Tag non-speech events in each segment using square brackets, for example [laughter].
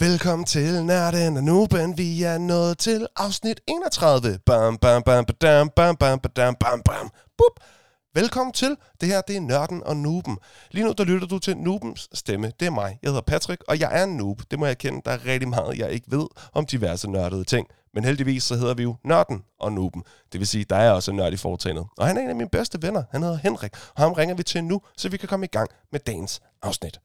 Velkommen til Nørden og Nuben. Vi er nået til afsnit 31. Bam, bam, bam, badam, bam, bam, badam, bam, bam. Bup. Velkommen til. Det her, det er Nørden og Nuben. Lige nu, der lytter du til Nubens stemme. Det er mig. Jeg hedder Patrick, og jeg er en noob. Det må jeg kende. Der er rigtig meget, jeg ikke ved om diverse nørdede ting. Men heldigvis så hedder vi jo Nørden og Nuben. Det vil sige, der er også en nørd i foretagendet. Og han er en af mine bedste venner. Han hedder Henrik, og ham ringer vi til nu, så vi kan komme i gang med dagens afsnit.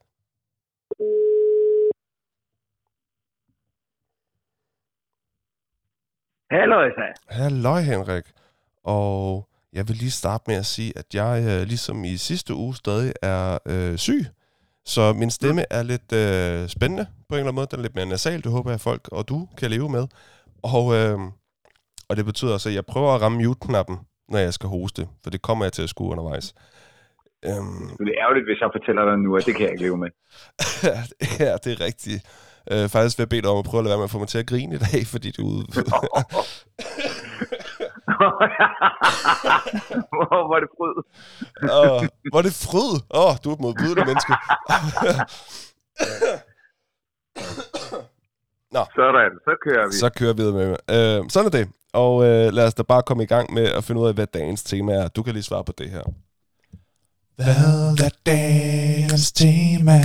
Hallo, Isa. Halløj Henrik. Og jeg vil lige starte med at sige, at jeg øh, ligesom i sidste uge stadig er øh, syg. Så min stemme er lidt øh, spændende på en eller anden måde. Den er lidt mere nasal, det håber jeg folk og du kan leve med. Og, øh, og det betyder altså, at jeg prøver at ramme mute-knappen, når jeg skal hoste, for det kommer jeg til at skue undervejs. Øhm, Det er ærgerligt, hvis jeg fortæller dig nu, at det kan jeg ikke leve med. [laughs] ja, det er rigtigt. Øh, faktisk vil jeg bede dig om at prøve at lade være med at få mig til at grine i dag, [laughs] fordi du... [laughs] Hvor var det fryd. Åh, hvor er det fryd. Åh, oh, du er et modbydeligt [laughs] menneske. Sådan, så kører vi. Så kører vi videre med. Øh, sådan er det. Og øh, lad os da bare komme i gang med at finde ud af, hvad dagens tema er. Du kan lige svare på det her. Hvad er dagens tema?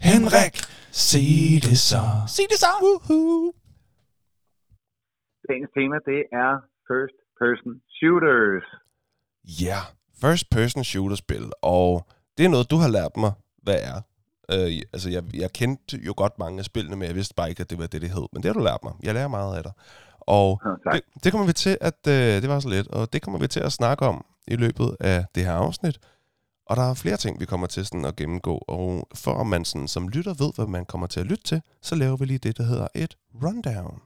Henrik, sig det så. Sig det så. Woohoo. Dagens tema, det er first person shooters. Ja, yeah. first person shooter spil. Og det er noget, du har lært mig, hvad er. Øh, altså, jeg, jeg kendte jo godt mange af spillene, men jeg vidste bare ikke, at det var det, det hed. Men det har du lært mig. Jeg lærer meget af dig. Og tak. det, det kommer vi til at... Øh, det var så let. Og det kommer vi til at snakke om i løbet af det her afsnit. Og der er flere ting, vi kommer til sådan at gennemgå. Og for at man sådan, som lytter ved, hvad man kommer til at lytte til, så laver vi lige det, der hedder et rundown.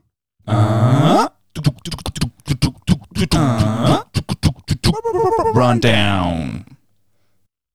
Rundown.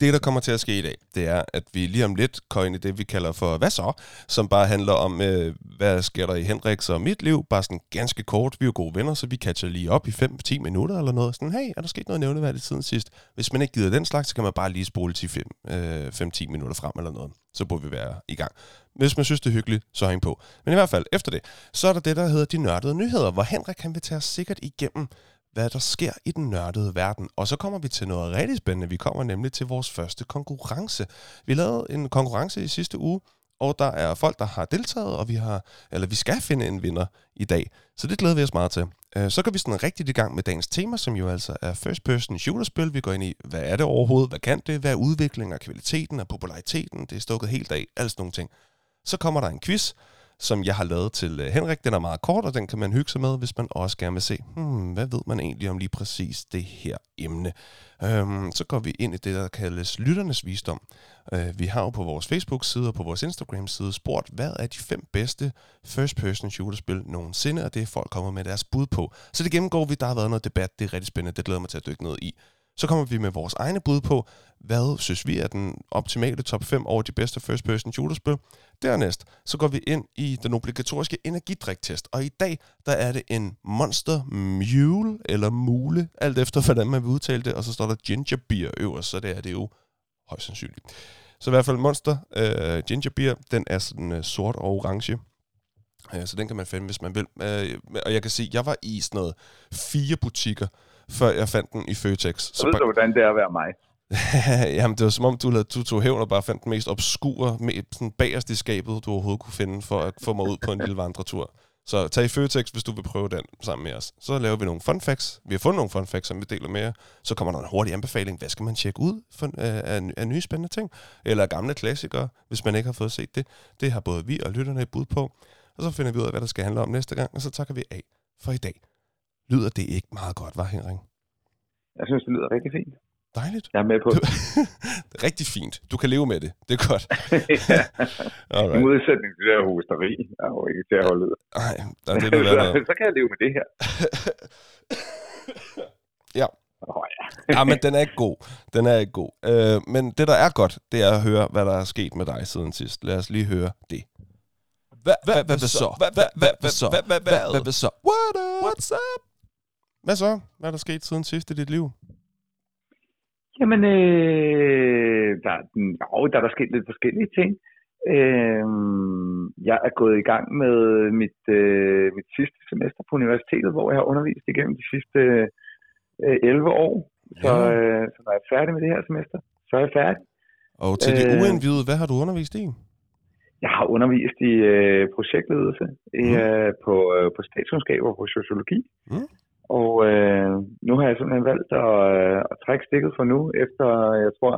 Det, der kommer til at ske i dag, det er, at vi lige om lidt går ind i det, vi kalder for Hvad så? Som bare handler om, øh, hvad sker der i Henriks og mit liv. Bare sådan ganske kort. Vi er jo gode venner, så vi catcher lige op i 5-10 minutter eller noget. Sådan, hey, er der sket noget nævneværdigt siden sidst? Hvis man ikke gider den slags, så kan man bare lige spole til 5-10 øh, minutter frem eller noget. Så burde vi være i gang. Hvis man synes, det er hyggeligt, så hæng på. Men i hvert fald, efter det, så er der det, der hedder De Nørdede Nyheder, hvor Henrik han vil tage os sikkert igennem, hvad der sker i den nørdede verden. Og så kommer vi til noget rigtig spændende. Vi kommer nemlig til vores første konkurrence. Vi lavede en konkurrence i sidste uge, og der er folk, der har deltaget, og vi har, eller vi skal finde en vinder i dag. Så det glæder vi os meget til. Øh, så går vi sådan rigtigt i gang med dagens tema, som jo altså er first person shooter-spil. Vi går ind i, hvad er det overhovedet? Hvad kan det? Hvad er udviklingen og kvaliteten og populariteten? Det er stukket helt af. Alle sådan nogle ting. Så kommer der en quiz, som jeg har lavet til øh, Henrik. Den er meget kort, og den kan man hygge sig med, hvis man også gerne vil se, hmm, hvad ved man egentlig om lige præcis det her emne. Øhm, så går vi ind i det, der kaldes lytternes visdom. Øh, vi har jo på vores Facebook-side og på vores Instagram-side spurgt, hvad er de fem bedste first-person shooter-spil nogensinde, og det er folk kommer med deres bud på. Så det gennemgår vi, der har været noget debat, det er rigtig spændende, det glæder mig til at dykke ned i. Så kommer vi med vores egne bud på, hvad synes vi er den optimale top 5 over de bedste first-person shooter-spil. Dernæst, så går vi ind i den obligatoriske energidriktest, og i dag, der er det en Monster Mule, eller Mule, alt efter [laughs] hvordan man vil udtale det, og så står der Ginger Beer øverst, så det er det jo højst sandsynligt. Så i hvert fald Monster øh, Ginger Beer, den er sådan øh, sort og orange. Øh, så den kan man finde, hvis man vil. Øh, og jeg kan se, jeg var i sådan noget fire butikker, før jeg fandt den i Føtex. Så ved du, hvordan det er at være mig. [laughs] Jamen, det var som om, du, lavede, du tog hævn og bare fandt den mest obskure, med, sådan bagerst i skabet, du overhovedet kunne finde, for at få mig ud på en lille vandretur. Så tag i Føtex, hvis du vil prøve den sammen med os. Så laver vi nogle fun facts. Vi har fundet nogle fun facts, som vi deler med jer. Så kommer der en hurtig anbefaling. Hvad skal man tjekke ud for, af, af, af nye spændende ting? Eller gamle klassikere, hvis man ikke har fået set det. Det har både vi og lytterne et bud på. Og så finder vi ud af, hvad der skal handle om næste gang, og så takker vi af for i dag. Lyder det ikke meget godt, var Henrik? Jeg synes, det lyder rigtig fint. Dejligt. Jeg er med på det. Rigtig fint. Du kan leve med det. Det er godt. ja. I Alright. modsætning til det her hosteri. Jeg er jo ikke til at holde ud. Nej, der er det, du så, så kan jeg leve med det her. Ja. Åh oh, ja. ja, men den er ikke god. Den er ikke god. Øh, men det, der er godt, det er at høre, hvad der er sket med dig siden sidst. Lad os lige høre det. Hvad, hvad, hvad så? Hvad, hvad, hvad, hvad så? Hvad, hvad, hvad, hvad, hvad så? What up? What's up? Hvad så? Hvad er der sket siden sidst i dit liv? Jamen, øh, der, er jo, der er der sket lidt forskellige ting. Øhm, jeg er gået i gang med mit, øh, mit sidste semester på universitetet, hvor jeg har undervist igennem de sidste øh, 11 år. Så, Ja. øh, så når jeg er færdig med det her semester, så er jeg færdig. Og til de Øh. uindvidede, hvad har du undervist i? Jeg har undervist i øh, projektledelse i, Mhm. øh, på, øh, på statskundskab og på sociologi. Mhm. Og øh, nu har jeg simpelthen valgt at, øh, at trække stikket for nu, efter jeg tror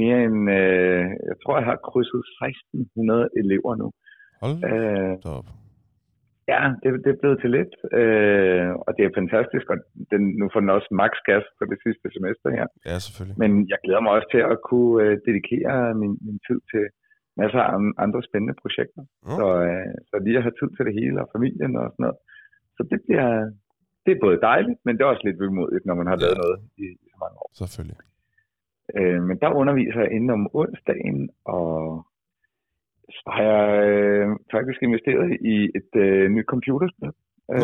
mere end, øh, jeg tror jeg har krydset 1600 elever nu. Hold Øh, op. ja, det, det er blevet til lidt, øh, og det er fantastisk, og den, nu får den også max gas på det sidste semester her. Ja, selvfølgelig. Men jeg glæder mig også til at kunne øh, dedikere min, min tid til masser af an- andre spændende projekter. Mm. Så, øh, så lige at have tid til det hele og familien og sådan noget. Så det bliver, det er både dejligt, men det er også lidt vemodigt, når man har Ja. lavet noget i, i så mange år. Selvfølgelig. Øh, men der underviser jeg inden om onsdagen, og så har jeg øh, faktisk investeret i et øh, nyt computerspil. Øh,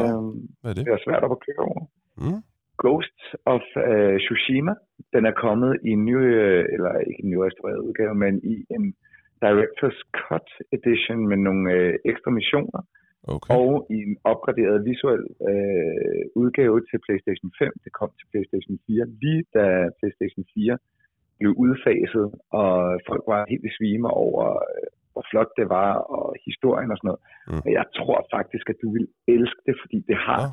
Hvad er det? det er svært op at køre over. Mm. Ghosts of uh, Tsushima. Den er kommet i en ny, øh, eller ikke en nyrestaureret udgave, men i en Director's Cut Edition med nogle øh, ekstra missioner, Okay. og i en opgraderet visuel øh, udgave til PlayStation 5. Det kom til PlayStation 4, lige da PlayStation 4 blev udfaset, og folk var helt i svime over, øh, hvor flot det var, og historien og sådan noget. Mm. Og jeg tror faktisk, at du vil elske det, fordi det har Nå.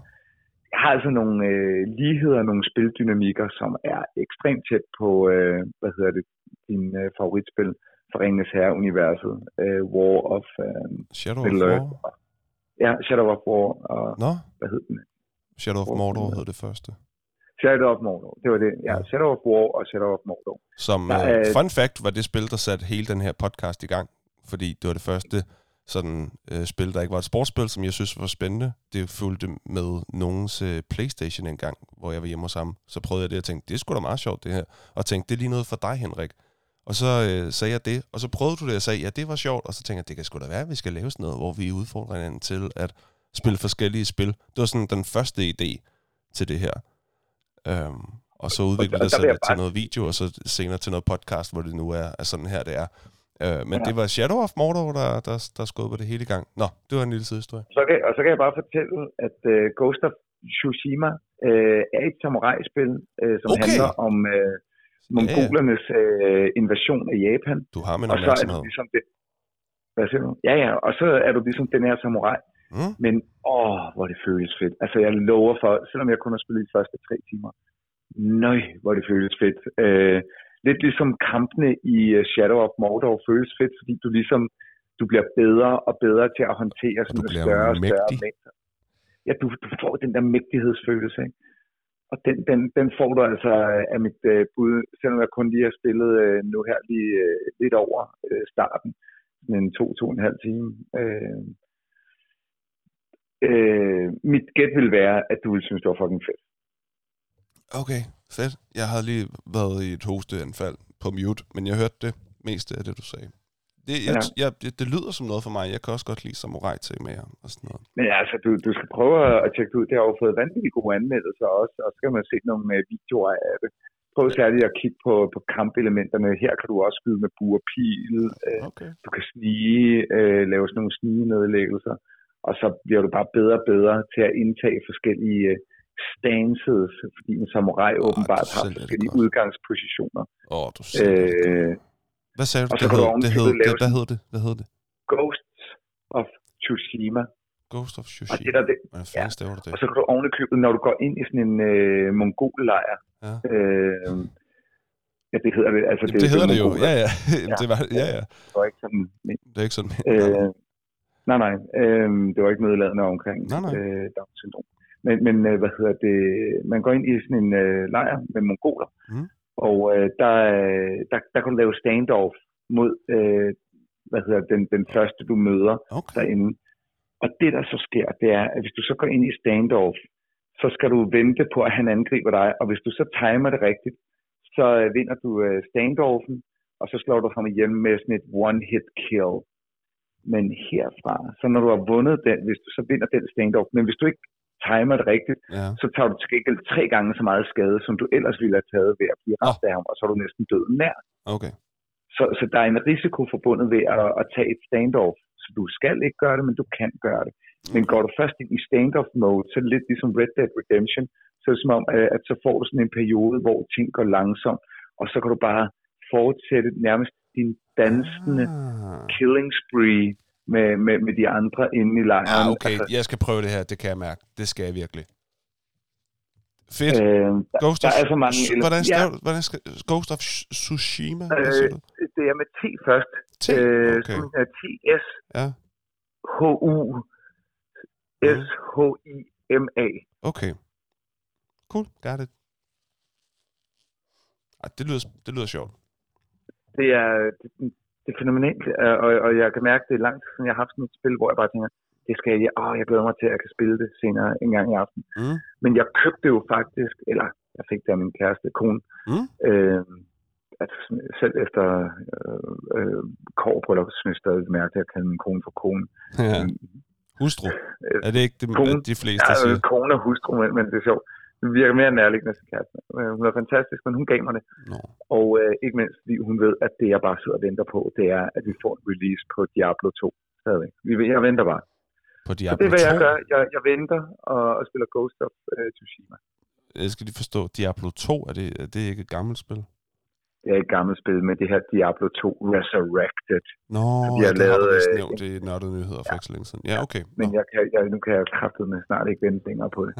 jeg har altså nogle øh, ligheder, nogle spildynamikker, som er ekstremt tæt på, øh, hvad hedder det, din øh, favoritspil for Ringens Herre-universet, øh, War of øh, Shadow of War? Ja, Shadow of War, og Nå, hvad hed den? Shadow of Mordor hed det første. Shadow of Mordor, det var det. Ja. Shadow of War og Shadow of Mordor. Som Der uh, fun fact var det spil, der satte hele den her podcast i gang. Fordi det var det første sådan uh, spil, der ikke var et sportsspil, som jeg synes var spændende. Det fulgte med nogens uh, Playstation engang, hvor jeg var hjemme hos ham. Så prøvede jeg det og tænkte, det er sgu da meget sjovt det her. Og tænkte, det er lige noget for dig, Henrik. Og så øh, sagde jeg det, og så prøvede du det og sagde, ja, det var sjovt. Og så tænkte jeg, det kan sgu da være, at vi skal lave sådan noget, hvor vi udfordrer hinanden til at spille forskellige spil. Det var sådan den første idé til det her. Øhm, og så udviklede og det sig lidt til bare- noget video, og så senere til noget podcast, hvor det nu er, er sådan her, det er. Øh, men Ja. det var Shadow of Mordor, der, der, der skød på det hele gang. Nå, det var en lille sidehistorie. Så kan, og så kan jeg bare fortælle, at øh, Ghost of Tsushima øh, er et samurai-spil, øh, som Okay. handler om øh, mongolernes øh, invasion af Japan. Du har min Og så er du ligesom det. Hvad siger du? Ja, ja, og så er du ligesom den her samurai. Mm? Men åh, hvor det føles fedt. Altså, jeg lover for, selvom jeg kun har spillet de første tre timer, nøj, hvor det føles fedt. Øh, lidt ligesom kampene i øh, Shadow of Mordor føles fedt, fordi du ligesom, du bliver bedre og bedre til at håndtere sådan nogle bliver større og større mængder. Ja, du, du får den der mægtighedsfølelse, ikke? Og den, den, den får du altså af mit øh, bud, selvom jeg kun lige har spillet øh, nu her lige øh, lidt over øh, starten, sådan en to, to og en halv time. Øh, øh, mit gæt vil være, at du vil synes, det var fucking fedt. Okay, fedt. Jeg havde lige været i et hosteanfald på mute, men jeg hørte det meste af det, du sagde. Det, jeg, Ja. jeg, det, det lyder som noget for mig. Jeg kan også godt lide samurai-temaer og sådan noget. Men altså, du, du skal prøve at tjekke ud. Det har jo fået vanvittigt gode anmeldelser også, og så skal man se nogle øh, videoer af det. Prøv særligt at kigge på, på kampelementerne. Her kan du også skyde med bue og pil. Øh, Okay. du kan snige, øh, lave sådan nogle snigenedlæggelser, og så bliver du bare bedre og bedre til at indtage forskellige stances, fordi en samurai åbenbart du har forskellige udgangspositioner. Åh, oh, du. Øh, Hvad sagde du? og så Det hed, det hed, det, hvad hed det? Hvad hed det? Ghosts of Tsushima. Ghost of Og Tsushima. det der, det, Hvordan staver du det? Og så kan du ovenikøbet, når du går ind i sådan en øh, mongol-lejr, Ja. øh, ja, det hedder det. Altså, Jamen, det hedder det jo. Ja, ja. Ja. [laughs] det var, ja, ja. Det var ikke sådan, Det er ikke sådan. øh, nej, nej, øh, det var ikke nedladende omkring Nej, nej. Øh, Down syndrom. Men, men øh, hvad hedder det, man går ind i sådan en øh, lejr med mongoler, Mm. Og øh, der, der, der kan du lave standoff mod, øh, hvad hedder den, den første, du møder Okay. derinde. Og det, der så sker, det er, at hvis du så går ind i standoff, så skal du vente på, at han angriber dig, og hvis du så timer det rigtigt, så øh, vinder du øh, standoffen, og så slår du ham ihjel med sådan et one-hit kill. Men herfra, så når du har vundet den, hvis du så vinder den standoff, men hvis du ikke timer det rigtigt, Ja. så tager du til gengæld tre gange så meget skade, som du ellers ville have taget ved at blive ramt af ham, og så er du næsten død nær. Okay. Så, så der er en risiko forbundet ved at, at tage et standoff. Så du skal ikke gøre det, men du kan gøre det. Men går du først ind i standoff mode, så er det lidt ligesom Red Dead Redemption, så er det som om, at, at så får du sådan en periode, hvor ting går langsomt, og så kan du bare fortsætte nærmest din dansende Ah. killing spree med, med, med de andre inde i lejren. Ja, okay. Altså, Jeg skal prøve det her, det kan jeg mærke. Det skal jeg virkelig. Fedt. øh, der, Ghost der of, er så mange hvordan, Ja. stav, hvordan skal, Ghost of Sh- Tsushima? Øh, det er med T først. T? Øh, Okay. er T-S Ja, H-U S-H-I-M-A. okay. Cool, got it. Ej, det lyder, det lyder sjovt. Det er, det, er fænomenalt, øh, og, og jeg kan mærke, det er lang tid siden, jeg har haft sådan et spil, hvor jeg bare tænker, det skal jeg, åh, jeg glæder mig til, at jeg kan spille det senere en gang i aften. Mm. Men jeg købte jo faktisk, eller jeg fik det af min kæreste, kone, Mm. øh, at selv efter øh, øh, kårbryllup, synes jeg stadig mærke, at jeg kalder min kone for kone. Ja. Hustru. Øh, Er det ikke det, Kone. de fleste Ja, siger? øh, kone og hustru, men, men det er sjovt. Det virker mere nærliggende til kæresten. Øh, Hun er fantastisk, men hun gav mig det. Nå. Og øh, ikke mindst, fordi hun ved, at det, jeg bare sidder og venter på, det er, at vi får en release på Diablo 2. Stadigvæk. Vi- Jeg venter bare. På Så Diablo det er, hvad jeg 2? gør. Jeg, jeg venter og, og spiller Ghost of øh, Tsushima. Jeg skal lige forstå, Diablo 2, er det, er det ikke et gammelt spil? Det er et gammelt spil med det her Diablo 2 Resurrected. Nå, har det har du lavet, vist øh, nævnt i nørdede nyheder for ikke så længe siden. Ja, okay. Men Nå. jeg kan, jeg, nu kan jeg kraftet med snart ikke vente længere på det.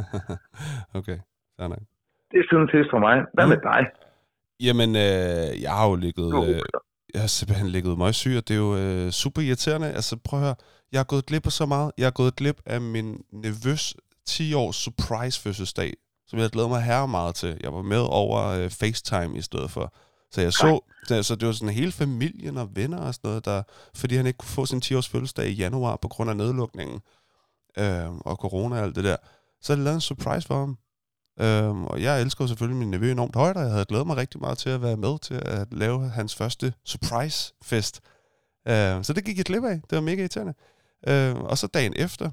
[laughs] okay, fair nok. Det er siden sidst for mig. Hvad med dig? Jamen, øh, jeg har jo ligget... Øh, jeg har simpelthen ligget meget syg, og det er jo øh, super irriterende. Altså, prøv at høre. Jeg har gået glip af så meget. Jeg har gået glip af min nervøs 10-års surprise fødselsdag, som jeg glæder mig her meget til. Jeg var med over øh, FaceTime i stedet for. Så jeg så, så, så det var sådan hele familien og venner og sådan noget, der, fordi han ikke kunne få sin 10-års fødselsdag i januar på grund af nedlukningen øh, og corona og alt det der. Så har de lavet en surprise for ham. Øhm, og jeg elsker selvfølgelig min nevø enormt højt, og jeg havde glædet mig rigtig meget til at være med til at lave hans første surprise-fest. Øhm, så det gik jeg glip af. Det var mega irriterende. Øhm, og så dagen efter,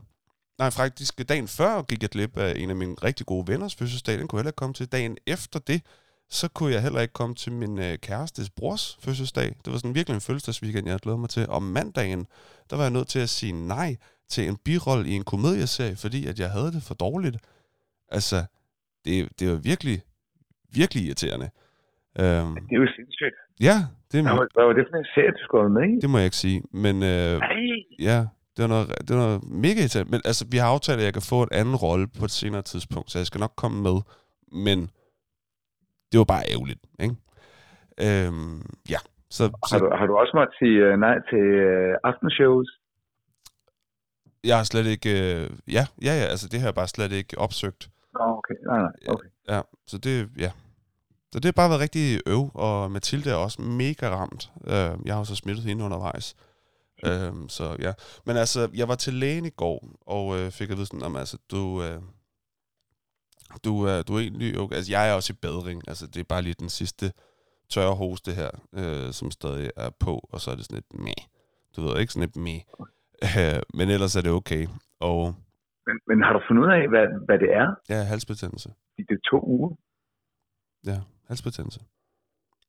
nej faktisk dagen før gik jeg glip af en af mine rigtig gode venners fødselsdag. Den kunne jeg heller ikke komme til. Dagen efter det, så kunne jeg heller ikke komme til min øh, kærestes brors fødselsdag. Det var sådan virkelig en fødselsdagsweekend, jeg havde glædet mig til. Og mandagen, der var jeg nødt til at sige nej til en birolle i en komedieserie, fordi at jeg havde det for dårligt. Altså, det, det var virkelig, virkelig irriterende. Øhm, Det er jo sindssygt. ja, det må, var, hvad var det for en serie, du skulle med i? det må jeg ikke sige. Men øh, Nej. ja, det var, noget, det var noget mega irriterende. Men altså, vi har aftalt, at jeg kan få et andet rolle på et senere tidspunkt, så jeg skal nok komme med. Men det var bare ærgerligt, ikke? Øhm, ja, så, Har så du, har du også måttet sige uh, nej til uh, aftenshows? jeg har slet ikke... Øh, ja, ja, ja, altså det har jeg bare slet ikke opsøgt. Okay. Nej, nej. Okay. Ja, så det, ja. Så det har bare været rigtig øv, og Mathilde er også mega ramt. Øh, jeg har jo så smittet hende undervejs. Øh, så ja. Men altså, jeg var til lægen i går, og øh, fik at vide sådan, om altså, du, øh, du, er, du er egentlig okay. Altså, jeg er også i bedring. Altså, det er bare lige den sidste tørre hoste her, øh, som stadig er på, og så er det sådan et meh. Du ved ikke, sådan et meh. Øh, [laughs] men ellers er det okay. Og Men, men har du fundet ud af, hvad, hvad det er? ja, halsbetændelse. Det er to uger. Ja, halsbetændelse.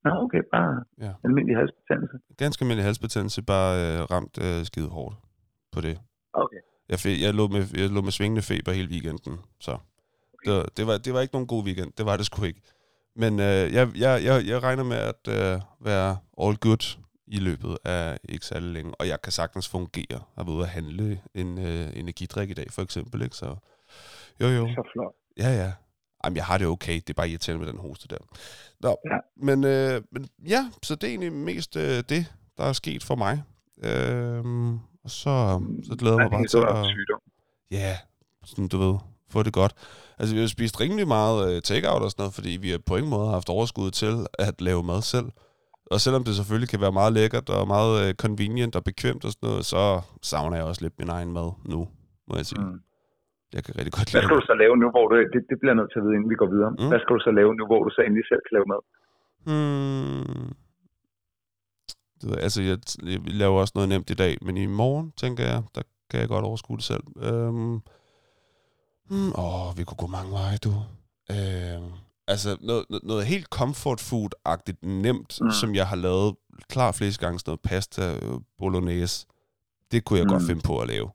Nå, okay. Bare Ja. almindelig halsbetændelse. ganske almindelig halsbetændelse, bare øh, ramt øh, skide hårdt på det. Okay. Jeg, jeg, lå med, jeg lå med svingende feber hele weekenden, så det, var, det, var, det var ikke nogen god weekend. Det var det sgu ikke. Men øh, jeg, jeg, jeg, jeg regner med at øh, være all good i løbet af ikke særlig længe, og jeg kan sagtens fungere. Jeg har været ude at handle en øh, energidrik i dag, for eksempel, ikke? Så jo, jo. Så flot. Ja, ja. Jamen, jeg har det okay. Det er bare irriterende med den hoste der. Nå, Ja. men, øh, men ja, så det er egentlig mest øh, det, der er sket for mig. Øhm, og så, så glæder jeg mig bare til at... Ja, sådan du ved, få det godt. Altså, vi har spist rimelig meget øh, takeout og sådan noget, fordi vi har på ingen måde haft overskud til at lave mad selv. Og selvom det selvfølgelig kan være meget lækkert og meget øh, convenient og bekvemt og sådan noget, så savner jeg også lidt min egen mad nu, må jeg sige. Mm. Jeg kan rigtig godt Hvad lide skal du så lave nu, hvor du... Det, det bliver jeg nødt til at vide, inden vi går videre. Mm. Hvad skal du så lave nu, hvor du så endelig selv kan lave mad? Hmm. Det ved jeg, altså, jeg, jeg laver også noget nemt i dag, men i morgen, tænker jeg, der kan jeg godt overskue det selv. Øhm, hmm, åh, vi kunne gå mange veje, du. Øhm, altså noget, noget helt comfort food-agtigt nemt, mm. som jeg har lavet klar flest gange, sådan noget pasta, øh, bolognese, det kunne jeg mm. godt finde på at lave.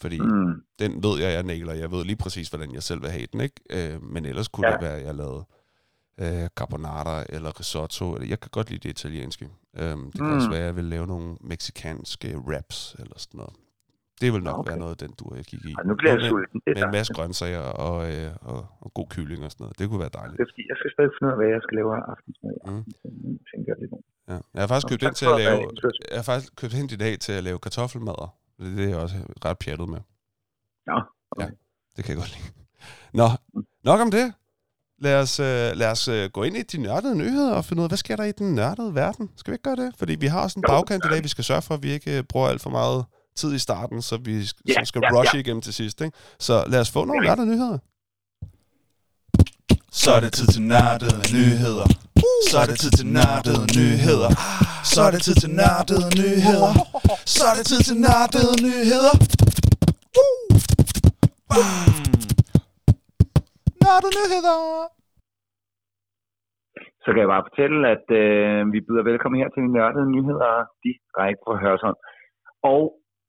Fordi mm. den ved jeg, jeg næler. Jeg ved lige præcis, hvordan jeg selv vil have den, ikke? Øh, men ellers kunne ja. det være, at jeg lavede øh, carbonara eller risotto. Jeg kan godt lide det italienske. Øhm, det kan mm. også være, at jeg vil lave nogle meksikanske wraps eller sådan noget. Det vil nok okay. være noget af den du jeg kigge i. Ja, nu bliver jeg sulten. Med, med en masse grøntsager og, øh, og, og god kylling og sådan noget. Det kunne være dejligt. Det er fordi, jeg skal stadig finde ud af, hvad jeg skal lave af aftensmad. Mm. Tænker jeg lidt Ja. Jeg har faktisk købt ind til at lave, jeg har faktisk købt ind i dag til at lave kartoffelmadder. Det er jeg også ret pjattet med. Ja, okay. ja, det kan jeg godt lide. Nå, nok om det. Lad os, uh, lad os uh, gå ind i de nørdede nyheder og finde ud af, hvad sker der i den nørdede verden? Skal vi ikke gøre det? Fordi vi har sådan en bagkant i dag, vi skal sørge for, at vi ikke uh, bruger alt for meget tid i starten, så vi yeah, så skal yeah, rush yeah. igennem til sidst. Ikke? Så lad os få nogle nørdede nyheder. Så er det tid til nørdede nyheder. Så er det tid til nørdede nyheder. Så er det tid til nørdede nyheder. Så er det tid til nørdede nyheder. Nørdede nyheder. Så kan jeg bare fortælle, at øh, vi byder velkommen her til de nørdede nyheder direkte fra Hørsholm. Og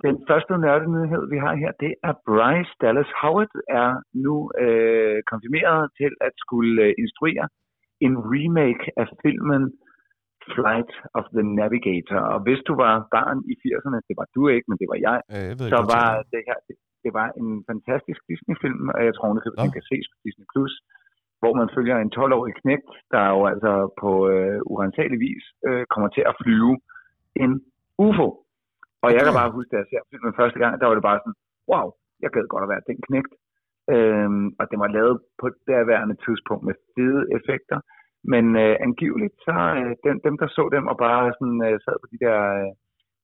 den første nørdede nyhed, vi har her, det er Bryce Dallas Howard er nu øh, konfirmeret til at skulle øh, instruere en remake af filmen Flight of the Navigator. Og hvis du var barn i 80'erne, det var du ikke, men det var jeg, øh, jeg så var det her, det, det var en fantastisk Disney-film, og jeg tror, at den kan ses på Disney+, Plus, hvor man følger en 12-årig knægt, der jo altså på øh, urensagelig vis øh, kommer til at flyve en UFO. Og jeg kan bare huske, at jeg ser filmen første gang, der var det bare sådan, wow, jeg gad godt at være den knægt. Øhm, og det var lavet på det derværende tidspunkt med fede effekter. Men øh, angiveligt, så øh, dem, dem, der så dem og bare sådan, øh, sad på de der øh,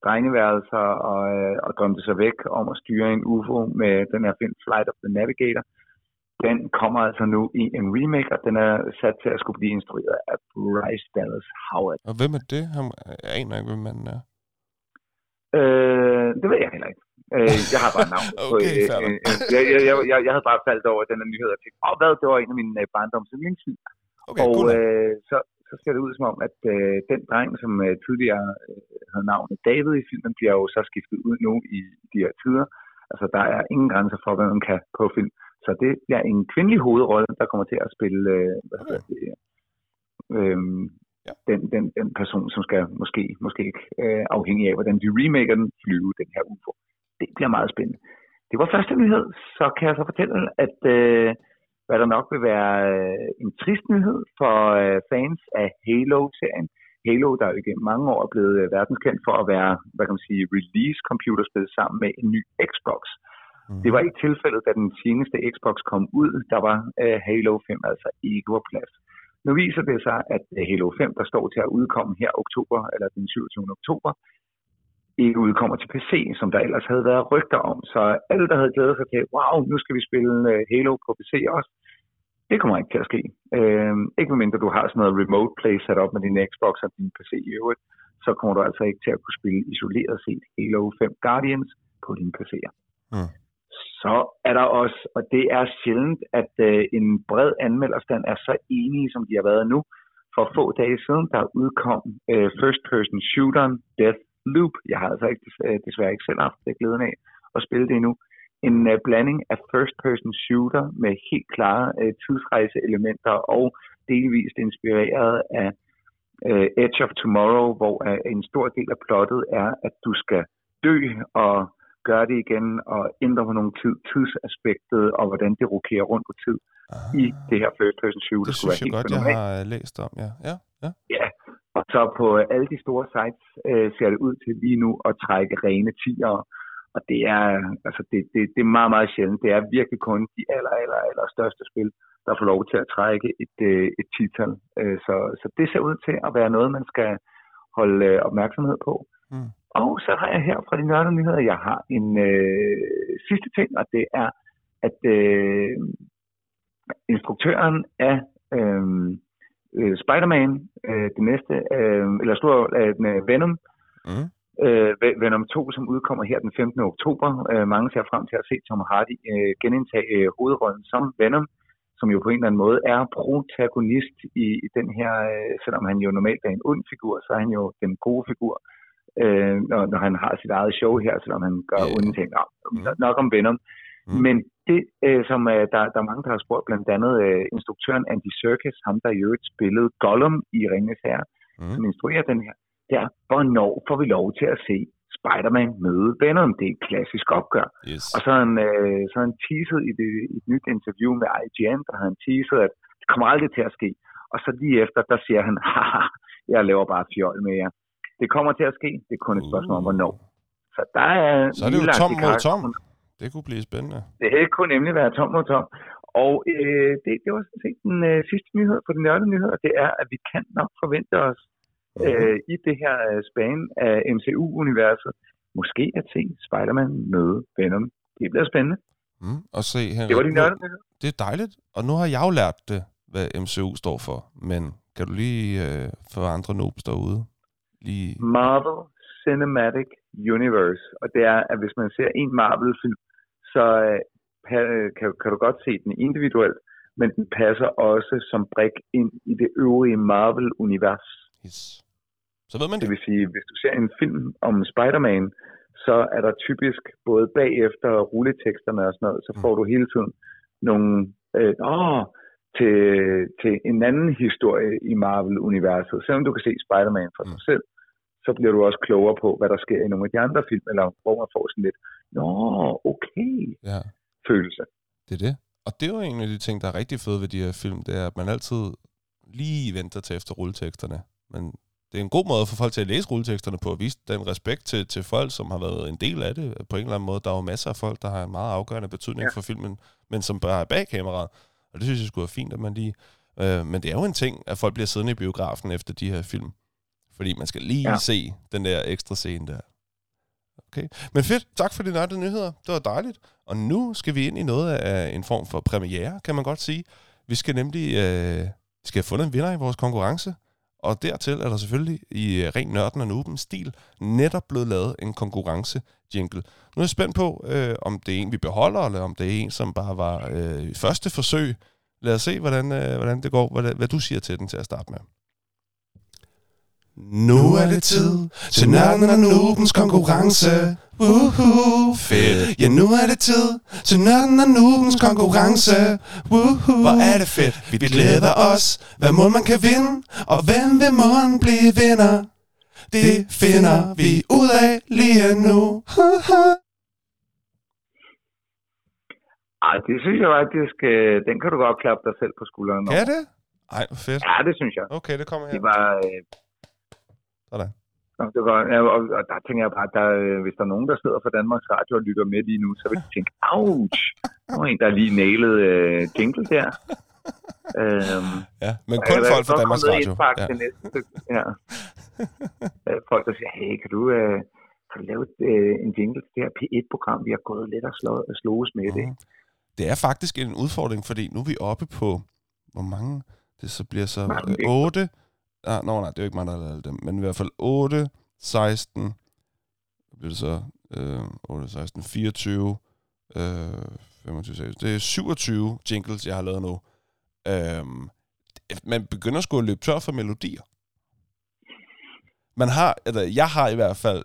drengeværelser og, øh, og drømte sig væk om at styre en UFO med den her film Flight of the Navigator, den kommer altså nu i en remake, og den er sat til at skulle blive instrueret af Bryce Dallas Howard. Og hvem er det? Han aner ikke, hvem manden er. Øh, det ved jeg heller ikke. Øh, jeg har bare navn. [laughs] okay, på, øh, øh, jeg, jeg, jeg, jeg, jeg havde bare faldt over den her nyhed og tænkte, åh, hvad, det var en af mine øh, barndoms yndlingsfilm. Okay, og cool. øh, så, så ser det ud som om, at øh, den dreng, som øh, tidligere øh, havde navnet David i filmen, bliver jo så skiftet ud nu i, i de her tider. Altså, der er ingen grænser for, hvad man kan på film. Så det bliver en kvindelig hovedrolle, der kommer til at spille øh, hvad okay. det, øh, ja. den, den, den person, som skal måske, måske ikke, øh, afhængig af, hvordan de remaker den, flyve den her UFO. Det bliver meget spændende. Det var første nyhed, så kan jeg så fortælle, at øh, hvad der nok vil være øh, en trist nyhed for øh, fans af Halo-serien. Halo, der jo igennem mange år er blevet øh, verdenskendt for at være, hvad kan man sige, release-computerspil sammen med en ny Xbox. Mm. Det var ikke tilfældet, da den seneste Xbox kom ud. Der var øh, Halo 5 altså ikke på plads. Nu viser det sig, at øh, Halo 5, der står til at udkomme her oktober, eller den 27. oktober, ikke udkommer til PC, som der ellers havde været rygter om. Så alle, der havde glædet sig til, wow, nu skal vi spille øh, Halo på PC også, det kommer ikke til at ske. Øh, ikke medmindre du har sådan noget remote play sat op med din Xbox og din PC i øvrigt, så kommer du altså ikke til at kunne spille isoleret set Halo 5 Guardians på dine PC'er. Mm. Så er der også, og det er sjældent, at øh, en bred anmelderstand er så enige, som de har været nu. For få dage siden, der udkom øh, first person shooteren Death Loop. Jeg har altså ikke, øh, desværre ikke selv haft det glæden af at spille det endnu. En øh, blanding af first-person shooter med helt klare øh, tidsrejseelementer og delvist inspireret af øh, Edge of Tomorrow, hvor øh, en stor del af plottet er, at du skal dø og gøre det igen og ændre på nogle tid, tidsaspektet og hvordan det rokerer rundt på tid ah, i det her first-person shooter. Det synes jeg godt, jeg har læst om, ja. Ja, ja. ja, og så på alle de store sites øh, ser det ud til lige nu at trække rene tiere. Og det er, altså det, det, det er meget, meget sjældent. Det er virkelig kun de aller, aller, aller største spil, der får lov til at trække et, øh, et tital. Øh, så, så det ser ud til at være noget, man skal holde øh, opmærksomhed på. Mm. Og så har jeg her fra de nørdede nyheder, jeg har en øh, sidste ting, og det er, at øh, instruktøren af øh, øh, Spider-Man, øh, det næste, øh, eller stor øh, Venom, mm. øh, Venom 2, som udkommer her den 15. oktober. Øh, mange ser frem til at se Tom Hardy øh, genindtage øh, hovedrollen som Venom. som jo på en eller anden måde er protagonist i, i den her, øh, selvom han jo normalt er en ond figur, så er han jo den gode figur, øh, når, når han har sit eget show her, selvom han gør yeah. onde ting. Mm. Nok om Venom. Mm. Men det, øh, som øh, der, der er mange, der har spurgt, blandt andet øh, instruktøren Andy Serkis, ham der i øvrigt spillede Gollum i Ringens Herre, Mm. som instruerer den her, det er, hvornår får vi lov til at se Spider-Man møde Venom? Det er et klassisk opgør. Yes. Og så har han, øh, så han teaset i, det, i et nyt interview med IGN, der har han teaset, at det kommer aldrig til at ske. Og så lige efter, der siger han, [laughs] haha, jeg laver bare fjol med jer. Det kommer til at ske, det er kun et spørgsmål om, hvornår. Så der er... Så er det jo tom mod tom. Det kunne blive spændende. Det kunne nemlig være tom mod tom. Og øh, det, det var sådan set den øh, sidste nyhed på den nørdede nyhed, og det er, at vi kan nok forvente os øh, i det her øh, span af MCU-universet, måske at se Spider-Man møde Venom. Det bliver spændende. Mm. Og se, Henrik, Det var de nørdede nyheder. det er dejligt. Og nu har jeg jo lært det, hvad MCU står for. Men kan du lige øh, for andre noobs derude? Lige... Marvel Cinematic Universe. Og det er, at hvis man ser en Marvel-film, så øh, pa- kan, kan du godt se den individuelt, men den passer også som brik ind i det øvrige Marvel-univers. Yes. Så ved man Det det. vil sige, hvis du ser en film om Spider-Man, så er der typisk både bagefter rulleteksterne og sådan noget, så Mm. får du hele tiden nogle, øh, åh, til, til en anden historie i Marvel-universet. Selvom du kan se Spider-Man for Mm. dig selv, så bliver du også klogere på, hvad der sker i nogle af de andre film, eller hvor man får sådan lidt, nå, okay, Ja, følelse. det er det. Og det er jo en af de ting, der er rigtig fede ved de her film, det er, at man altid lige venter til efter rulleteksterne. Men det er en god måde få folk til at læse rulleteksterne på, at vise den respekt til, til folk, som har været en del af det på en eller anden måde. Der er jo masser af folk, der har en meget afgørende betydning. Ja. for filmen, men som bare er bag kameraet. Og det synes jeg skulle være fint, at man lige... Øh, men det er jo en ting, at folk bliver siddende i biografen efter de her film. Fordi man skal lige ja. Se den der ekstra scene der. Okay. Men fedt. Tak for de nørdede nyheder. Det var dejligt. Og nu skal vi ind i noget af en form for premiere, kan man godt sige. Vi skal nemlig øh, vi skal have fundet en vinder i vores konkurrence. Og dertil er der selvfølgelig i øh, ren nørden og nuben stil netop blevet lavet en konkurrence jingle. Nu er jeg spændt på, øh, om det er en, vi beholder, eller om det er en, som bare var øh, første forsøg. Lad os se, hvordan, øh, hvordan det går, hvad, hvad du siger til den til at starte med. Nu er det tid til nørden og nubens konkurrence. Woohoo, fedt. Ja, nu er det tid til nørden og nubens konkurrence. Woohoo, hvor er det fedt. Vi glæder os, hvad må man kan vinde, og hvem vil morgen blive vinder? Det finder vi ud af lige nu. [laughs] Ej, det synes jeg faktisk, øh, den kan du godt klappe dig selv på skulderen over. Kan det? Ej, hvor fedt. Ja, det synes jeg. Okay, det kommer her. Det var... Øh, Sådan. Nå, det var ja, og, og der tænker jeg bare, at der, øh, hvis der er nogen, der sidder for Danmarks Radio og lytter med lige nu, så vil de tænke, ouch, der var en, der lige nailede øh, jingle der. [laughs] Øhm, Ja, men kun folk fra Danmarks Radio. Ja. til næste. Ja. Øh, folk, der siger, hey, kan du, øh, kan du lave øh, en jingle til det her P1-program, vi har gået lidt og slå, slås med det. Mhm. Det er faktisk en udfordring, fordi nu er vi oppe på, hvor mange, det så bliver så Mange, øh, 8, ah, nå, nej, det er jo ikke mig, der har lavet dem, men i hvert fald 8, 16, hvad bliver det så, øh, 8, 16, 24, øh, 25, 26, det er 27 jingles, jeg har lavet nu. Øhm, man begynder sgu at løbe tør for melodier. Man har, eller jeg har i hvert fald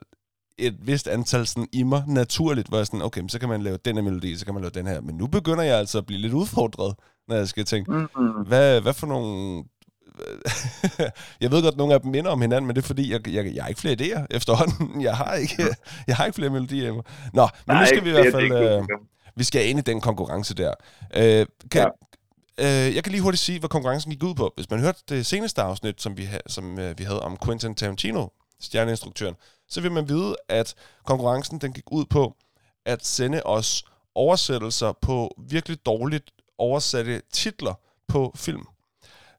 et vist antal sådan i mig naturligt, hvor jeg sådan, okay, men så kan man lave den her melodi, så kan man lave den her. Men nu begynder jeg altså at blive lidt udfordret, når jeg skal tænke, Mm-hmm. hvad, hvad for nogle... [laughs] jeg ved godt, at nogle af dem minder om hinanden, men det er fordi, jeg, jeg, jeg har ikke flere idéer efterhånden. [laughs] Jeg har ikke, [laughs] jeg har ikke flere melodier i mig. Nå, men nu skal vi i hvert fald... Øh, vi skal ind i den konkurrence der. Øh, kan, ja. øh, jeg kan lige hurtigt sige, hvad konkurrencen gik ud på. Hvis man hørte det seneste afsnit, som vi, som, øh, vi havde om Quentin Tarantino, stjerneinstruktøren, så vil man vide, at konkurrencen den gik ud på at sende os oversættelser på virkelig dårligt oversatte titler på film.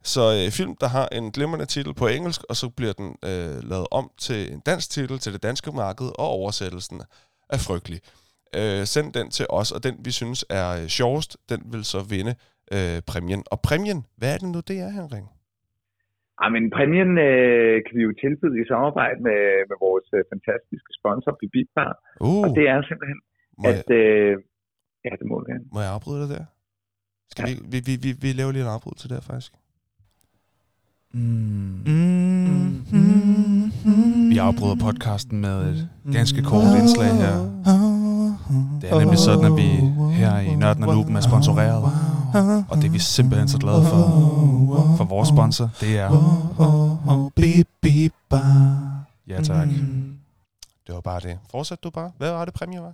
Så øh, film, der har en glimrende titel på engelsk, og så bliver den øh, lavet om til en dansk titel til det danske marked, og oversættelsen er frygtelig. Øh, send den til os, og den vi synes er øh, sjovest, den vil så vinde øh, præmien. Og præmien, hvad er det nu, det er, Henrik? Ja, men præmien øh, kan vi jo tilbyde i samarbejde med, med vores øh, fantastiske sponsor, Bibitbar. Uh, Og det er simpelthen, må, jeg, at... Øh, ja, det må du gerne. må jeg afbryde dig der? Skal vi, vi, vi, vi, vi laver lige en afbrydelse der, faktisk. Mm. Vi afbryder podcasten med et ganske kort indslag her. Det er nemlig sådan, at vi her i Nørden og Nuben er sponsoreret. Og det er vi simpelthen så glade for. For vores sponsor, det er... Ja tak. Det var bare det. Fortsæt du bare. Hvad var det præmie var?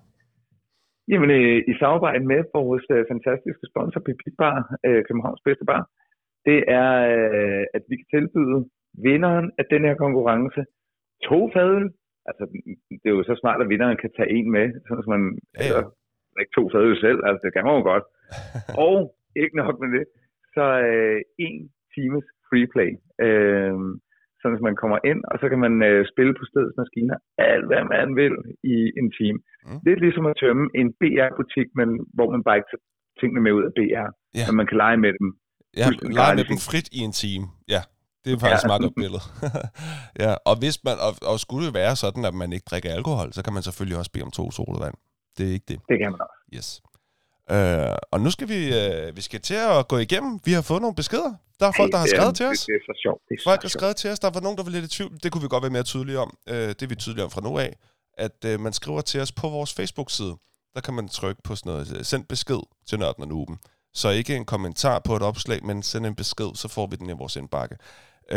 Jamen, øh, i samarbejde med vores øh, fantastiske sponsor, Pipit Bar, øh, Københavns bedste bar, det er, øh, at vi kan tilbyde vinderen af den her konkurrence to fadøl. Altså, det er jo så smart, at vinderen kan tage en med, sådan at man Ja, ja. ja. ikke to fadøl selv. Altså, det kan man jo godt. [laughs] Og ikke nok med det, så øh, en times free play. Øh, sådan at man kommer ind, og så kan man øh, spille på stedets maskiner alt, hvad man vil i en time. Mm. Lidt ligesom at tømme en BR-butik, men hvor man bare ikke tager tingene med ud af BR. Ja. Men man kan lege med dem. Ja, lege med dem frit i en time. Ja, det er faktisk Ja. et meget godt billede. [laughs] ja, og hvis man, og, og skulle det være sådan, at man ikke drikker alkohol, så kan man selvfølgelig også bede om to sodavand. Det er ikke det. Det kan man også. Yes. Øh, og nu skal vi, øh, vi skal til at gå igennem. Vi har fået nogle beskeder. Der er folk, der har skrevet til os. Det er så sjovt. Det er Folk har skrevet til os. Der var nogen, der var lidt i tvivl. Det kunne vi godt være mere tydelige om. Øh, det er vi tydelige om fra nu af. At øh, man skriver til os på vores Facebook-side. Der kan man trykke på sådan noget, øh, send besked til Nørden og Nuben. Så ikke en kommentar på et opslag, men send en besked, så får vi den i vores indbakke.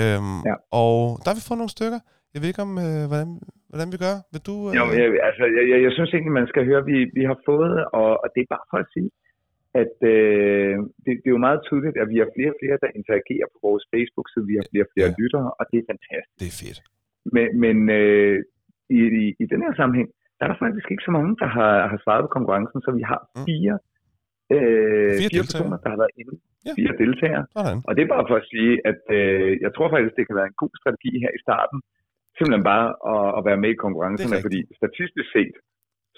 Øhm, Ja. Og der har vi fået nogle stykker. Jeg ved ikke om, øh, hvordan, hvordan vi gør. Vil du... Øh... Jo, jeg, altså, jeg, jeg, jeg synes egentlig, man skal høre, at vi, vi har fået, og, og det er bare for at sige, at øh, det, det er jo meget tydeligt, at vi har flere og flere, der interagerer på vores Facebook-side. Vi har flere og flere Ja. lyttere, og det er fantastisk. Det er fedt. Men, men øh, i, i, i den her sammenhæng, der er der faktisk ikke så mange, der har, har svaret på konkurrencen, så vi har Mm. Fire, øh, Fire fire, personer, der har været inde. Ja. Fire deltagere. Sådan. Og det er bare for at sige, at øh, jeg tror faktisk, det kan være en god strategi her i starten, simpelthen bare at, at være med i konkurrencerne, fordi statistisk set,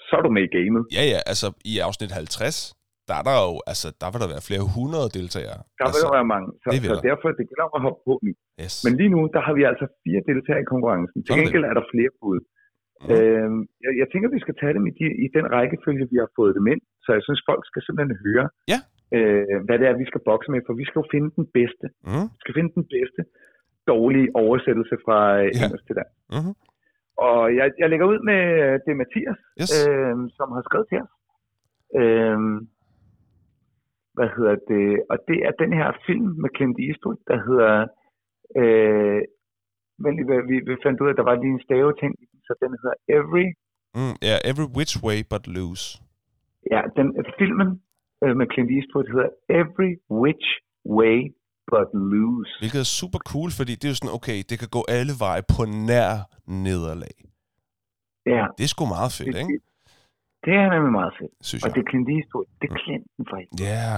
så er du med i gamet. Ja, ja, altså i afsnit 50, der er der jo, altså der vil der være flere hundrede deltagere. Der vil altså, der være mange, så, det så der. derfor det gælder om at hoppe på nu. yes. Men lige nu, der har vi altså fire deltagere i konkurrencen. Til gengæld er der flere bud. Mhm. Øhm, jeg, jeg tænker, vi skal tage dem i, de, i den rækkefølge, vi har fået dem ind. Så jeg synes, folk skal simpelthen høre, Ja. øh, hvad det er, vi skal bokse med. For vi skal jo finde den bedste. Mm. Vi skal finde den bedste dårlige oversættelse fra øh, Ja. engelsk til dansk. Mm-hmm. Og jeg, jeg lægger ud med øh, det er Mathias, Yes. øh, som har skrevet til os. Øh, hvad hedder det? Og det er den her film med Clint Eastwood, der hedder... Øh, men vi, vi, fandt ud af, at der var lige en staveting, så den hedder Every... Mm, ja, every which way but loose. Ja, den filmen øh, med Clint Eastwood hedder Every Which Way But Loose. Hvilket er super cool, fordi det er jo sådan, okay, det kan gå alle veje på nær nederlag. Ja, Det er sgu meget fedt, det, ikke? det, det er nemlig meget fedt. Synes Og jeg. det er Clint Eastwood. Det er Clinton for hende. Ja,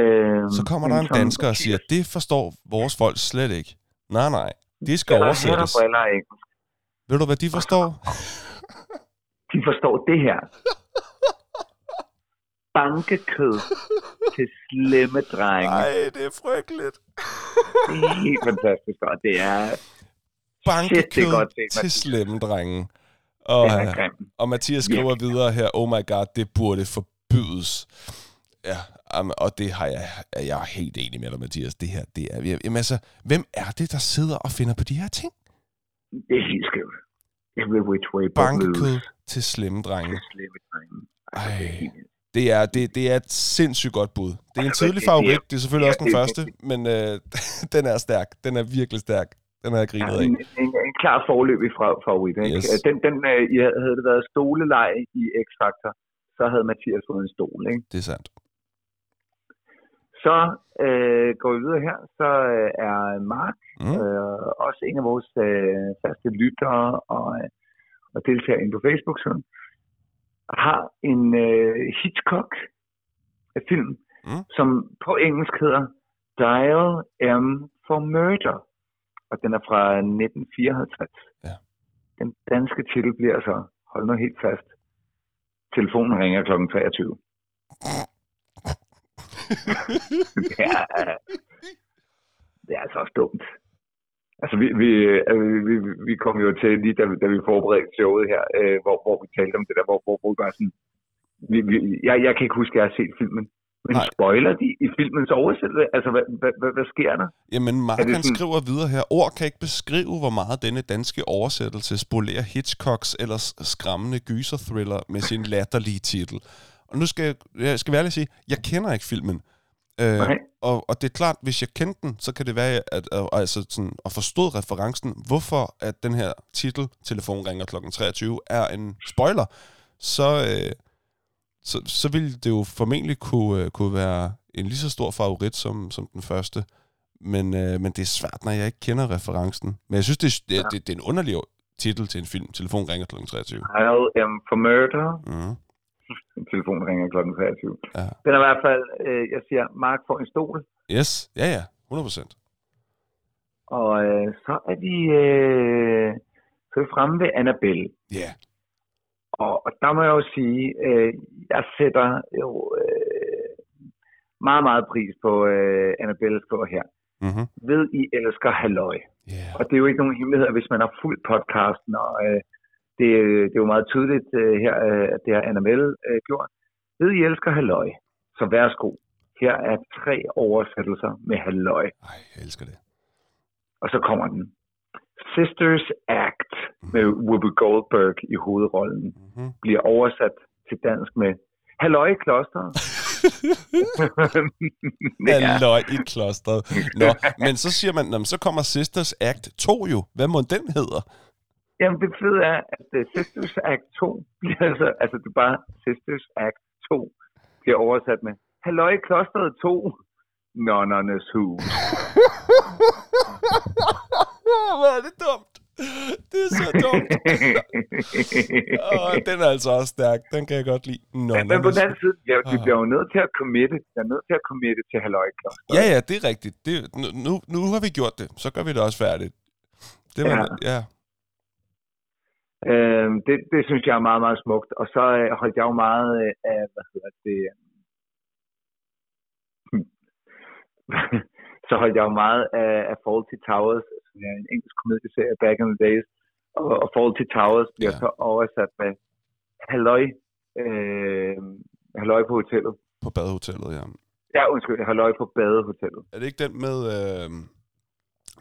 Øh, så kommer der en dansker og siger, det forstår vores folk slet ikke. Nej, nej, det skal Eller oversættes. og engelsk. Ved du, hvad de forstår? [laughs] De forstår det her. Bankekød til slemme drenge. Nej, det er frygteligt. Det er helt fantastisk, og det er... Det er godt Bankekød til slemme drenge. Og, Det er og Mathias skriver videre her, oh my god, det burde forbydes. Ja, um, og det har jeg, jeg er helt enig med dig, Mathias. Det her, det er, jamen altså, hvem er det, der sidder og finder på de her ting? Det er helt skævt. Every which way Bankekød til slemme drenge. Til slemme drenge. Altså, det er Ej. Det er, det, det er et sindssygt godt bud. Det er en Altså, tidlig er- favorit. Det er selvfølgelig ja, også den det- første, men øh, [laughs] den er stærk. Den er virkelig stærk. Den har jeg grinet af. en, en, en klar forløbig fra favorit. Ikke? Yes. Den, den, øh, I havde det været stolelej i X-Factor, så havde Mathias fået en stol. Ikke? Det er sandt. Så øh, går vi videre her, så øh, er Mark Mm. øh, også en af vores øh, faste lyttere og, øh, og deltager inde på Facebook-siden, har en øh, Hitchcock-film, Mm. som på engelsk hedder Dial M for Murder, og den er fra 1954. Ja. Den danske titel bliver så, hold nu helt fast, telefonen ringer kl. 23. [laughs] det, er, det er altså også dumt. Altså, vi, vi, øh, vi, vi- kom jo til, lige da, vi- da vi forberedte showet her, øh, hvor, hvor vi talte om det der, hvor, hvor, vi bare sådan... Vi, vi, jeg, jeg kan ikke huske, at jeg har set filmen, Men Nej. spoiler de i filmens oversættelse? Altså, hvad, hvad, hvad, hvad sker der? Jamen, Mark han sådan- skriver videre her, ord kan ikke beskrive, hvor meget denne danske oversættelse spolerer Hitchcocks ellers skræmmende gyser-thriller med sin latterlige titel. Og nu skal jeg, jeg skal være ærlig sige, jeg kender ikke filmen. Øh, Nej. og, og det er klart, hvis jeg kendte den, så kan det være, at, at, altså sådan, at forstod referencen, hvorfor at den her titel, Telefon ringer kl. 23, er en spoiler, så, øh, så, så ville det jo formentlig kunne, øh, kunne være en lige så stor favorit som, som den første. Men, øh, men det er svært, når jeg ikke kender referencen. Men jeg synes, det, er- det, det, det er en underlig titel til en film. Telefon ringer kl. 23. I am for murder. Mm. Telefonen ringer klokken 23. Ja. Den er i hvert fald, øh, jeg siger, Mark får en stol, Yes, ja ja, 100%. og øh, så er vi, øh, så er vi fremme ved Annabelle. Ja, yeah. Og, og der må jeg jo sige, øh, jeg sætter jo øh, meget, meget pris på øh, Annabelle står her. mm-hmm. Ved, I elsker halløj. yeah. Og det er jo ikke nogen hemmelighed, hvis man har fulgt podcasten, og øh, det, det er jo meget tydeligt øh, her, øh, at det har Annabelle øh, gjort. Ved, I elsker halløj. Så værsgo. Her er tre oversættelser med halløj. Ej, jeg elsker det. Og så kommer den. Sisters Act med Whoopi Goldberg i hovedrollen Mm-hmm. bliver oversat til dansk med Halløj i klosteret. [laughs] Ja. Løg i klostret. Nå, [laughs] men så siger man, "Nå, men så kommer Sisters Act 2 jo. Hvad må den hedder? Jamen det fede er, at uh, Sisters Act 2 bliver [laughs] altså, altså det er bare Sisters Act 2 bliver oversat med Halløj i klosteret 2, nonnernes hus. [laughs] Hvor er det dumt. Det er så dumt. [laughs] Åh, den er altså også stærk. Den kan jeg godt lide. Nå, Men, men på den anden side, ja, de bliver jo nødt til at committe, de er nødt til at committe til Halløj i klosteret. Ja, ja, det er rigtigt. Det, nu, nu, nu har vi gjort det. Så gør vi det også færdigt. Det var, ja. Ja. Øh, det, det synes jeg er meget, meget smukt. Og så øh, holdt jeg jo meget øh, af, hvad hedder det, øh, [laughs] så holdt jeg jo meget af, af Fawlty Towers, som er en engelsk komedieserie back in the days. Og, og Fawlty Towers bliver Ja. så oversat med Halløj, øh, Halløj på hotellet. På badehotellet, ja. Ja, undskyld, Halløj på badehotellet. Er det ikke den med øh,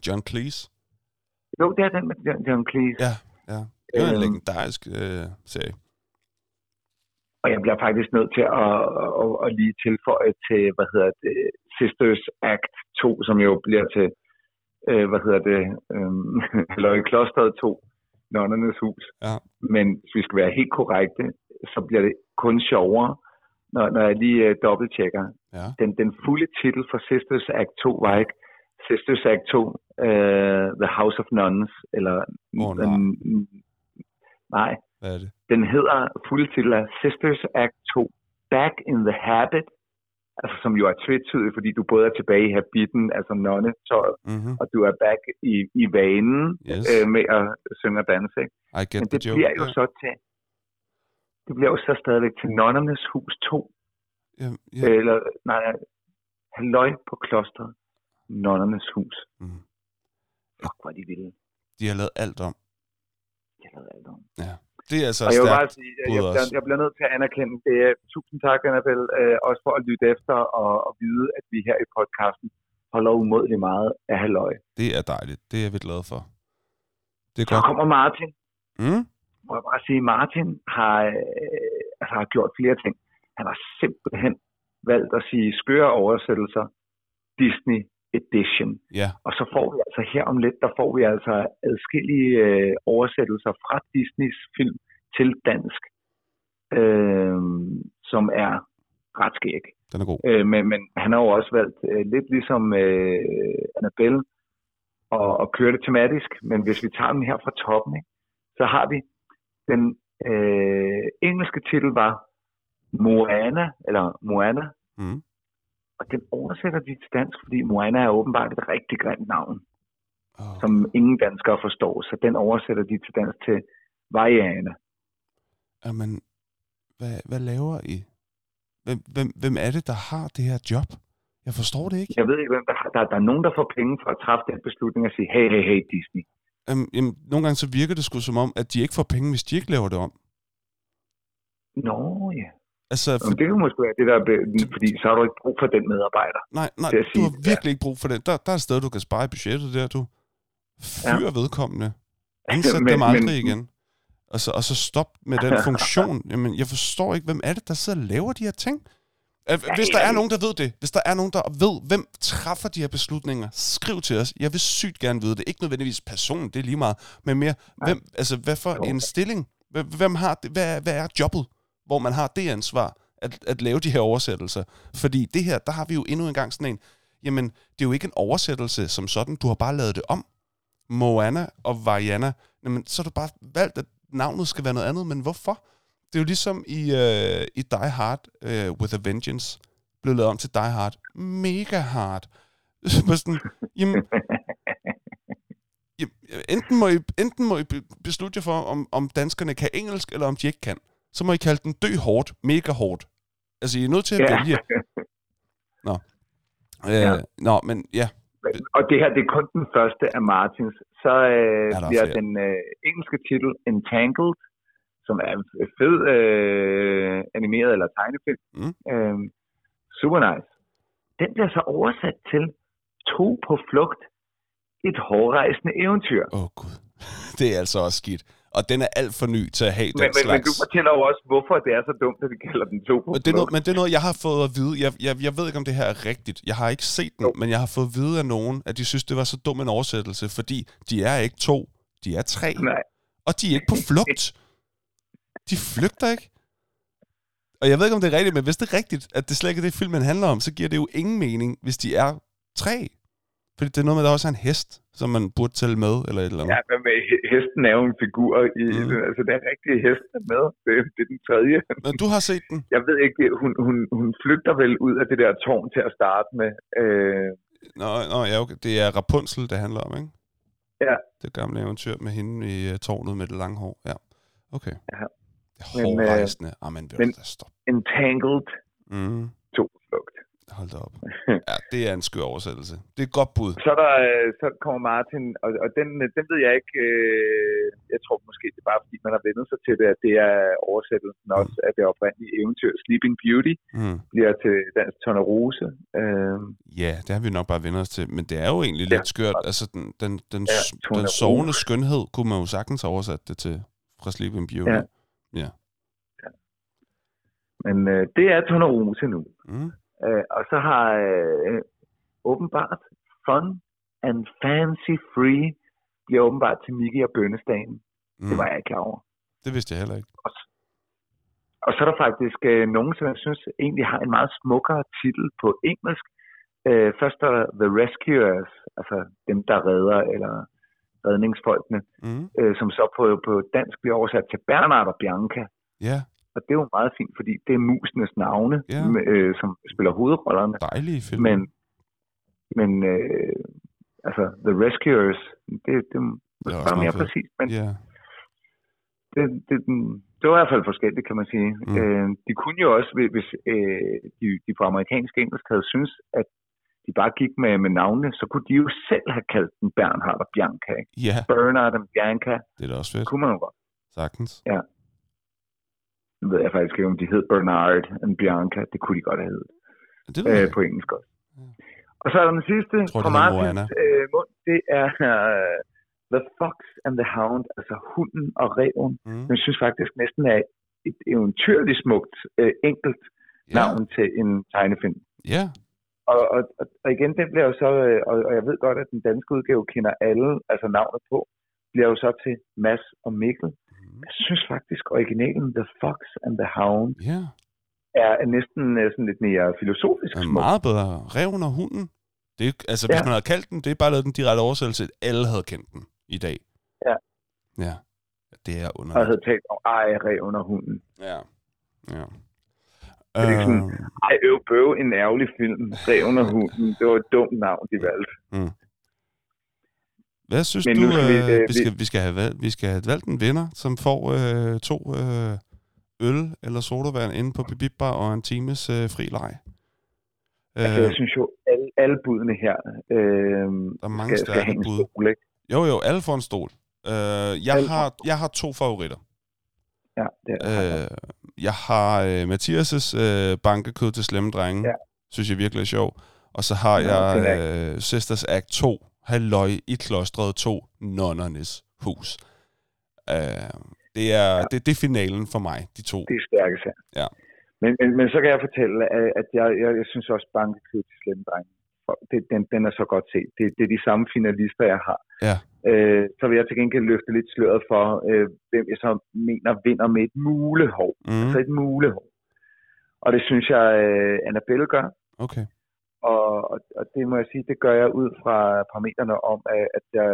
John Cleese? Jo, det er den med John Cleese. Ja, ja. Det er en Øhm. legendarisk øh, serie. Og jeg bliver faktisk nødt til at, at, at lige tilføje til, hvad hedder det, Sisters Act 2, som jo bliver til, øh, hvad hedder det, [laughs] øh, i Klosteret 2, Nonnernes Hus. Ja. Men hvis vi skal være helt korrekte, så bliver det kun sjovere, når, når jeg lige øh, dobbelttjekker. Ja. Den, den fulde titel for Sisters Act 2 var ikke Sisters Act 2, øh, The House of Nuns, eller... Nej. Nej, Hvad er det? den hedder fulde titel er Sisters Act 2 Back in the Habit, altså som jo er tvetydigt, fordi du både er tilbage i habitten, altså nonnetøjet, Mm-hmm. og du er back i, i vanen Yes. øh, med at synge og danse. Ikke? I get Men the det joke. bliver jo så til, det bliver jo så stadigvæk til Nonnernes Hus 2, Ja, ja. ja. eller nej, Halløj på klostret, Nonnernes Hus. Mm. Fuck, hvor er de vilde. De har lavet alt om. Alt om. Ja. Det er altså Og jeg vil bare sige, jeg, jeg, os. jeg, jeg bliver nødt til at anerkende det. Tusind tak, Annabelle, øh, også for at lytte efter og, og vide, at vi her i podcasten holder umådeligt meget af halløj. Det er dejligt. Det er vi glade for. Det er Så godt. kommer Martin. Mm? Må jeg bare sige, Martin har, øh, altså har gjort flere ting. Han har simpelthen valgt at sige skøre oversættelser, Disney Edition. Ja. Og så får vi altså her om lidt, der får vi altså adskillige øh, oversættelser fra Disneys film til dansk, øh, som er ret skæg. Den er god. Øh, men, men han har jo også valgt øh, lidt ligesom øh, Annabelle og, og køre det tematisk. Men hvis vi tager den her fra toppen, ikke, så har vi den øh, engelske titel var Moana, eller Moana, Mm. Og den oversætter de til dansk, fordi Moana er åbenbart et rigtig grimt navn, Oh. som ingen danskere forstår. Så den oversætter de til dansk til Vajana. Jamen, hvad, hvad laver I? Hvem, hvem, hvem er det, der har det her job? Jeg forstår det ikke. Jeg ved ikke, hvem der, der, der er nogen, der får penge for at træffe den beslutning og sige, hey, hey, hey, Disney. Jamen, jamen, nogle gange så virker det sgu som om, at de ikke får penge, hvis de ikke laver det om. Nå ja. Altså, for, Men det kan måske være det, der er, fordi så har du ikke brug for den medarbejder. nej, nej, du sige, har virkelig ikke brug for det. Der, der er et sted, du kan spare i budgettet der, du. Fyr ja. vedkommende. [laughs] Ansæt Men- dem aldrig men- igen. Og så, og så stop med den funktion. [laughs] Jamen, jeg forstår ikke, hvem er det, der sidder og laver de her ting? Hvis der er nogen, der ved det, hvis der er nogen, der ved, hvem træffer de her beslutninger, skriv til os. Jeg vil sygt gerne vide det. Ikke nødvendigvis personen, det er lige meget, men mere, hvem, altså, hvad for en stilling? Hvem har det? Hvad, hvad er jobbet, hvor man har det ansvar, at, at lave de her oversættelser? Fordi det her, der har vi jo endnu en gang sådan en, jamen, det er jo ikke en oversættelse som sådan, du har bare lavet det om. Moana og Vajana, jamen, så har du bare valgt, at navnet skal være noget andet, men hvorfor? Det er jo ligesom i, øh, i Die Hard øh, with a Vengeance, blev lavet om til Die Hard Mega Hard. Så sådan, jamen, enten, må I, enten må I beslutte jer for, om, om danskerne kan engelsk, eller om de ikke kan. Så må I kalde den dø hårdt, mega hårdt. Altså, I er nødt til at Ja. vælge. Nå. Øh, Ja. Nå, men ja. Og det her, det er kun den første af Martins. Så øh, der bliver flere? den øh, engelske titel Entangled, som er en fed øh, animeret eller tegnefilm. Mm. Øh, super nice. Den bliver så oversat til To på flugt. Et hårrejsende eventyr. Åh, oh, Gud. [laughs] Det er altså også skidt. Og den er alt for ny til at have den Men, men, men slags. du fortæller jo også, hvorfor det er så dumt, at vi kalder den To på Men det, er noget, men det er noget, jeg har fået at vide. Jeg, jeg, jeg ved ikke, om det her er rigtigt. Jeg har ikke set den, Jo. men jeg har fået at vide af nogen, at de synes, det var så dum en oversættelse, fordi de er ikke to, de er tre. Nej. Og de er ikke på flugt. De flygter ikke. Og jeg ved ikke, om det er rigtigt, men hvis det er rigtigt, at det slet ikke er det, filmen handler om, så giver det jo ingen mening, hvis de er tre. Fordi det er noget med, at der også er en hest, som man burde tælle med, eller et eller andet. Ja, men med hesten er jo en figur i Mm. Altså, den rigtige hest er med. Det, det er den tredje. Men du har set den. Jeg ved ikke, hun, hun, hun flygter vel ud af det der tårn til at starte med. Øh, Nå, nå ja, okay. Det er Rapunzel, det handler om, ikke? Ja. Det gamle eventyr med hende i uh, tårnet med det lange hår. Ja, okay. Ja. Det er Men, øh. Ah, men, men- entangled, Mm. Hold da op. [laughs] Ja, det er en skør oversættelse. Det er et godt bud. Så, er der, øh, så kommer Martin, og, og den, den ved jeg ikke, øh, jeg tror måske, det er bare fordi, man har vendt sig til det, at det er oversættelsen Mm. også af det oprindelige eventyr. Sleeping Beauty Mm. bliver til dansk Tornerose. Øh, Ja, det har vi nok bare vendt os til. Men det er jo egentlig Ja. lidt skørt. Altså, den, den, den, Ja, Tone den sovende skønhed kunne man jo sagtens oversætte det til fra Sleeping Beauty. Ja. men øh, det er Tornerose nu. Mm. Øh, og så har øh, åbenbart Fun and Fancy Free bliver åbenbart til Mickey og Bønnestagen. Mm. Det var jeg ikke klar over. det vidste jeg heller ikke. Og så er der faktisk øh, nogen, som jeg synes egentlig har en meget smukkere titel på engelsk. Øh, først er der The Rescuers, altså dem, der redder, eller redningsfolkene, Mm. øh, som så på, på dansk bliver oversat til Bernard og Bianca. Ja, Og det er jo meget fint, fordi det er musenes navne, Ja. øh, som spiller hovedrollerne. dejlige film. Men, men øh, altså, The Rescuers, det, det, Det er bare mere fedt. præcis. Men Ja. det, det, det var i hvert fald forskelligt, kan man sige. Mm. Mm. Øh, de kunne jo også, hvis- øh, de, de på amerikansk engelsk havde synes, at de bare gik med, med navnene, så kunne de jo selv have kaldt den Bernhard og Bianca. Ikke? ja, Bernard og Bianca, det er da også fedt. kunne man jo godt. Sagtens. Nu ved jeg faktisk ikke, om de hed Bernard og Bianca. Det kunne de godt have heddet Det jeg øh, på engelsk også. Ja. Og så er der den sidste tror, fra Martins øh, mund. Det er øh, The Fox and the Hound, altså hunden og reven. Mm. Jeg synes faktisk næsten er et eventyrligt smukt, øh, enkelt Ja, navn til en tegnefilm. ja. Og, og, og, og igen, den bliver jo så, øh, og, og jeg ved godt, at den danske udgave kender alle, altså navnet på, bliver jo så til Mads og Mikkel. Mm. Jeg synes faktisk, originalen The Fox and the Hound Ja, er næsten øh, sådan lidt mere filosofisk er smuk. meget bedre. Reven og hunden. Det er, altså, hvis Ja. man havde kaldt den, det er bare lavet den direkte oversættelse. Alle havde kendt den i dag. Ja. Ja. Det er Og underligt. havde talt om, ej, reven og hunden. Ja. Ja. Er det ikke sådan- Øhm, Ej, øv, bøv, en ærgerlig film. Reven og hunden. Det var et dumt navn, de valgte. Hvad synes Men du, skal vi, øh, øh, vi, skal, vi, skal have valgt, vi skal have valgt en vinder, som får øh, to øh, øl eller sodavand inde på Bip Bip Bar og en times øh, fri leg. Altså, Øh, jeg synes jo, alle, alle budene her øh, der er mange skal, skal stærke hænge bud. stol, ikke? Jo, jo, alle får en stol. Øh, jeg, Alle har, en jeg har to favoritter. Ja, det er Øh, jeg har øh, Mathias' øh, bankekød til slemme drenge. Ja. Synes jeg virkelig er sjov. Og så har Nå, jeg øh, Sisters Act 2, Halløj i klostret 2, Nonnernes hus. Øh, det, er, Ja. det, det er finalen for mig, de to. Det er stærke sager. Ja. Men, men, men så kan jeg fortælle, at, jeg, jeg, jeg synes også, Bankekød til Slemme Drenge, det, den, den er så godt set. Det, det er de samme finalister, jeg har. Ja. Øh, så vil jeg til gengæld løfte lidt sløret for, øh, hvem jeg så mener vinder med et mulehår. Mm, Altså et mulehår. Og det synes jeg, øh, Annabelle gør. okay. Og, og, det må jeg sige, det gør jeg ud fra parametrene om, at, at jeg,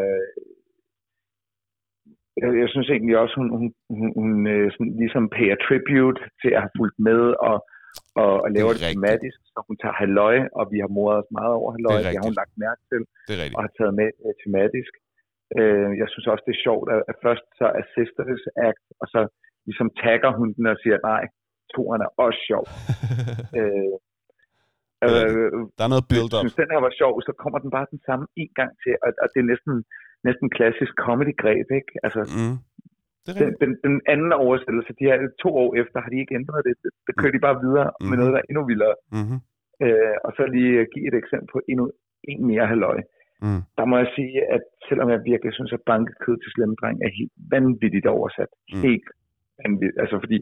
jeg, jeg synes egentlig også, hun, hun, hun, hun øh, sådan, ligesom payer tribute til at have fulgt med og, og, og laver Det det, tematisk. Så hun tager halløj, og vi har moret os meget over halløj. Det Det, har hun lagt mærke til og har taget med øh, tematisk. Øh, jeg synes også, det er sjovt, at, at først så er Sisters Act, og så ligesom tagger hun den og siger, nej, toeren er også sjov. [laughs] øh, øh, Der er noget hvis build-up. du synes, den her var sjov, så kommer den bare den samme en gang til, og, og det er næsten, næsten klassisk comedy-greb, ikke? Altså, Mm. Det er den, den, den anden oversættelse, de her to år efter, har de ikke ændret det. Det kører de bare videre mm. med noget, der er endnu vildere. Mm-hmm. Øh, og så lige give et eksempel på endnu en mere halløj. Mm. Der må jeg sige, at selvom jeg virkelig synes, at bankekød til slemme dreng er helt vanvittigt oversat. Mm. Mm. Helt vanvittigt. Altså fordi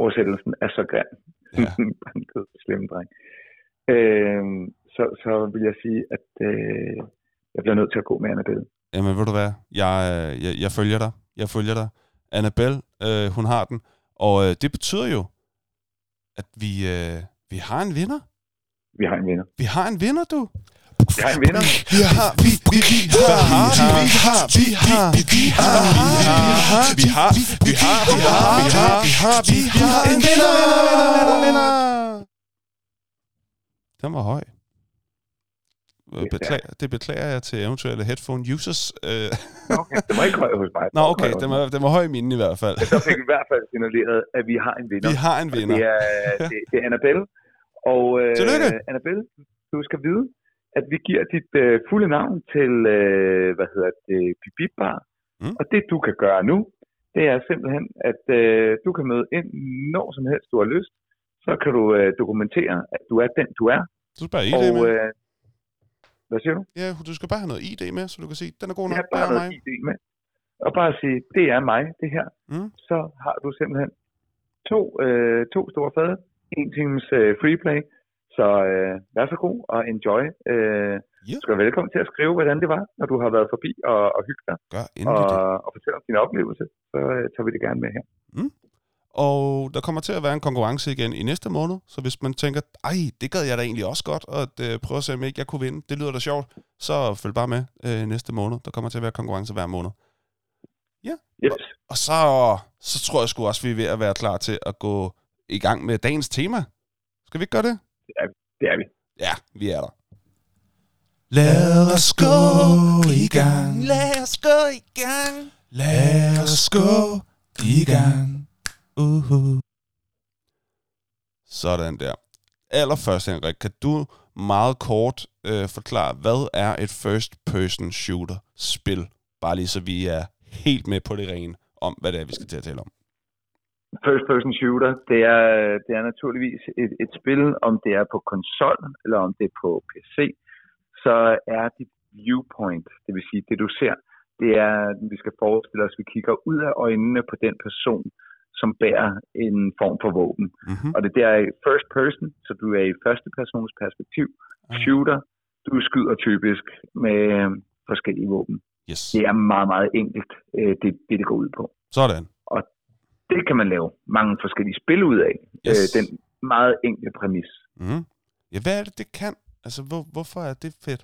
oversættelsen er så grim. Ja. [laughs] bankekød til slemme dreng. Øh, så, så vil jeg sige, at øh, jeg bliver nødt til at gå med Annabelle. Jamen, ved du hvad? Jeg, øh, jeg, jeg følger dig. Jeg følger dig. Annabelle, øh, hun har den. Og øh, det betyder jo, at vi, øh, vi har en vinder. Vi har en vinder. Vi har en vinder, du. Vi har en vinder. Vi har, vi, vi, vi har, vi har, vi har, vi har, vi har, vi har, vi har, vi har, vi har, vi har en vinder, vinder, vinder, vinder. Den var høj. er Beklager, det beklager jeg til eventuelle headphone users. Øh, Okay, det var ikke høj hos mig. [laughs] Nå, okay, den var, den var høj i mine i hvert fald. Så fik vi i hvert fald signaleret, at vi har en vinder. Vi har en Og vinder. Det er, [laughs] det, det er Annabelle. Og øh, Tillykke. Annabelle, du skal vide, at vi giver dit øh, fulde navn til, øh, hvad hedder det, Bar. Mm. Mm. Og det du kan gøre nu, det er simpelthen, at øh, du kan møde ind når som helst du har lyst. Så kan du øh, dokumentere, at du er den du er. Du skal bare have Og ID med. øh, hvad siger du? Ja, du skal bare have noget ID med, så du kan se, den er god nok. Jeg Det bare er mig. noget ID med. Og bare sige, det er mig, det her. Mm. Så har du simpelthen to, øh, to store fade, en times øh, freeplay. Så øh, vær så god og enjoy. Øh, Ja. Du skal være velkommen til at skrive, hvordan det var, når du har været forbi og, og hygge dig Gør og, det. og fortælle om din oplevelse. Så øh, tager vi det gerne med her. Og der kommer til at være en konkurrence igen i næste måned, så hvis man tænker, ej, det gad jeg da egentlig også godt, og at, øh, prøve at se, om ikke jeg kunne vinde, det lyder da sjovt, så følg bare med øh, næste måned. Der kommer til at være konkurrence hver måned. Yes. Og så, så tror jeg sgu også, vi er ved at være klar til at gå i gang med dagens tema. Skal vi ikke gøre det? Det er vi. Ja, vi er der. Lad os gå i gang. Lad os gå i gang. Lad os gå i gang. Uh-huh. Sådan der. Allerførst, Henrik, kan du meget kort øh, forklare, hvad er et first-person shooter-spil? Bare lige så vi er helt med på det rene om, hvad det er, vi skal til at tale om. First person shooter, det er, det er naturligvis et, et spil, om det er på konsol eller om det er på PC, så er dit viewpoint, det vil sige det du ser, det er, vi skal forestille os, at vi kigger ud af øjnene på den person, som bærer en form for våben. Mm-hmm. Og det der er first person, så du er i første persons perspektiv. Shooter, du skyder typisk med øh, forskellige våben. Yes. Det er meget, meget enkelt, øh, det, det det går ud på. Sådan. Det kan man lave mange forskellige spil ud af. Yes. Øh, den meget enkle præmis. Mm. Ja, hvad er det, det kan? Altså, hvor, hvorfor er det fedt?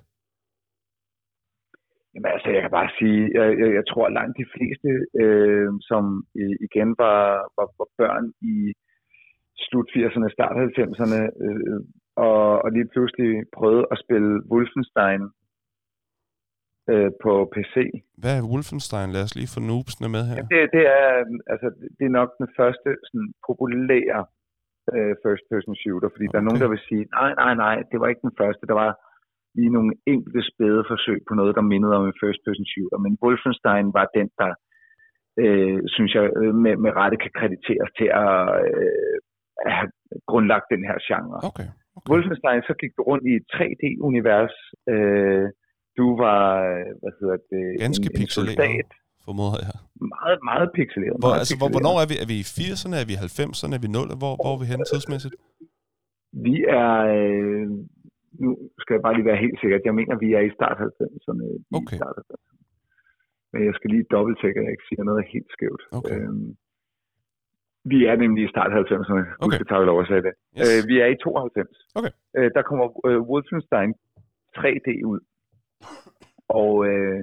Jamen altså, jeg kan bare sige, jeg, jeg, jeg tror langt de fleste, øh, som øh, igen var, var, var børn i slut 80'erne, start 90'erne, øh, og, og lige pludselig prøvede at spille Wolfenstein øh, på PC. Hvad er Wolfenstein? Lad os lige få noobsene med her. Ja. Det, det, er, altså, det er nok den første sådan, populære øh, first person shooter, fordi okay. der er nogen, der vil sige, nej, nej, nej, det var ikke den første, der var lige nogle enkelte spæde forsøg på noget, der mindede om en first person shooter, men Wolfenstein var den, der øh, synes jeg, øh, med, med rette kan krediteres til at, øh, at have grundlagt den her genre. Okay. okay. Wolfenstein, så gik du rundt i et 3D-univers. Øh, du var, hvad hedder det, Ganske en, en pixeleret. soldat. Formoder jeg. Meget, meget pixeleret. Hvor, meget altså, hvor, pixeleret. hvornår er vi? Er vi i 80'erne? Er vi i 90'erne? Er vi 0? Hvor, hvor er vi henne tidsmæssigt? Vi er, øh, nu skal jeg bare lige være helt sikker, jeg mener, vi er i start 90'erne. Vi er i Okay. start 90'erne. Men jeg skal lige dobbelttjekke, at jeg ikke siger noget helt skævt. Okay. Øhm, vi er nemlig i start 90'erne. Okay. Okay. skal tage lov at sige det. Yes. Øh, vi er i 92. Okay. Øh, der kommer øh, Wolfenstein 3D ud. Og øh,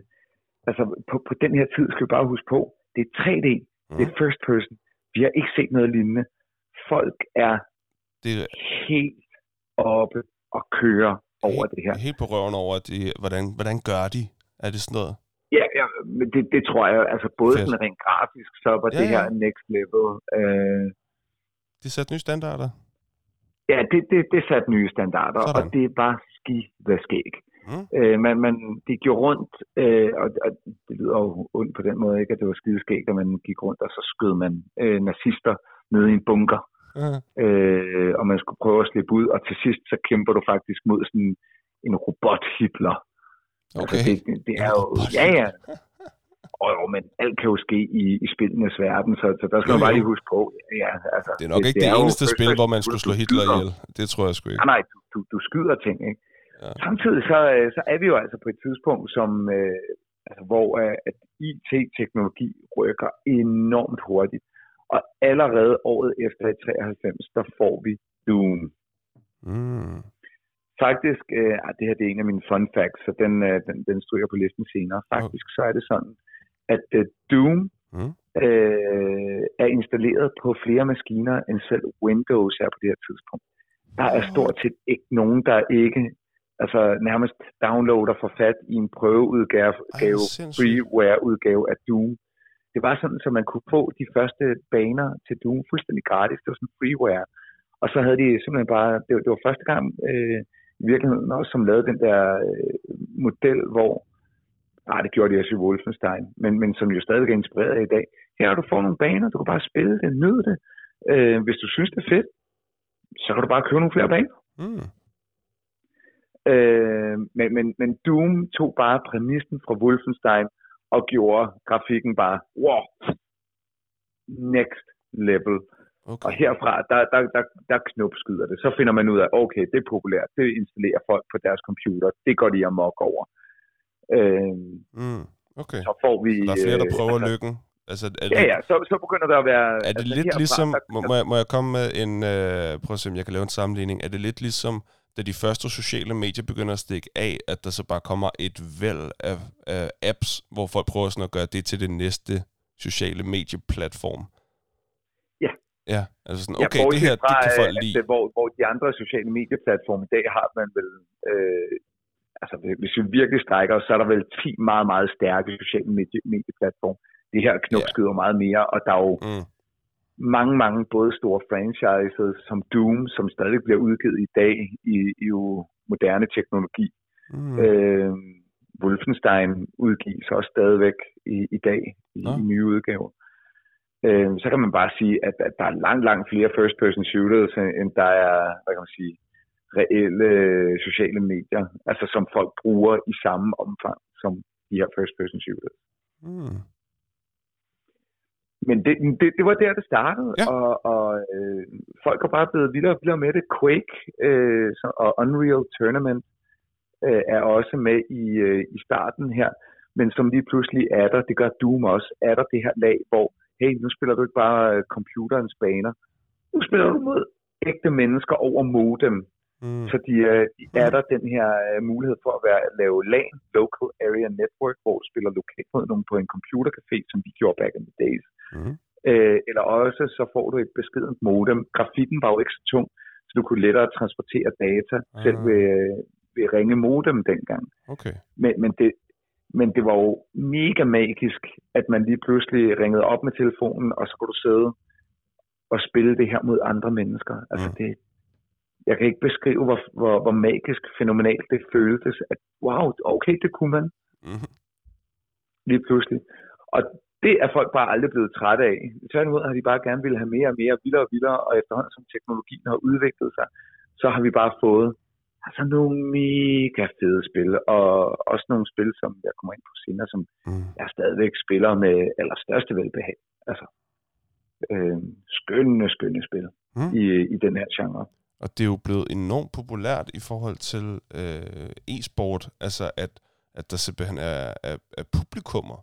altså, på, på den her tid skal vi bare huske på, det er 3D, mm. det er first person. Vi har ikke set noget lignende. Folk er Det er helt oppe og kører over det her. helt på røven over, de, hvordan, hvordan gør de? Er det sådan noget? Ja, ja men det, det tror jeg, altså både Fedt. sådan rent grafisk, så var Ja, det her ja. next level. Øh, De satte nye standarder? ja, det, det, det satte nye standarder, Sådan. og det var skide skæg. Mm. Øh, man, man, det gjorde rundt, øh, og, og det lyder jo ondt på den måde, ikke, at det var skide skægt, at man gik rundt, og så skød man øh, nazister nede i en bunker, Ja. øh, og man skulle prøve at slippe ud, og til sidst så kæmper du faktisk mod sådan en robot-Hitler. Okay. Altså, det, det, det er jo, ja ja, og jo, men alt kan jo ske i, i spillenes verden, så, så der skal man bare lige huske på, ja, altså, Det er nok ikke det, jo eneste spil, hvor man skulle slå Hitler ihjel. Det tror jeg sgu ikke. Nej, nej, du, du, du skyder ting, ikke? Ja. Samtidig så, øh, så er vi jo altså på et tidspunkt, som, øh, altså, hvor øh, at IT-teknologi rykker enormt hurtigt. Og allerede året efter i 93, der får vi Doom. Mm. Faktisk, øh, ah, det her det er en af mine fun facts, så den, øh, den, den stryger på listen senere. Faktisk så er det sådan, at øh, Doom Mm. øh, er installeret på flere maskiner, end selv Windows er på det her tidspunkt. Der er stort set ikke nogen, der ikke altså nærmest downloader for fat i en prøveudgave, gave, sindssygt. freeware-udgave af Doom. Det var sådan, så man kunne få de første baner til Doom fuldstændig gratis. Det var sådan freeware. Og så havde de simpelthen bare, det var, det var første gang øh, i virkeligheden også, som lavede den der øh, model, hvor, nej, det gjorde de også i Wolfenstein, men, men som jo stadig er inspireret af i dag. Her har du fået nogle baner, du kan bare spille det, nyde det. Øh, hvis du synes, det er fedt, så kan du bare købe nogle flere baner. Mm. Øh, men, men, men Doom tog bare præmissen fra Wolfenstein og gjorde grafikken bare, wow, next level. Okay. Og herfra, der, der, der, der knopskyder det. Så finder man ud af, okay, det er populært, det installerer folk på deres computer, det går de amok over. Øh, Mm. Okay. så får vi... Der er flere, der øh, prøver altså, lykken. Altså, er Ja, det, ja, så, så begynder der at være... Er det altså, lidt herfra, ligesom, der- må, må, jeg, må jeg komme med en, øh, prøv at se, om jeg kan lave en sammenligning, er det lidt ligesom, da de første sociale medier begynder at stikke af, at der så bare kommer et væld af, af apps, hvor folk prøver sådan at gøre det til det næste sociale medieplatform? Ja. Ja, altså sådan, Ja, okay, det her, bortset det kan fra, folk lide. hvor, hvor de andre sociale medieplatforme i dag har man vel... Øh, altså, hvis vi virkelig strækker så er der vel 10 meget, meget stærke sociale medie, medieplatforme. Det her knopskyder yeah. meget mere, og der er jo Mm. Mange, mange både store franchises som Doom, som stadig bliver udgivet i dag i, i jo moderne teknologi. Mm. Øh, Wolfenstein udgives også stadigvæk i, i dag i, Nå. i nye udgaver. Øh, så kan man bare sige, at, at der er langt, langt flere first-person shooters, end der er, hvad kan man sige, reelle sociale medier, altså som folk bruger i samme omfang som de her first-person shooters. Mm. Men det, det, det var der, det startede, Ja. og, og øh, folk er bare blevet vildere og vildere med det. Quake øh, så, og Unreal Tournament øh, er også med i, øh, i starten her, men som lige pludselig er der, det gør Doom også, er der det her lag, hvor, hey, nu spiller du ikke bare øh, computerens baner, nu spiller du mod ægte mennesker over modem, Mm. så de, øh, er der den her øh, mulighed for at være, at lave LAN, Local Area Network, hvor du spiller lokalt mod nogen på en computercafé, som vi gjorde back in the days. Mm. Øh, eller også så får du et beskedent modem. Grafikken var jo ikke så tung, så du kunne lettere transportere data, Ah. selv ved, ved ringe modem dengang. Okay. Men, men, det, men det var jo mega magisk, at man lige pludselig ringede op med telefonen, og så kunne du sidde og spille det her mod andre mennesker. Altså Mm. det, jeg kan ikke beskrive, hvor, hvor, hvor magisk, fænomenalt det føltes, at wow, okay, det kunne man Mm. lige pludselig. Og det er folk bare aldrig blevet trætte af. Tværtimod har de bare gerne ville have mere og mere, vildere og vildere, og efterhånden som teknologien har udviklet sig, så har vi bare fået altså nogle mega fede spil, og også nogle spil, som jeg kommer ind på senere, som mm. jeg stadigvæk spiller med allerstørste velbehag. Altså, øh, skønne, skønne spil mm. i, i den her genre. Og det er jo blevet enormt populært i forhold til øh, e-sport, altså at, at der simpelthen er, er, er publikummer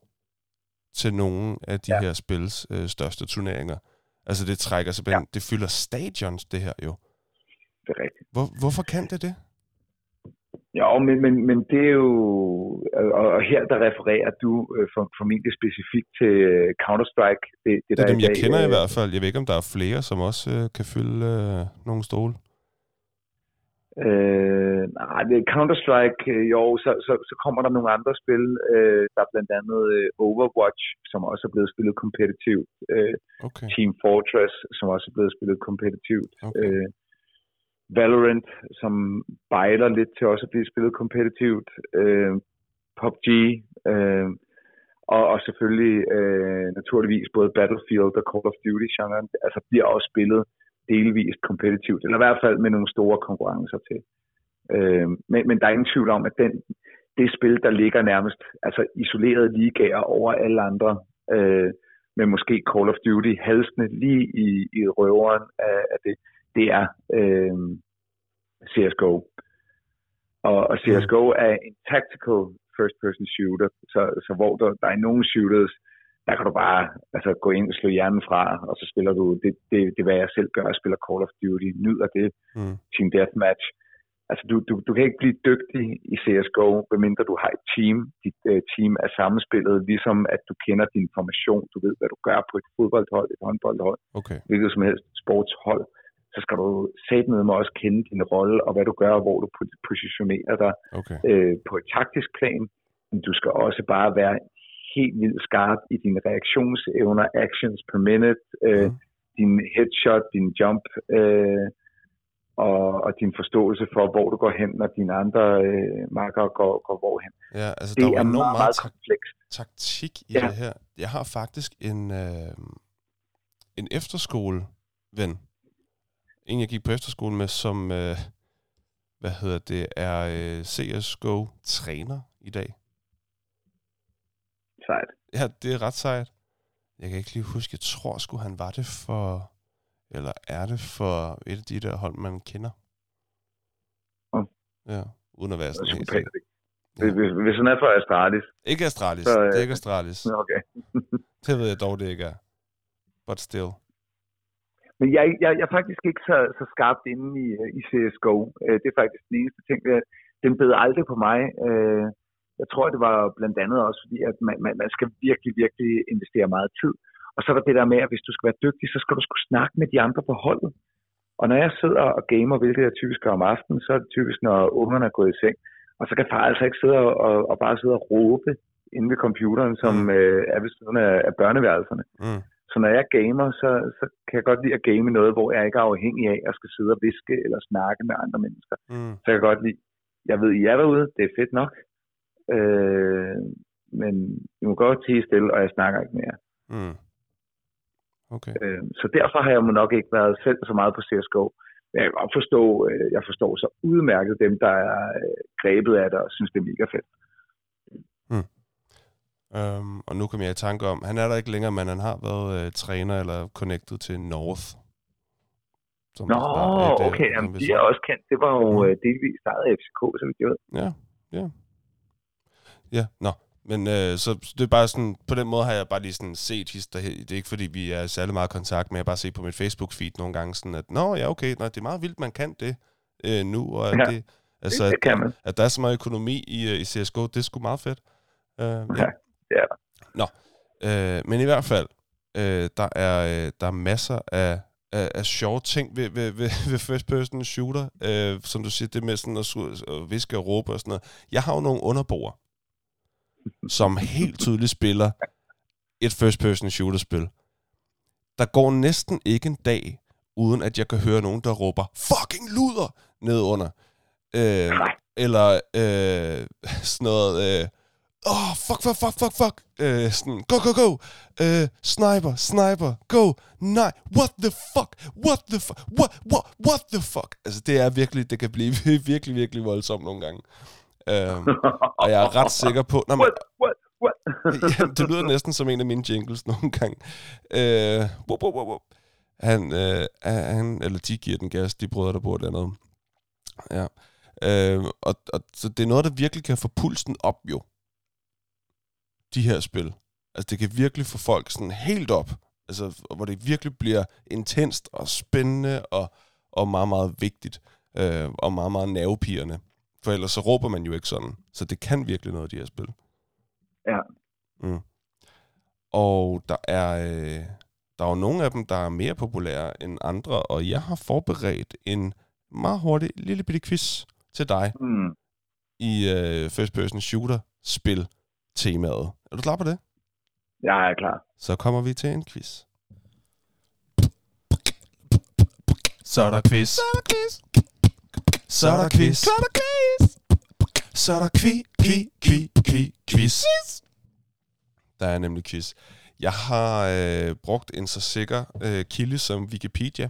til nogle af de ja. her spils øh, største turneringer. Altså det trækker simpelthen, ja. det fylder stadions, det her jo. Det er rigtigt. Hvor, hvorfor kan det det? Ja, men, men, men det er jo, og her der refererer du øh, for, formentlig specifikt til øh, Counter-Strike. Det, det, det er dem, jeg kender øh, i hvert fald. Jeg ved ikke, om der er flere, som også øh, kan fylde øh, nogle stole. Øh, nej, er Counter-Strike, øh, jo, så, så, så kommer der nogle andre spil. Øh, der er blandt andet øh, Overwatch, som også er blevet spillet kompetitivt. Øh, okay. Team Fortress, som også er blevet spillet kompetitivt. Okay. Øh, Valorant, som bejler lidt til også at blive spillet kompetitivt. Øh, PUBG, øh, og, og selvfølgelig øh, naturligvis både Battlefield og Call of Duty-genren, altså bliver også spillet delvist kompetitivt, eller i hvert fald med nogle store konkurrencer til. Øh, men, men der er ingen tvivl om, at den, det spil, der ligger nærmest altså isolerede ligaer over alle andre, øh, med måske Call of Duty halsende lige i, i røveren af, af det, det er øh, CSGO. Og, og CSGO er en tactical first-person shooter, så, så hvor der, der er nogle shooters, der kan du bare altså, gå ind og slå hjernen fra, og så spiller du, det, det, det er hvad jeg selv gør, jeg spiller Call of Duty, nyder det, mm. Team Deathmatch. Altså du, du, du kan ikke blive dygtig i CSGO, medmindre du har et team. Dit uh, team er sammenspillet, ligesom at du kender din formation, du ved, hvad du gør på et fodboldhold, et håndboldhold, okay. hvilket som helst sportshold så skal du med mig også kende din rolle, og hvad du gør, og hvor du positionerer dig okay. øh, på et taktisk plan. Men du skal også bare være helt vildt skarp i dine reaktionsevner, actions per minute, øh, mm. din headshot, din jump, øh, og, og din forståelse for, hvor du går hen, når dine andre øh, marker går, går hvorhen. Ja, altså, det der er meget, meget komplekst. taktik i ja. det her. Jeg har faktisk en, øh, en efterskole ven, en, jeg gik på efterskole med, som, øh, hvad hedder det, er øh, CSGO-træner i dag. Sejt. Ja, det er ret sejt. Jeg kan ikke lige huske, jeg tror sgu, han var det for, eller er det for et af de der hold, man kender. Mm. Ja, uden at være sådan helt Ja. Hvis, hvis han er for Astralis. Ikke Astralis, så, det er ikke Astralis. [laughs] Okay. [laughs] det ved jeg dog, det ikke er. But still. Men jeg, jeg, jeg er faktisk ikke så, så skarpt inde i, i CSGO. Øh, det er faktisk den eneste ting. Den bed aldrig på mig. Øh, jeg tror, det var blandt andet også, fordi at man, man, man skal virkelig, virkelig investere meget tid. Og så er der det der med, at hvis du skal være dygtig, så skal du skulle snakke med de andre på holdet. Og når jeg sidder og gamer, hvilket jeg typisk gør om aftenen, så er det typisk, når ungerne er gået i seng. Og så kan far altså ikke sidde og, og, og bare sidde og råbe inde ved computeren, som mm. øh, er ved siden af, af børneværelserne. Mm. Så når jeg gamer, så, så kan jeg godt lide at game noget, hvor jeg ikke er afhængig af at skal sidde og viske eller snakke med andre mennesker. Mm. Så jeg kan godt lide, jeg ved, I er derude, det er fedt nok, øh, men I må godt tige stille, og jeg snakker ikke mere. Mm. Okay. Øh, så derfor har jeg nok ikke været selv så meget på CSGO. Men jeg kan godt forstå, øh, jeg forstår så udmærket dem, der er øh, grebet af det og synes, det er mega fedt. Mm. Um, og nu kommer jeg i tanke om, han er der ikke længere, men han har været uh, træner eller connected til North. Som Nå, et, øh, okay, jamen, de er også kendt. Det var jo mm. delvis startet af FCK, så vidt jeg ved. Ja, ja. Ja, nå. Men øh, så det er bare sådan, på den måde har jeg bare lige sådan set hister, det er ikke fordi vi er særlig meget kontakt, men jeg bare set på mit Facebook-feed nogle gange sådan, at nå ja, okay, nå, det er meget vildt, man kan det øh, nu, og at, ja, det, altså, det, kan man. At, at der er så meget økonomi i, i CSGO, det er sgu meget fedt. Uh, ja. ja det er der. Nå, øh, men i hvert fald, øh, der, er, øh, der er masser af, af, af sjove ting ved, ved, ved, [laughs] ved first person shooter, øh, som du siger, det med sådan at, at viske og råbe og sådan noget. Jeg har jo nogle underboer, som helt tydeligt spiller et first person shooter spil. Der går næsten ikke en dag, uden at jeg kan høre nogen, der råber, fucking luder, ned under. Øh, eller øh, sådan noget, øh, åh, oh, fuck, fuck, fuck, fuck, fuck. Øh, sådan, go, go, go. Øh, sniper, sniper, go. Nej, what the fuck, what the fuck, what, what, what the fuck. Altså, det er virkelig, det kan blive [laughs] virkelig, virkelig voldsomt nogle gange. Øh, og jeg er ret sikker på... Nå, men, What, what, what? [laughs] ja, det lyder næsten som en af mine jingles nogle gange. Øh, whoop, whoop, whoop. Han, øh, han, eller de giver den gas, de brødre, der bor dernede. Ja. Øh, og, og, så det er noget, der virkelig kan få pulsen op, jo. De her spil. Altså, det kan virkelig få folk sådan helt op. Altså, hvor det virkelig bliver intenst og spændende og, og meget, meget vigtigt. Øh, og meget, meget nervepirrende. For ellers så råber man jo ikke sådan. Så det kan virkelig noget, de her spil. Ja. Mm. Og der er, øh, der er jo nogle af dem, der er mere populære end andre, og jeg har forberedt en meget hurtig lille bitte quiz til dig Mm. i øh, first person shooter spil temaet. Er du klar på det? Jeg er klar. Så kommer vi til en quiz. Så er der quiz. Så er der quiz. Så er der quiz. Så er der quiz. Så er der kvi, kvi, kvi, kvi, quiz. Der er nemlig quiz. Jeg har øh, brugt en så sikker øh, kilde som Wikipedia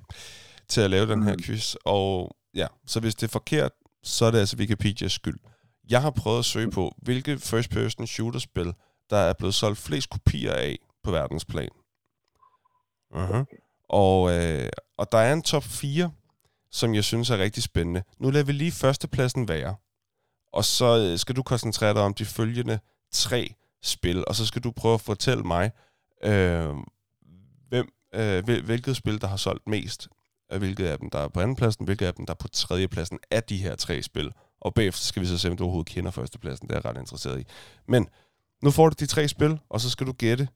til at lave den her quiz, og ja, så hvis det er forkert, så er det altså Wikipedias skyld. Jeg har prøvet at søge på, hvilke first-person shooter-spil, der er blevet solgt flest kopier af på verdensplan. Uh-huh. Og, øh, og der er en top 4, som jeg synes er rigtig spændende. Nu lader vi lige førstepladsen være. Og så øh, skal du koncentrere dig om de følgende tre spil, og så skal du prøve at fortælle mig, øh, hvem, øh, hvilket spil, der har solgt mest, og hvilket af dem, der er på andenpladsen, hvilket af dem, der er på tredjepladsen af de her tre spil. Og bagefter skal vi så se, om du overhovedet kender førstepladsen. Det er jeg ret interesseret i. Men nu får du de tre spil, og så skal du gætte,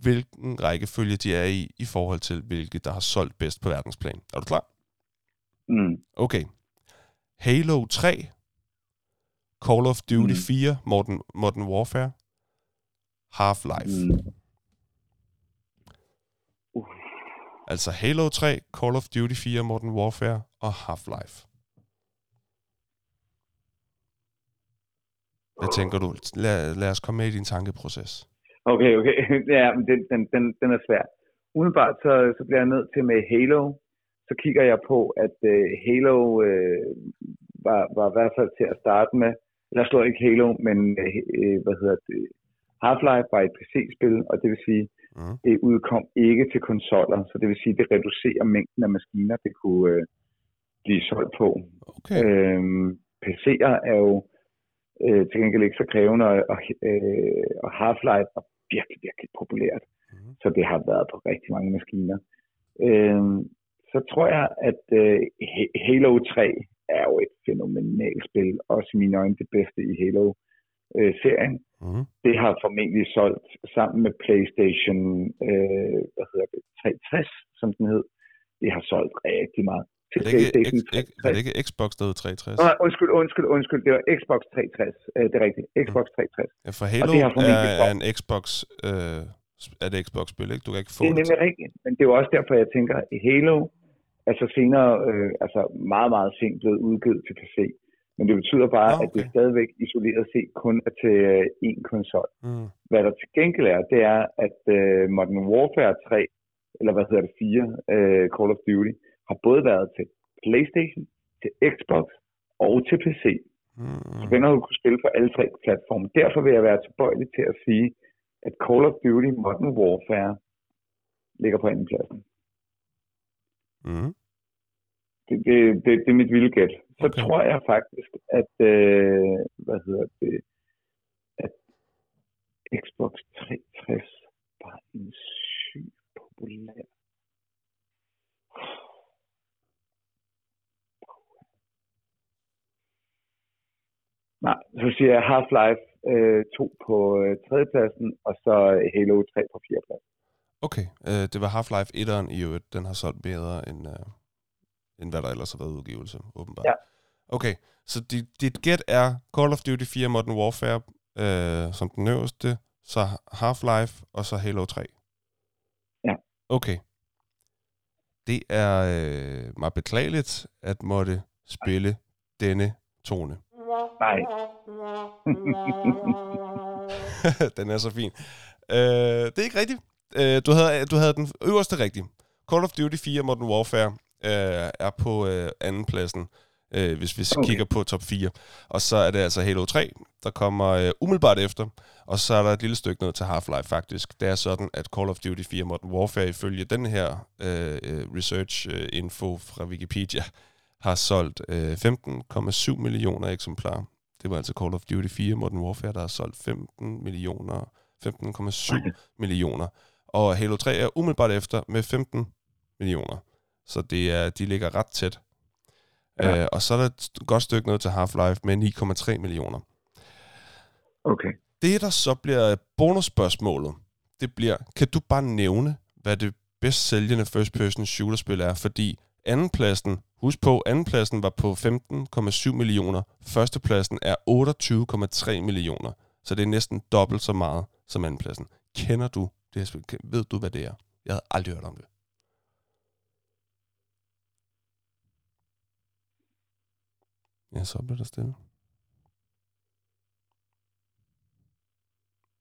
hvilken rækkefølge de er i, i forhold til, hvilket der har solgt bedst på verdensplan. Er du klar? Mm. Okay. Halo 3, Call of Duty Mm. 4, Modern, Modern Warfare, Half-Life. Mm. Altså Halo 3, Call of Duty 4, Modern Warfare og Half-Life. Hvad tænker du? Lad, lad os komme med i din tankeproces. Okay, okay. [laughs] Ja, men den, den, den, den er svær. Umiddelbart så, så bliver jeg nødt til med Halo. Så kigger jeg på, at uh, Halo uh, var, var i hvert fald til at starte med. Jeg slår ikke Halo, men uh, hvad hedder det? Half-Life var et PC-spil, og det vil sige, Mm. det udkom ikke til konsoller. Så det vil sige, det reducerer mængden af maskiner, det kunne uh, blive solgt på. Okay. Øhm, PC'er er jo øh, til gengæld ikke så krævende, og, øh, og Half-Life er virkelig, virkelig populært. Mhm. Så det har været på rigtig mange maskiner. Øhm, så tror jeg, at øh, Ha- Halo 3 er jo et fænomenalt spil. Også i mine øjne det bedste i Halo-serien. Mm. Det har formentlig solgt sammen med PlayStation øh, hvad hedder det, 360, som den hed. Det har solgt rigtig meget. Til Er, det ikke, PlayStation X- X- er det ikke Xbox, der hed 360? Nej, undskyld, undskyld, undskyld. Det var Xbox 360. Øh, det er rigtigt. Xbox 360. Ja, for Halo det er, er en Xbox... Øh, er det Xbox-spil, ikke? Du kan ikke få Det er det. nemlig rigtigt. Men det er jo også derfor, jeg tænker, Halo er så senere, øh, altså meget, meget sent blevet udgivet til PC. Men det betyder bare, okay. at det stadigvæk isoleret set kun er til øh, én konsol. Mm. Hvad der til gengæld er, det er, at øh, Modern Warfare 3, eller hvad hedder det, 4, øh, Call of Duty, har både været til PlayStation, til Xbox og til PC. Mm. Så den har du kunne spille på alle tre platforme. Derfor vil jeg være tilbøjelig til at sige, at Call of Duty Modern Warfare ligger på anden pladsen. Mm. Det, det, det, det er mit vilde gæt. Så Okay. tror jeg faktisk, at, øh, hvad hedder det, at Xbox 360 var en syg populær. Nej, så siger jeg Half-Life øh, 2 på øh, tredjepladsen, og så Halo 3 på fjerdepladsen. Okay, øh, det var Half-Life 1'eren i øvrigt. Den har solgt bedre end, øh, end hvad der ellers har været udgivelse, åbenbart. Ja. Okay, så dit, dit gæt er Call of Duty 4 Modern Warfare øh, som den øverste, så Half-Life og så Halo 3. Ja. Okay. Det er øh, meget beklageligt at måtte spille denne tone. Nej. [laughs] [laughs] den er så fin. Øh, det er ikke rigtigt. Øh, du, havde, du havde den øverste rigtige. Call of Duty 4 Modern Warfare øh, er på øh, anden pladsen, øh, hvis vi okay. kigger på top 4. Og så er det altså Halo 3, der kommer øh, umiddelbart efter. Og så er der et lille stykke ned til Half-Life faktisk. Det er sådan, at Call of Duty 4 Modern Warfare ifølge den her øh, øh research-info fra Wikipedia har solgt øh, 15,7 millioner eksemplarer. Det var altså Call of Duty 4 Modern Warfare, der har solgt 15 millioner, 15,7 millioner. Og Halo 3 er umiddelbart efter med 15 millioner. Så det er, de ligger ret tæt. Ja. Øh, og så er der et godt stykke ned til Half-Life med 9,3 millioner. Okay. Det, der så bliver bonusspørgsmålet, det bliver, kan du bare nævne, hvad det bedst sælgende first-person shooter-spil er? Fordi andenpladsen, husk på, andenpladsen var på 15,7 millioner. Førstepladsen er 28,3 millioner. Så det er næsten dobbelt så meget som andenpladsen. Kender du det spil? Ved du, hvad det er? Jeg havde aldrig hørt om det. Ja, så bliver der stille.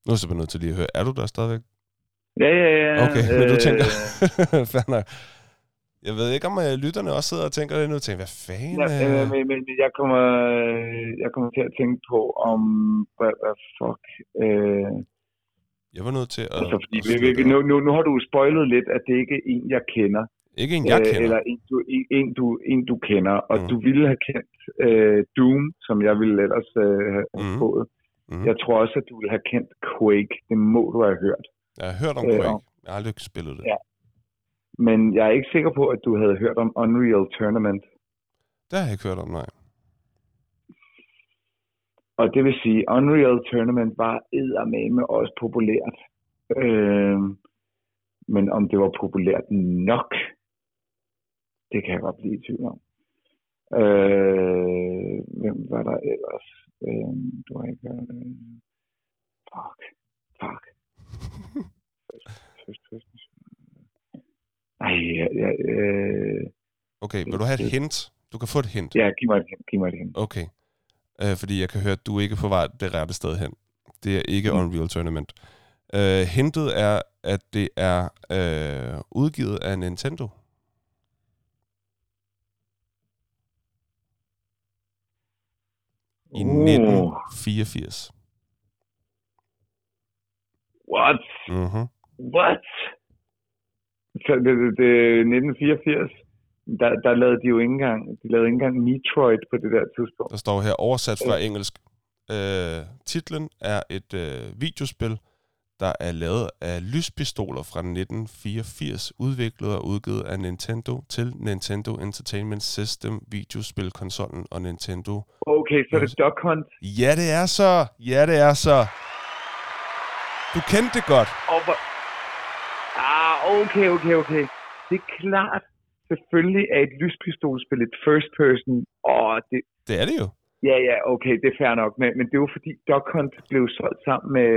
Nu er jeg nødt til lige at høre. Er du der stadigvæk? Ja, ja, ja. Okay, men du tænker... [laughs] Øh... Jeg ved ikke, om uh, lytterne også sidder og tænker det nu. Tænker, hvad fanden? Ja, øh, men, men jeg, kommer, jeg kommer til at tænke på, om... Hvad, hvad fuck... Øh... Jeg var nødt til at... Altså, fordi, at nu, nu, nu har du spoilet lidt, at det ikke er en, jeg kender. Ikke en, jeg kender? Eller en, du, en, du, en, du kender. Og mm. du ville have kendt øh, Doom, som jeg ville ellers øh, have mm. fået. Mm. Jeg tror også, at du ville have kendt Quake. Det må du have hørt. Jeg har hørt om øh, Quake. Jeg har aldrig spillet det. Ja. Men jeg er ikke sikker på, at du havde hørt om Unreal Tournament. Det har jeg ikke hørt om, nej. Og det vil sige, Unreal Tournament var eddermame også populært. Øh, men om det var populært nok, det kan jeg godt blive i tvivl om. Øh, hvem var der ellers? Øh, du har ikke. Øh, fuck. Fuck. [laughs] Ej, ja, ja, øh, Okay, vil du have et hint? Du kan få et hint. Ja, giv mig et hint. Giv mig et hint. Okay. Øh, fordi jeg kan høre, at du ikke er på vej det rette sted hen. Det er ikke mm. Unreal Tournament. Øh, hintet er, at det er øh, udgivet af Nintendo. I uh. 1984. What? Mm-hmm. What? Så det, det, det 1984, der, der lavede de jo ikke engang, de lavede ikke engang Metroid på det der tidspunkt. Der står her oversat fra engelsk. Øh, titlen er et øh, videospil, der er lavet af lyspistoler fra 1984, udviklet og udgivet af Nintendo til Nintendo Entertainment System, videospilkonsollen og Nintendo. Okay, så er det Duck Hunt? Ja, det er så. Ja, det er så. Du kendte det godt. Og hvor, Ah, okay, okay, okay. Det er klart, selvfølgelig er et lyspistolspil et first person, og det... Det er det jo. Ja, ja, okay, det er fair nok, men, men det jo fordi Duck Hunt blev solgt sammen med,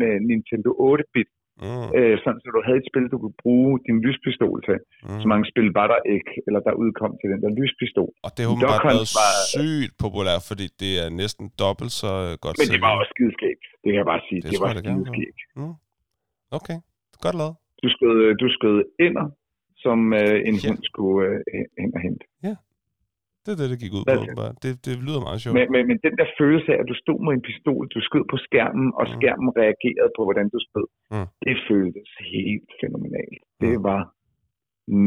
med Nintendo 8-bit, mm. øh, sådan så du havde et spil, du kunne bruge din lyspistol til. Mm. Så mange spil var der ikke, eller der udkom til den der lyspistol. Og det har bare været var, sygt populært, fordi det er næsten dobbelt så godt Men det var også skideskægt, det kan jeg bare sige. Det, det var skideskægt. Mm. Okay. Godt lavet. Du skød, du skød inder, som øh, en ja. hund skulle øh, ind og hente. Ja, det er det, det gik ud på. Bare. Det, det lyder meget sjovt. Men, men, men den der følelse af, at du stod med en pistol, du skød på skærmen, og mm. skærmen reagerede på, hvordan du skød, mm. det føltes helt fænomenalt. Mm. Det var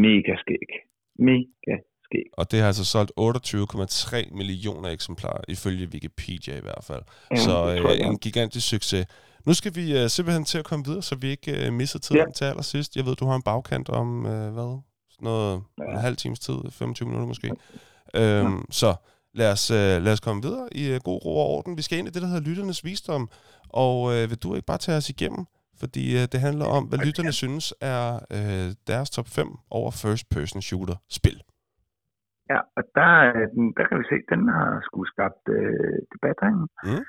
mega skæg. Mega skæg. Og det har altså solgt 28,3 millioner eksemplarer, ifølge Wikipedia i hvert fald. Ja, Så øh, en gigantisk succes. Nu skal vi uh, simpelthen til at komme videre, så vi ikke uh, misser tiden ja. til allersidst. Jeg ved, du har en bagkant om, uh, hvad? Sådan noget ja. en halv times tid, 25 minutter måske. Ja. Øhm, så lad os, uh, lad os komme videre i uh, god ro og orden. Vi skal ind i det, der hedder lytternes visdom. Og uh, vil du ikke bare tage os igennem? Fordi uh, det handler om, hvad lytterne synes er uh, deres top 5 over first-person shooter-spil. Ja, og der, der kan vi se, den har sgu skabt uh, debat herinde. Mm.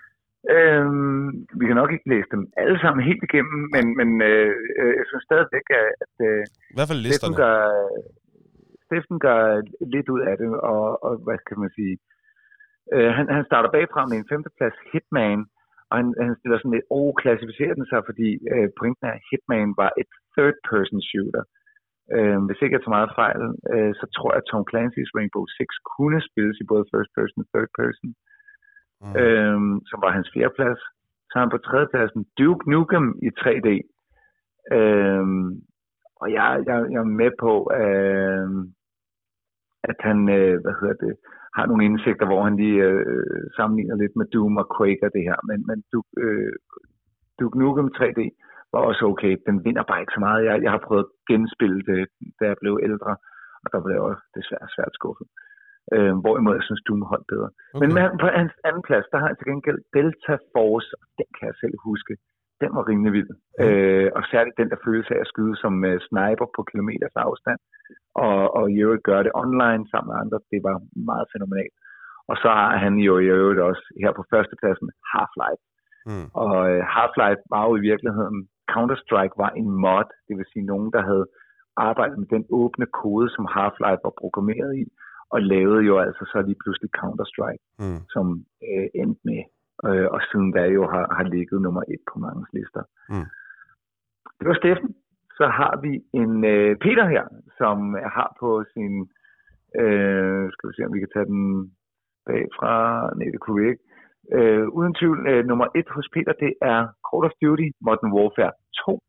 Øhm, vi kan nok ikke læse dem alle sammen helt igennem, men, men øh, øh jeg synes stadigvæk, at øh, I hvert fald Steffen gør, Steffen gør lidt ud af det, og, og hvad kan man sige, øh, han, han starter bagfra med en femteplads Hitman, og han, han stiller sådan lidt, oh, klassificerer den sig, fordi øh, pointen er, at Hitman var et third-person shooter. Øh, hvis ikke jeg tager meget fejl, øh, så tror jeg, at Tom Clancy's Rainbow Six kunne spilles i både first person og third person, mm. øh, som var hans fjerdeplads. Så han på tredjepladsen Duke Nukem i 3D. Øh, og jeg, jeg, jeg er med på, øh, at han, øh, hvad hedder det, har nogle indsigter, hvor han lige øh, sammenligner lidt med Doom og Quake og det her. Men, men Duke, øh, Duke Nukem 3D var også okay. Den vinder bare ikke så meget. Jeg, jeg har prøvet at genspille det, da jeg blev ældre, og der blev jeg også desværre svært skuffet. Øh, hvorimod jeg synes, Doom holdt bedre. Okay. Men med, på hans anden plads, der har jeg til gengæld Delta Force, og den kan jeg selv huske. Den var rimelig vild. Mm. Øh, og særligt den der følelse af at skyde som uh, sniper på kilometers afstand, og, og i øvrigt gøre det online sammen med andre, det var meget fænomenalt. Og så har han jo i øvrigt også her på førstepladsen Half-Life. Mm. Og uh, Half-Life var jo i virkeligheden, Counter-Strike var en mod, det vil sige nogen, der havde arbejdet med den åbne kode, som Half-Life var programmeret i, og lavede jo altså så lige pludselig Counter-Strike, mm. som uh, endte med øh, og siden da jo har, har ligget nummer et på mange lister. Mm. Det var Steffen. Så har vi en øh, Peter her, som har på sin, øh, skal vi se om vi kan tage den bagfra, nej det kunne vi ikke. Øh, uden tvivl, øh, nummer et hos Peter, det er Call of Duty Modern Warfare 2.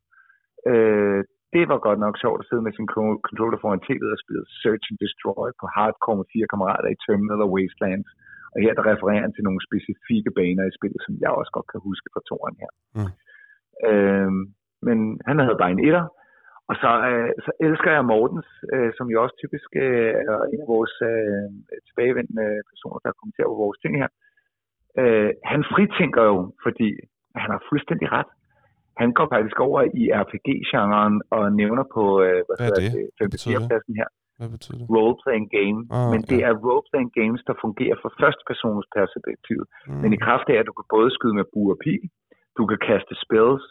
Øh, det var godt nok sjovt at sidde med sin controller foran tv'et og spille Search and Destroy på hardcore med fire kammerater i Terminal og Wastelands. Og her der refererer han til nogle specifikke baner i spillet, som jeg også godt kan huske fra toren her. Mm. Øhm, men han havde bare en etter. Og så, øh, så elsker jeg Mortens, øh, som jo også typisk øh, er en af vores øh, tilbagevendende personer, der kommenterer på vores ting her. Øh, han fritænker jo, fordi han har fuldstændig ret. Han går faktisk over i RPG-genren og nævner på øh, hvad hvad det? det 54. pladsen her. Hvad betyder det? Role-playing game. Oh, men det ja. er role-playing games, der fungerer fra førstepersons perspektiv. Mm. Men i kraft af, at du kan både skyde med bue og pil, du kan kaste spells,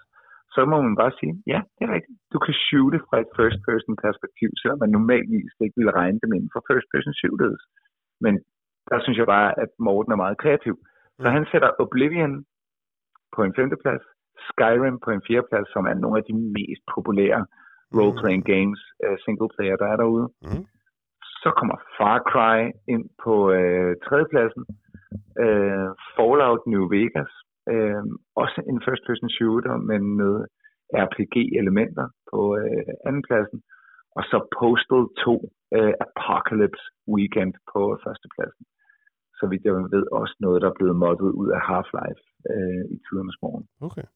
så må man bare sige, ja, det er rigtigt. Du kan shoote fra et first-person perspektiv, selvom man normalvis ikke ville regne dem inden for first-person shooters. Men der synes jeg bare, at Morten er meget kreativ. Så mm. han sætter Oblivion på en femteplads, Skyrim på en fjerdeplads, som er nogle af de mest populære role-playing games, uh, single player, der er derude. Mm. Så kommer Far Cry ind på uh, tredjepladsen. Uh, Fallout New Vegas, uh, også en first-person shooter, men med RPG-elementer på uh, andenpladsen. Og så Postal 2 uh, Apocalypse Weekend på førstepladsen. Så vidt jeg ved, også noget, der er blevet moddet ud af Half-Life uh, i tidernes morgen. Okay.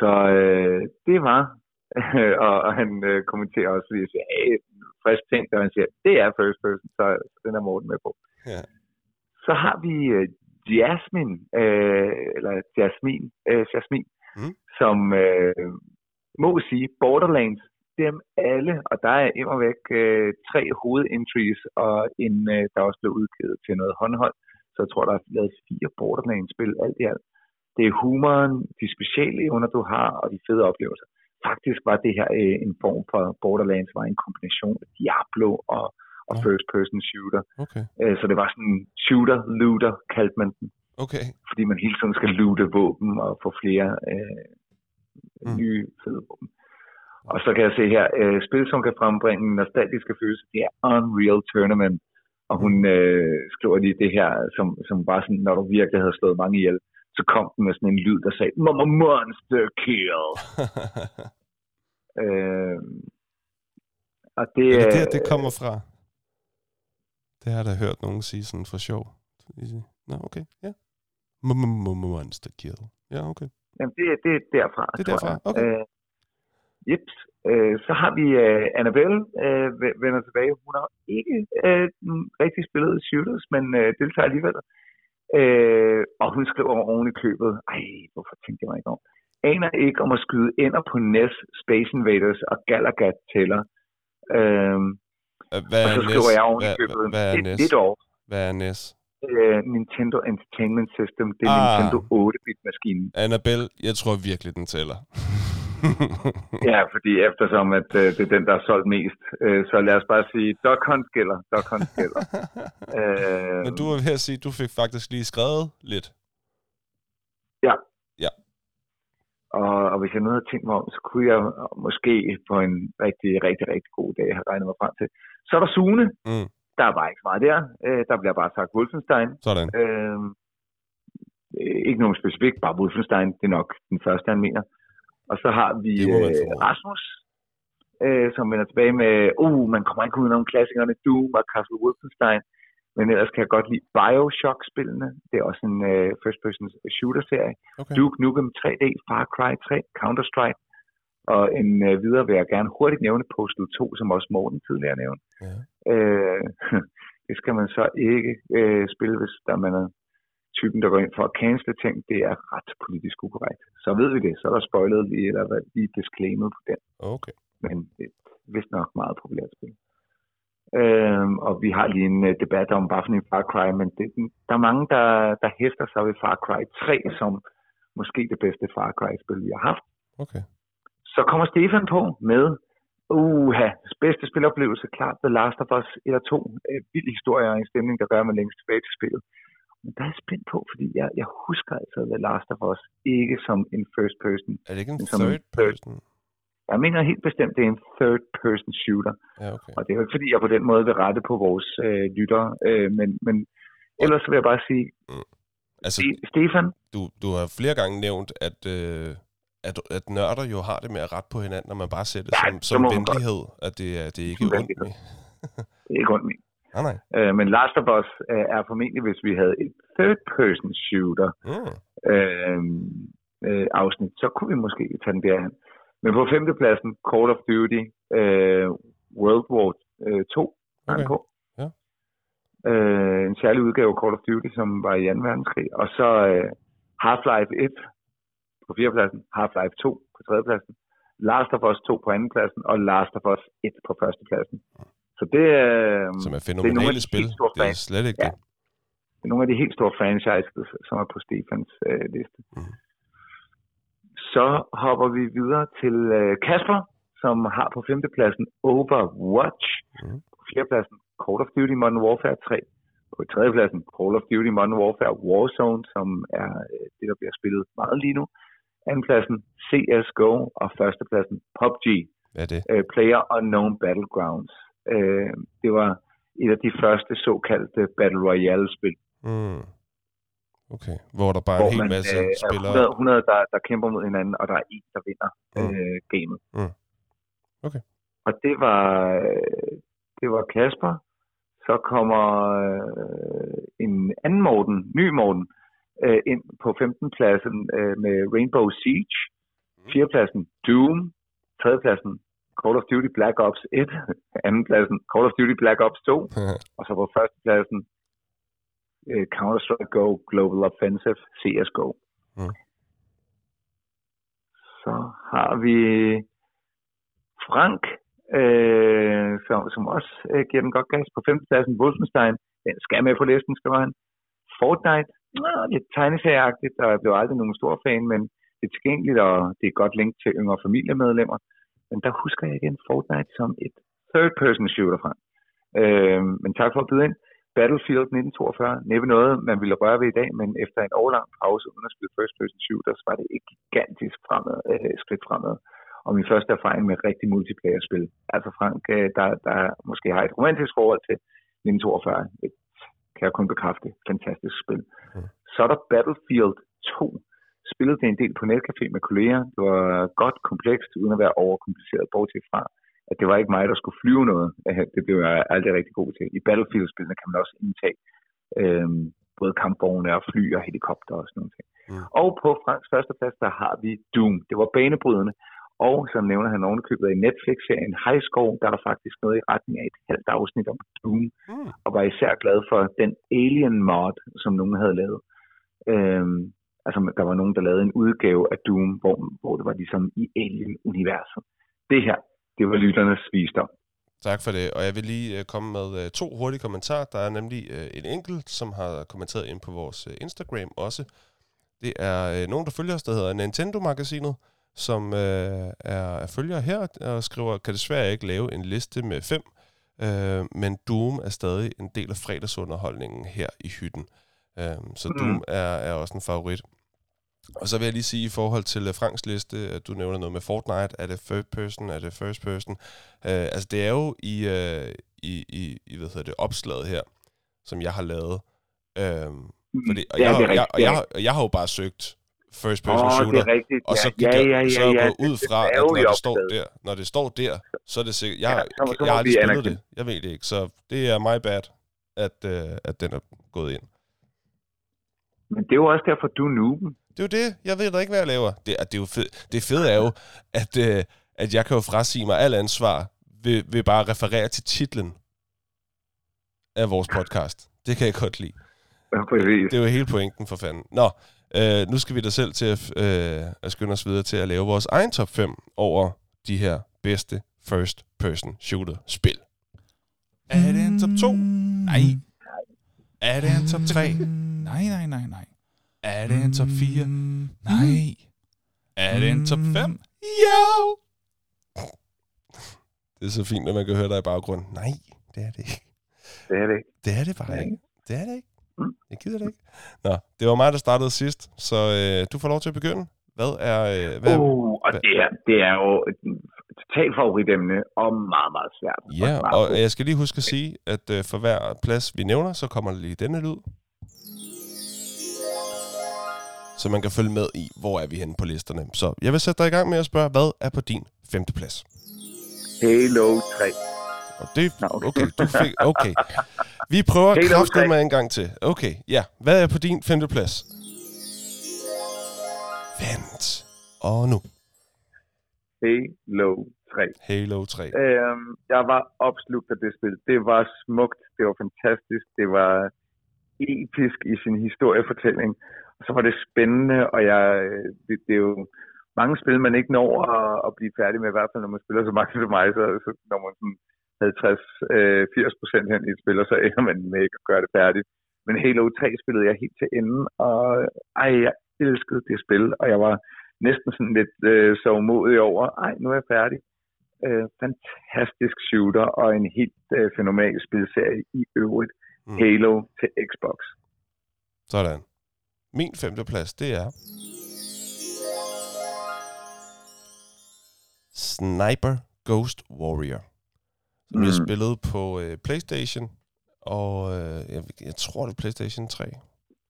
Så øh, det var, [laughs] og, og han øh, kommenterer også, fordi jeg siger, hey, frisk ting, og han siger, det er first person, så, den er Morten med på. Ja. Så har vi øh, Jasmine, øh, eller Jasmine, øh, Jasmine mm. som øh, må sige, Borderlands, dem alle, og der er immer væk øh, tre hovedentries, og en, øh, der også blev udgivet til noget håndhold. Så jeg tror, der er lavet fire Borderlands-spil alt i alt det er humoren, de specielle evner, du har, og de fede oplevelser. Faktisk var det her øh, en form for Borderlands, var en kombination af Diablo og, og ja. first person shooter. Okay. Øh, så det var sådan shooter, looter, kaldte man den. Okay. Fordi man hele tiden skal loote våben og få flere øh, mm. nye fede våben. Og så kan jeg se her, øh, spil, som kan frembringe nostalgiske følelser, det er Unreal Tournament. Og hun øh, skriver lige det her, som, som bare sådan, når du virkelig havde slået mange ihjel, så kom den med sådan en lyd, der sagde, Mama Monster Kill. [laughs] øh, og det, er det der, det kommer fra? Det har jeg da hørt nogen sige sådan for sjov. Nå, okay, ja. Monster Kill. Ja, okay. Jamen, det, det er derfra. Det er derfra, okay. Øh, Jeps. Øh, så har vi uh, Annabelle, uh, vender tilbage. Hun har ikke uh, rigtig spillet shooters, men uh, deltager alligevel. Øh, og hun skriver oven i købet, ej, hvorfor tænkte jeg mig ikke om? Aner ikke om at skyde ender på NES, Space Invaders og Galaga tæller. Øh, hvad og så skriver jeg oven i købet hvad, hvad er et, NES? et år. Hvad er NES? Uh, Nintendo Entertainment System. Det er ah, Nintendo 8-bit-maskinen. Annabelle, jeg tror virkelig, den tæller. [laughs] ja, fordi eftersom at uh, det er den, der er solgt mest, uh, så lad os bare sige, Duck Hunt gælder, Duck Hunt gælder. uh, [laughs] Men du var ved at sige, du fik faktisk lige skrevet lidt. Ja. Ja. Og, og hvis jeg nu havde tænkt mig om, så kunne jeg måske på en rigtig, rigtig, rigtig god dag have regnet mig frem til. Så er der Sune. Mm. Der er bare ikke meget der. Øh, der bliver bare sagt Wolfenstein. Sådan. Øh, øh, ikke nogen specifik, bare Wolfenstein. Det er nok den første, han mener. Og så har vi øh. Rasmus, øh, som vender tilbage med, uh, man kommer ikke ud om klassikerne Doom og Castle Wolfenstein. Men ellers kan jeg godt lide Bioshock-spillene. Det er også en øh, first-person shooter-serie. Okay. Duke Nukem 3D, Far Cry 3, Counter-Strike. Og en øh, videre vil jeg gerne hurtigt nævne Postal 2, som også Morten tidligere nævnte. Ja. Øh, [laughs] det skal man så ikke øh, spille, hvis der man er typen, der går ind for at cancele ting. Det er ret politisk ukorrekt. Så ved vi det. Så er der spoilet lige, eller hvad, lige disclaimet på den. Okay. Men det er vist nok meget populært spil. Øhm, og vi har lige en uh, debat om bare en Far Cry, men det, der er mange, der, der hæfter sig ved Far Cry 3 som måske det bedste Far Cry-spil, vi har haft. Okay. Så kommer Stefan på med uha, bedste spiloplevelse, klart The Last of Us 1 og 2. Øh, vild historie og en stemning, der gør mig længst tilbage til spillet. Men der er jeg spændt på, fordi jeg, jeg husker altså The Last of Us ikke som en first person. Er det ikke en third person? Jeg mener helt bestemt, det er en third person shooter. Ja, okay. Og det er jo ikke, fordi jeg på den måde vil rette på vores øh, lyttere, øh, men, men ellers vil jeg bare sige, Altså, Ste- Stefan, du, du har flere gange nævnt, at, øh, at, at nørder jo har det med at rette på hinanden, når man bare ser det Ja, som, som venlighed, at det, er, det er ikke Som ondt med. [laughs] det er ikke ondt min. Nej, nej. Øh, men Last of Us øh, er formentlig, hvis vi havde et third person shooter Mm. øh, øh, afsnit, så kunne vi måske tage den derhen. Men på femtepladsen, Call of Duty øh, World War øh, 2 er Okay. på. Ja. Øh, en særlig udgave af Call of Duty, som var i 2. verdenskrig. Og så øh, Half-Life 1 på fjerdepladsen, Half-Life 2 på tredjepladsen, Last of Us 2 på andenpladsen, og Last of Us 1 på førstepladsen. Så det, øh, Som er det er nogle af fænomenale de spil. Det er slet ikke Ja. det. Det er nogle af de helt store franchises, som er på Stefans øh, liste. Mhm. Så hopper vi videre til øh, Kasper, som har på femtepladsen Overwatch. Mhm. På fjerdepladsen Call of Duty Modern Warfare 3. På tredjepladsen Call of Duty Modern Warfare Warzone, som er øh, det, der bliver spillet meget lige nu. Andenpladsen CSGO og førstepladsen PUBG, Hvad er det? øh, Player Unknown Battlegrounds. Øh, det var et af de første såkaldte Battle Royale-spil, Mm. Okay. Hvor der bare er en hel man masse øh, er spillere. 100, 100 der, der kæmper mod hinanden, og der er en, der vinder Mm. øh, gamet. Mm. Okay. Og det var, øh, det var Kasper. Så kommer øh, en anden Morten, ny Morten, øh, ind på 15. pladsen øh, med Rainbow Siege. Mm. 4. pladsen Doom. 3. Call of Duty Black Ops 1. 2. [laughs] pladsen Call of Duty Black Ops 2. [laughs] Og så på første pladsen øh, Counter-Strike Go Global Offensive CSGO. Mm. Så har vi Frank, øh, som, som også øh, giver den godt gas på femtepladsen. Wolfenstein, den skal med på listen, skal han. Fortnite, øh, lidt tegneserieagtigt, og jeg blev aldrig nogen stor fan, men det er tilgængeligt, og det er et godt link til yngre familiemedlemmer. Men der husker jeg igen Fortnite som et third-person shooter fra. Øh, men tak for at byde ind. Battlefield 1942, næppe noget, man ville røre ved i dag, men efter en årlang pause uden at spille first person shooters, var det et gigantisk fremad, øh, skridt fremad. Og min første erfaring med rigtig multiplayer-spil. Altså Frank, øh, der, der måske har et romantisk forhold til 1942, et, kan jeg kun bekræfte, fantastisk spil. Mm. Så er der Battlefield 2. Spillede det en del på netcafé med kolleger. Det var godt komplekst, uden at være overkompliceret, bortset fra, at det var ikke mig, der skulle flyve noget. Det blev jeg aldrig rigtig god til. I Battlefield-spillene kan man også indtage øh, både kampvogne og fly og helikopter og sådan noget. Mm. Og på Franks første plads, der har vi Doom. Det var banebrydende. Og så nævner han ovenikøbet i Netflix-serien Score, der er der faktisk noget i retning af et halvt afsnit om Doom. Mm. Og var især glad for den Alien mod, som nogen havde lavet. Øhm, altså, der var nogen, der lavede en udgave af Doom, hvor, hvor det var ligesom i Alien-universet. Det her, det var lytternes visdom. Tak for det, og jeg vil lige øh, komme med øh, to hurtige kommentarer. Der er nemlig øh, en enkelt, som har kommenteret ind på vores Instagram også. Det er nogen, der følger os, der hedder Nintendo-magasinet, som øh, er, er følger her og skriver, kan desværre ikke lave en liste med fem, øh, men Doom er stadig en del af fredagsunderholdningen her i hytten. Øh, så Mm. Doom er, er også en favorit. Og så vil jeg lige sige i forhold til uh, Franks liste, at du nævner noget med Fortnite. Er det third person? Er det first person? Uh, altså, det er jo i, uh, i, i, i hvad hedder det, opslaget her, som jeg har lavet. Uh, fordi, og Ja, jeg, det har- jeg, rigtigt, og jeg, ja. har- jeg har jo bare søgt first person Åh, shooter. det er rigtigt. Og så ja, gik ja, jeg, ja, ja, så er jeg ja. gået ud Det- det fra, er at når det står der, når det står der, så er det sikkert... Jeg, Ja, ja, så så jeg har aldrig spillet anerkende. det. Jeg ved det ikke, så det er my bad, at, uh, at den er gået ind. Men det er jo også derfor, du er nuben. Det er jo det. Jeg ved da ikke, hvad jeg laver. Det, det, er jo fed, det fede er jo, at, uh, at jeg kan jo frasige mig al ansvar ved, ved bare at referere til titlen af vores podcast. Det kan jeg godt lide. Ja, præcis. Det er jo hele pointen for fanden. Nå, øh, nu skal vi da selv til at, øh, at skynde os videre til at lave vores egen top 5 over de her bedste first person shooter spil. Er det en top 2? Nej. Er det en top 3? Nej, nej, nej, nej. Er det en top 4? Nej. Er det en top 5? Jo! Det er så fint, når man kan høre dig i baggrunden. Nej, det er det ikke. Det er det ikke. Det er det bare Nej. ikke. Det er det ikke. Mm. Jeg gider det ikke. Nå, det var mig, der startede sidst, så øh, du får lov til at begynde. Hvad er... Øh, hvad er Uh, og hvad- det er, det er jo totalt favoritemne, og meget, meget svært. at Ja, og på. jeg skal lige huske at sige, at øh, for hver plads, vi nævner, så kommer der lige denne lyd. Så man kan følge med i, hvor er vi henne på listerne. Så jeg vil sætte dig i gang med at spørge, hvad er på din femte plads? Halo 3. Og det, okay. okay, du fik, okay. Vi prøver Halo kraftet 3. med en gang til. Okay, ja. Hvad er på din femte plads? Vent. Og nu. Halo 3. Halo 3. Øhm, jeg var opslugt af det spil. Det var smukt, det var fantastisk, det var episk i sin historiefortælling. Og så var det spændende, og jeg, det, det er jo mange spil, man ikke når at, at blive færdig med, i hvert fald når man spiller så meget som mig, så, så når man sådan 50-80 procent hen i et spil, og så ender man med ikke at gøre det færdigt. Men Halo 3 spillede jeg helt til enden, og ej, jeg elskede det spil, og jeg var næsten sådan lidt øh, så umodig over, ej, nu er jeg færdig. Øh, fantastisk shooter og en helt øh, fænomenal spilserie i øvrigt. Mm. Halo til Xbox. Sådan. Min femte plads, det er... Sniper Ghost Warrior. Som mm. jeg spillede på øh, Playstation, og øh, jeg, jeg tror det er Playstation 3,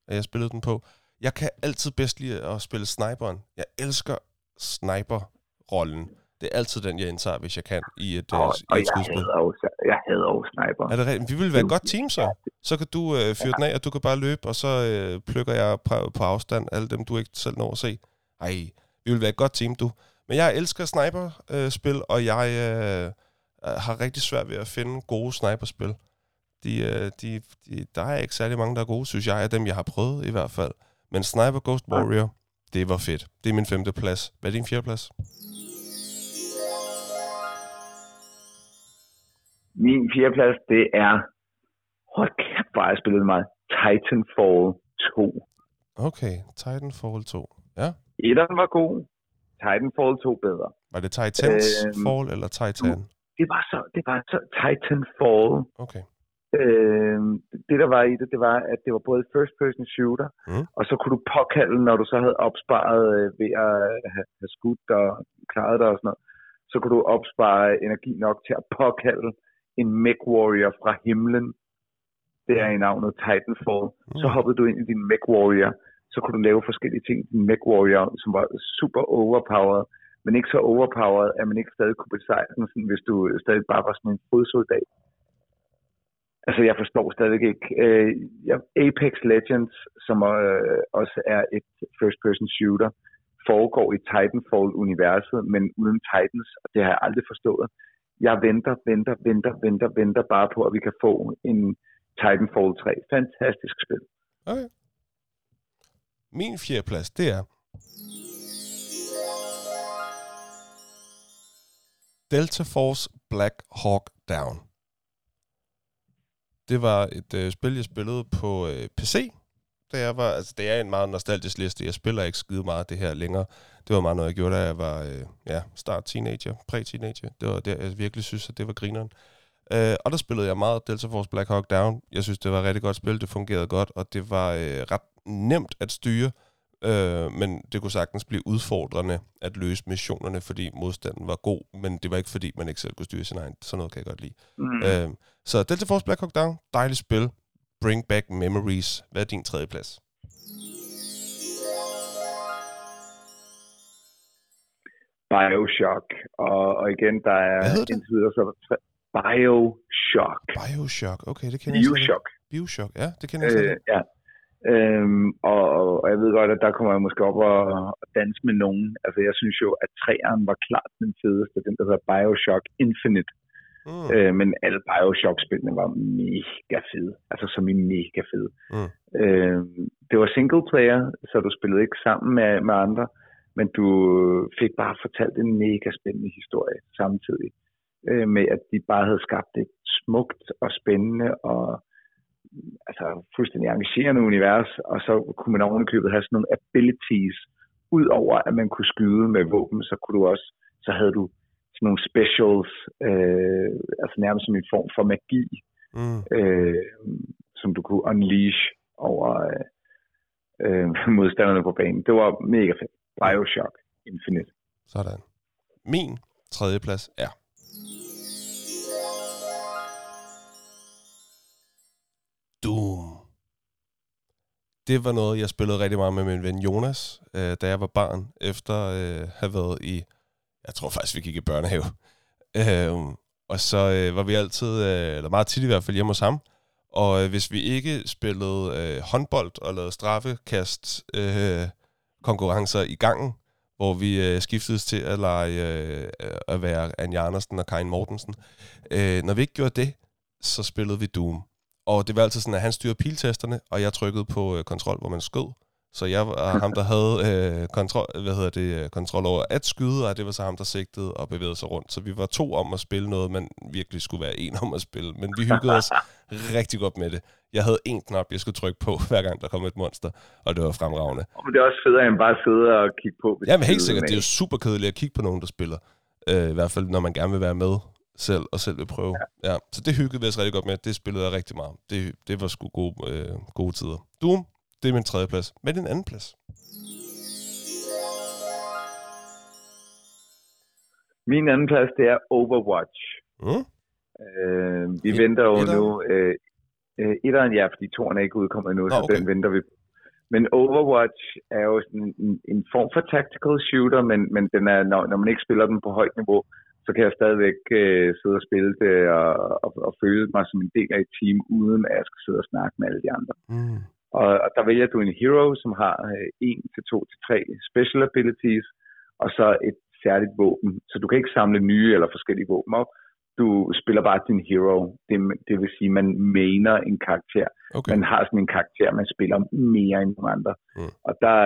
at jeg spillede den på. Jeg kan altid bedst lide at spille sniperen. Jeg elsker sniper-rollen. Det er altid den, jeg indtager, hvis jeg kan, i et, øh, Og, i og et jeg skudspil. hader også, jeg hader også sniper. Er det rigtigt? Vi vil være et godt team så. Så kan du øh, fyre den af, og du kan bare løbe, og så øh, plukker jeg på, på afstand alle dem, du ikke selv når at se. Ej, vi vil være et godt team, du. Men jeg elsker sniper-spil, øh, spil, og jeg øh, har rigtig svært ved at finde gode sniperspil. De, øh, de, de, der er ikke særlig mange, der er gode, synes jeg, af dem, jeg har prøvet i hvert fald. Men Sniper Ghost Warrior, det var fedt. Det er min femte plads. Hvad er din fjerde plads? Min fjerdeplads, det er, hold kæft, hvor jeg spillet meget, Titanfall 2. Okay, Titanfall 2. Ja. Etteren var god, Titanfall 2 bedre. Var det Titans Øhm, Fall eller Titan? Det var så, det var så Titanfall. Okay. Øh, det der var i det, det var, at det var både first person shooter, Mm. og så kunne du påkalde, når du så havde opsparet øh, ved at have, have skudt og klaret dig og sådan noget, så kunne du opspare energi nok til at påkalde en mech warrior fra himlen. Det er i navnet Titanfall. Så Mm. hoppede du ind i din mech warrior, så kunne du lave forskellige ting i din mech warrior, som var super overpowered, men ikke så overpowered, at man ikke stadig kunne besejre den, sådan, hvis du stadig bare var sådan en fodsoldat. Altså, jeg forstår stadig ikke. Øh, Apex Legends, som øh, også er et first-person shooter, foregår i Titanfall-universet, men uden Titans, og det har jeg aldrig forstået. Jeg venter, venter, venter, venter, venter bare på, at vi kan få en Titanfall 3. Fantastisk spil. Okay. Min fjerde plads, det er... Delta Force Black Hawk Down. Det var et øh, spil, jeg spillede på øh, PC. Da jeg var, altså, det er en meget nostalgisk liste. Jeg spiller ikke skide meget det her længere. Det var meget noget, jeg gjorde, da jeg var øh, ja, start teenager, præ-teenager. Det var der, jeg virkelig synes, at det var grineren. Øh, og der spillede jeg meget Delta Force Black Hawk Down. Jeg synes, det var et rigtig godt spil. Det fungerede godt, og det var øh, ret nemt at styre Øh, men det kunne sagtens blive udfordrende at løse missionerne, fordi modstanden var god, men det var ikke fordi, man ikke selv kunne styre sin egen. Sådan noget kan jeg godt lide. Mm. Øh, så Delta Force Black Hawk Down, dejligt spil. Bring Back Memories. Hvad er din tredje plads? Bioshock. Og, og igen, der er indtil videre så Bioshock. Bioshock, okay, det kender jeg Bioshock. Bioshock, ja, det kender jeg øh, Ja. Øhm, og, og jeg ved godt, at der kommer jeg måske op og, og danse med nogen. Altså, jeg synes jo, at træeren var klart den fedeste, den der hedder Bioshock Infinite. Mm. Øh, men alle Bioshock-spillene var mega fede. Altså, som i mega fede. Mm. Øh, det var single player, så du spillede ikke sammen med, med andre, men du fik bare fortalt en mega spændende historie samtidig. Øh, med at de bare havde skabt et smukt og spændende og altså fuldstændig engagerende univers, og så kunne man ovenikøbet have sådan nogle abilities, Udover at man kunne skyde med våben, så kunne du også, så havde du sådan nogle specials, øh, altså nærmest som en form for magi, mm. øh, som du kunne unleash over øh, øh, modstanderne på banen. Det var mega fedt. Bioshock Infinite. Sådan. Min tredje plads er Det var noget, jeg spillede rigtig meget med min ven Jonas, øh, da jeg var barn, efter at øh, have været i, jeg tror faktisk, vi gik i børnehave. Øh, og så øh, var vi altid, øh, eller meget tit i hvert fald, hjemme hos ham. Og øh, hvis vi ikke spillede øh, håndbold og lavede straffekast øh, konkurrencer i gangen, hvor vi øh, skiftedes til at lege øh, at være Anja Andersen og Karin Mortensen. Øh, når vi ikke gjorde det, så spillede vi Doom. Og det var altid sådan, at han styrede piltesterne, og jeg trykkede på øh, kontrol, hvor man skød. Så jeg var ham, der havde øh, kontrol, hvad hedder det, øh, kontrol over at skyde, og det var så ham, der sigtede og bevægede sig rundt. Så vi var to om at spille noget, man virkelig skulle være en om at spille. Men vi hyggede os rigtig godt med det. Jeg havde en knap, jeg skulle trykke på, hver gang der kom et monster, og det var fremragende. Men det er også federe, end bare at sidde og kigge på. Ja, men helt sikkert. Det er jo super kedeligt at kigge på nogen, der spiller. Øh, I hvert fald, når man gerne vil være med selv, og selv vil prøve. Ja. ja. Så det hyggede vi os rigtig godt med. Det spillede jeg rigtig meget. Det, det var sgu gode, øh, gode tider. Doom, det er min tredje plads. Hvad er din anden plads? Min anden plads, det er Overwatch. Mm. Øh, vi Et, venter jo etter? nu... Øh, øh, etteren, ja, fordi toren er ikke udkommet endnu, Nå, så okay. den venter vi men Overwatch er jo sådan en, en form for tactical shooter, men, men den er, når, når man ikke spiller den på højt niveau, så kan jeg stadigvæk øh, sidde og spille det og, og, og føle mig som en del af et team, uden at jeg skal sidde og snakke med alle de andre. Mm. Og, og der vælger du en hero, som har øh, 1 til 2 til 3 special abilities, og så et særligt våben. Så du kan ikke samle nye eller forskellige våben op. Du spiller bare din hero. Det, det vil sige, man mener en karakter. Okay. Man har sådan en karakter, man spiller mere end nogle andre. Mm. Og der,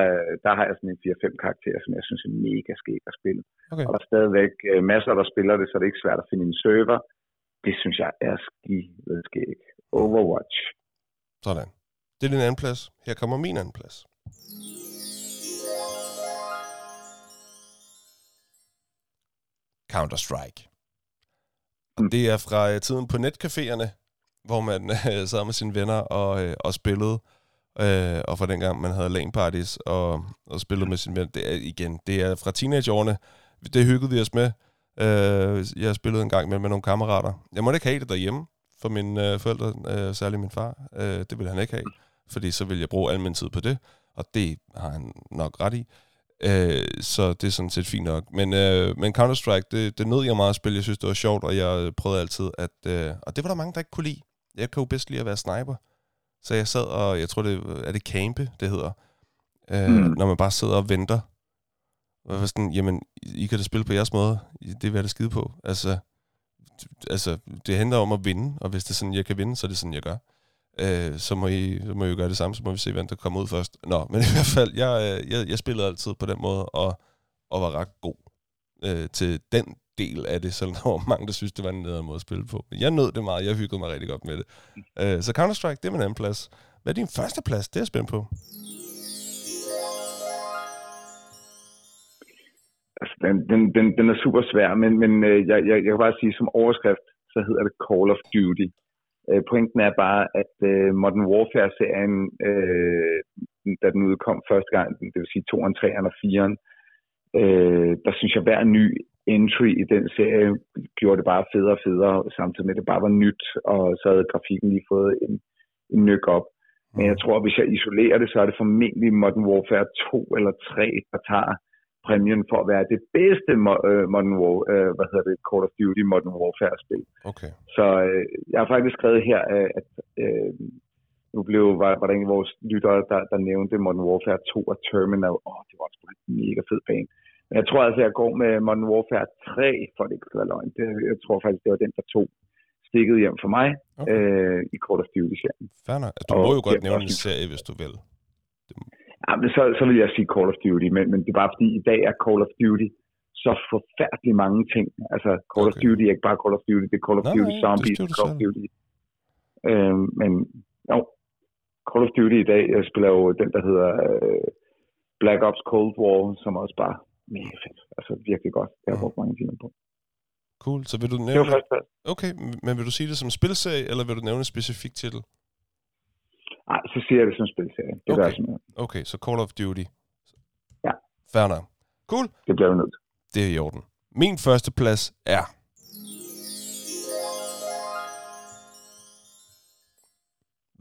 der har jeg sådan en 4-5 karakterer, som jeg synes er mega skægt at spille. Okay. Og der er stadigvæk øh, masser, der spiller det, så det er ikke svært at finde en server. Det synes jeg er skægt. Overwatch. Sådan. Det er din anden plads. Her kommer min anden plads. Counter-Strike. Mm. Det er fra øh, tiden på netcaféerne, hvor man [laughs] øh, sad med sine venner og, øh, og spillede. Øh, og fra dengang man havde LAN parties og, og spillede med sine venner. Det er, igen, det er fra teenageårene. Det hyggede vi os med. Øh, jeg spillede en gang med, med nogle kammerater. Jeg måtte ikke have det derhjemme for mine øh, forældre, øh, særligt min far. Øh, det ville han ikke have, fordi så ville jeg bruge al min tid på det. Og det har han nok ret i. Øh, så det er sådan set fint nok. Men, øh, men Counter-Strike, det, det nød jeg meget at spille. Jeg synes, det var sjovt, og jeg prøvede altid at... Øh, og det var der mange, der ikke kunne lide. Jeg kan jo bedst lide at være sniper. Så jeg sad og, jeg tror det er det campe, det hedder. Øh, mm. Når man bare sidder og venter. Og var sådan, jamen, I kan da spille på jeres måde. Det vil jeg da skide på. Altså, altså, det handler om at vinde, og hvis det er sådan, jeg kan vinde, så er det sådan, jeg gør. Øh, så, må I, så må I jo gøre det samme, så må vi se, hvem der kommer ud først. Nå, men i hvert fald, jeg, øh, jeg, jeg spillede altid på den måde, og, og var ret god øh, til den del af det, selvom der var mange, der synes, det var en nederen måde at spille på. Men jeg nød det meget, jeg hyggede mig rigtig godt med det. Øh, så Counter-Strike, det er min anden plads. Hvad er din første plads? Det er jeg spændt på. Altså, den, den, den, den er super svær, men, men øh, jeg, jeg, jeg kan bare sige, som overskrift, så hedder det Call of Duty. Øh, pointen er bare, at øh, Modern Warfare-serien, øh, da den udkom første gang, det vil sige 2'eren, 3'eren og 4'eren, øh, der synes jeg, hver ny entry i den serie gjorde det bare federe og federe, samtidig med, at det bare var nyt, og så havde grafikken lige fået en, en nyk op. Men jeg tror, at hvis jeg isolerer det, så er det formentlig Modern Warfare 2 eller 3, der tager præmien for at være det bedste uh, Modern War, uh, hvad hedder det, Call of Duty Modern Warfare-spil. Okay. Så uh, jeg har faktisk skrevet her, uh, at uh, nu blev, var, var der en af vores lyttere, der, der nævnte Modern Warfare 2 og Terminal. Åh, oh, det var også en mega fed bane. Men jeg tror altså, jeg går med Modern Warfare 3, for det ikke skal være løgn. Det, jeg tror faktisk, det var den, der tog stikket hjem for mig okay. øh, i Call of Duty-serien. Fair nok. Du må jo godt nævne en serie, hvis du vil. Ja, men så, så vil jeg sige Call of Duty, men, men det er bare fordi, i dag er Call of Duty så forfærdeligt mange ting. Altså, Call okay. of Duty er ikke bare Call of Duty, det er Call of nej, Duty Zombies, det Call of Duty. Øh, men jo, Call of Duty i dag, jeg spiller jo den, der hedder øh, Black Ops Cold War, som også bare mega fedt. Altså virkelig godt. Det har jeg brugt mange timer på. Cool. Så vil du nævne... Det var okay, men vil du sige det som spilserie, eller vil du nævne en specifik titel? Nej, så siger jeg det som spilserie. Det okay. gør jeg simpelthen. Okay, så Call of Duty. Ja. Fair nok. Cool. Det bliver vi nødt Det er i orden. Min første plads er...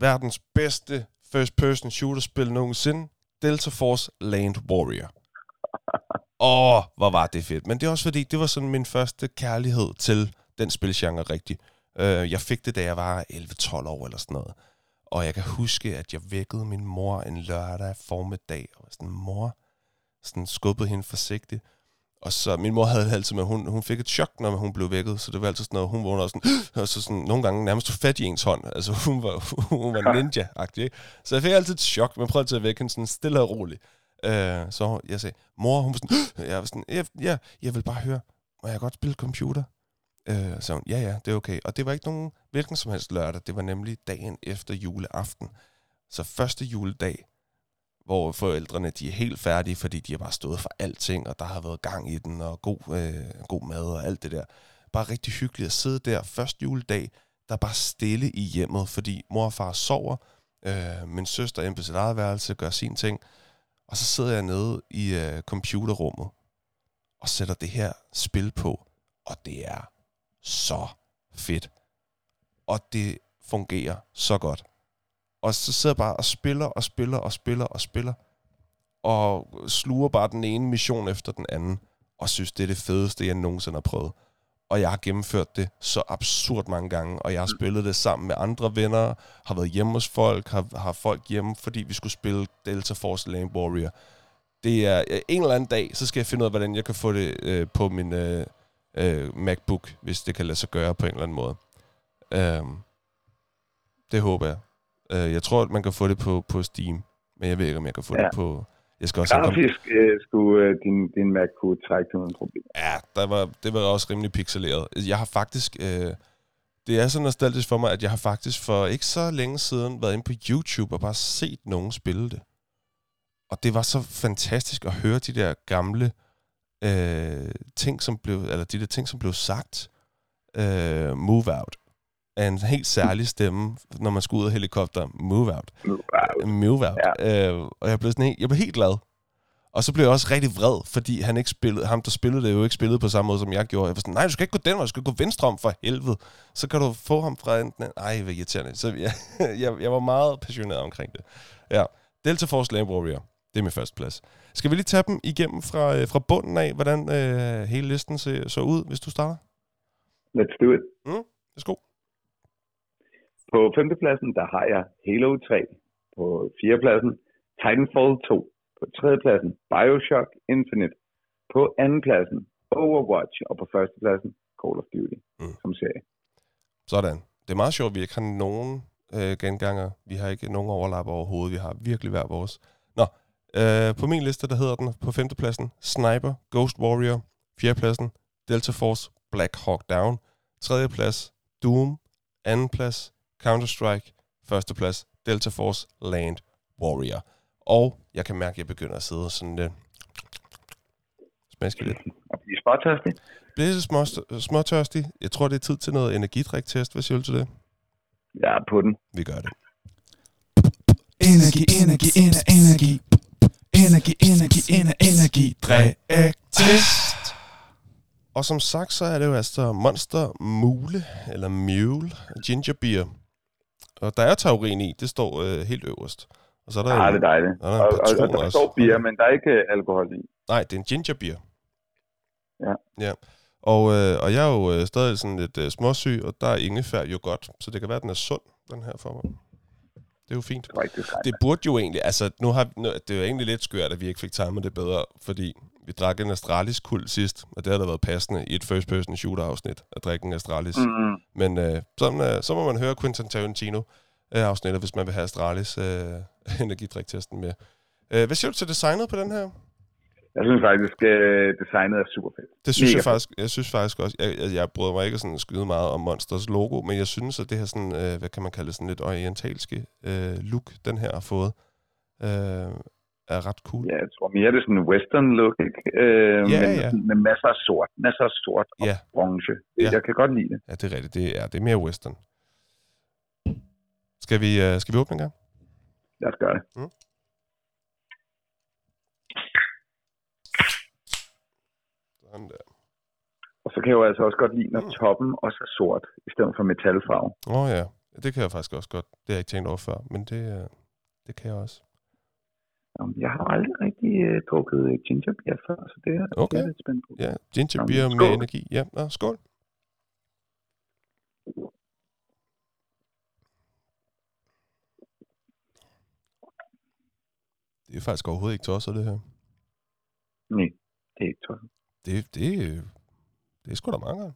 Verdens bedste first-person shooter-spil nogensinde. Delta Force Land Warrior. [laughs] Åh, oh, hvor var det fedt. Men det er også fordi, det var sådan min første kærlighed til den spilgenre rigtig. Uh, jeg fik det, da jeg var 11-12 år eller sådan noget. Og jeg kan huske, at jeg vækkede min mor en lørdag formiddag, og sådan, mor, sådan skubbede hende forsigtigt. Og så, min mor havde altid med, hun, hun fik et chok, når hun blev vækket, så det var altid sådan noget, hun vågnede sådan, [gasps] og så sådan, nogle gange nærmest tog fat i ens hånd. Altså, hun var, [laughs] hun var ninja-agtig, ikke? Så jeg fik altid et chok, men prøvede til at vække hende sådan stille og roligt. Uh, så jeg sagde, mor, hun var sådan, [gasps] jeg var sådan, ja, jeg, jeg vil bare høre, må jeg godt spille computer? Øh, så ja, ja, det er okay. Og det var ikke nogen hvilken som helst lørdag, det var nemlig dagen efter juleaften. Så første juledag, hvor forældrene de er helt færdige, fordi de har bare stået for alting, og der har været gang i den, og god, øh, god mad og alt det der. Bare rigtig hyggeligt at sidde der første juledag, der er bare stille i hjemmet, fordi mor og far sover, øh, min søster er inde på sit eget værelse, gør sin ting, og så sidder jeg nede i øh, computerrummet og sætter det her spil på, og det er så fedt. Og det fungerer så godt. Og så sidder jeg bare og spiller og spiller og spiller og spiller, og sluger bare den ene mission efter den anden, og synes, det er det fedeste, jeg nogensinde har prøvet. Og jeg har gennemført det så absurd mange gange, og jeg har mm. spillet det sammen med andre venner, har været hjemme hos folk, har, har folk hjemme, fordi vi skulle spille Delta Force Land Warrior. Det er øh, en eller anden dag, så skal jeg finde ud af, hvordan jeg kan få det øh, på min øh, øh, MacBook, hvis det kan lade sig gøre på en eller anden måde. Øh, det håber jeg. Øh, jeg tror, at man kan få det på, på Steam, men jeg ved ikke, om jeg kan få ja. det på... Jeg skal også Grafisk øh, skulle øh, din, din Mac kunne trække til nogle problemer. Ja, der var, det var også rimelig pixeleret. Jeg har faktisk... Øh, det er så nostalgisk for mig, at jeg har faktisk for ikke så længe siden været inde på YouTube og bare set nogen spille det. Og det var så fantastisk at høre de der gamle øh, ting, som blev, eller de der ting, som blev sagt. Øh, move out af en helt særlig stemme, når man skulle ud af helikopter. Move out. Move out. Move out. Ja. Øh, og jeg blev, sådan helt, jeg blev helt glad. Og så blev jeg også rigtig vred, fordi han ikke spillede, ham, der spillede det, jo ikke spillede på samme måde, som jeg gjorde. Jeg var sådan, nej, du skal ikke gå den vej, du skal gå venstre om for helvede. Så kan du få ham fra enten... Ej, hvad irriterende. Så jeg, [laughs] jeg, jeg var meget passioneret omkring det. Ja. Delta Force Land Warrior. Det er min første plads. Skal vi lige tage dem igennem fra, øh, fra bunden af, hvordan øh, hele listen så, så ud, hvis du starter? Let's do it. Mm, værsgo. På femtepladsen, der har jeg Halo 3. På fjerdepladsen, Titanfall 2. På tredjepladsen, Bioshock Infinite. På andenpladsen, Overwatch. Og på førstepladsen, Call of Duty, mm. som serie. Sådan. Det er meget sjovt, at vi ikke har nogen øh, genganger. Vi har ikke nogen overlap overhovedet. Vi har virkelig hver vores. Øh, på min liste, der hedder den på femtepladsen, Sniper, Ghost Warrior. Fjerdepladsen, Delta Force, Black Hawk Down. Tredjeplads, Doom. Andenplads, Counter-Strike, førsteplads, Delta Force, Land Warrior. Og jeg kan mærke, at jeg begynder at sidde sådan lidt... Smaske lidt. Og blive småtørstig? Blive lidt små, småtørstig. Jeg tror, det er tid til noget energidriktest. Hvad siger du til det? Jeg er på den. Vi gør det. Energi, energi, ener, energi. Energi, energi, ener, energi. Test. Og som sagt, så er det jo altså Monster Mule, eller Mule, Ginger Beer. Og der er taurin i, det står øh, helt øverst. Og så er der Ja, en- det er dejligt. der er en Og, og, og patron der også. står bier, men der er ikke øh, alkohol i. Nej, det er en ginger beer. Ja. Ja. Og, øh, og jeg er jo øh, stadig sådan lidt øh, småsyg, og der er ingefær jo godt. Så det kan være, at den er sund, den her for mig. Det er jo fint. Det var ikke det Det burde jo egentlig, altså nu har nu, det er jo egentlig lidt skørt, at vi ikke fik timet det bedre, fordi vi drak en Astralis kul sidst, og det havde da været passende i et first person shooter afsnit at drikke en Astralis. Mm, Men øh, sådan, øh, så må man høre Quentin Tarantino øh, afsnittet, hvis man vil have Astralis øh, [laughs] energidriktesten med. Øh, hvad siger du til designet på den her? Jeg synes faktisk, øh, designet er super fedt. Det synes Mega jeg faktisk, jeg synes faktisk også, jeg, jeg, jeg bryder mig ikke sådan skyde meget om Monsters logo, men jeg synes, at det her sådan, øh, hvad kan man kalde det, sådan lidt orientalske øh, look, den her har fået, øh, er ret cool. Ja, jeg tror mere, det er sådan en western look, ikke? Øh, Ja, men, ja. Med masser af sort, masser af sort og Ja. bronze. Ja. Jeg kan godt lide det. Ja, det er rigtigt, det er, det er mere western. Skal vi, øh, skal vi åbne en gang? Lad os gøre det. Sådan der. Og så kan jeg jo altså også godt lide, når Mm. toppen også er sort, i stedet for metalfarve. Åh oh, ja, det kan jeg faktisk også godt. Det har jeg ikke tænkt over før, men det, øh, det kan jeg også. Jamen, Jeg har aldrig rigtig uh, drukket øh, ginger beer før, så det er, det Okay. er lidt spændt på. Ja, ginger Jamen, beer med skål. energi. Ja, Nå, skål. Det er faktisk overhovedet ikke tosset, det her. Nej, det er ikke tosset. Det, det, det er sgu da mange gange.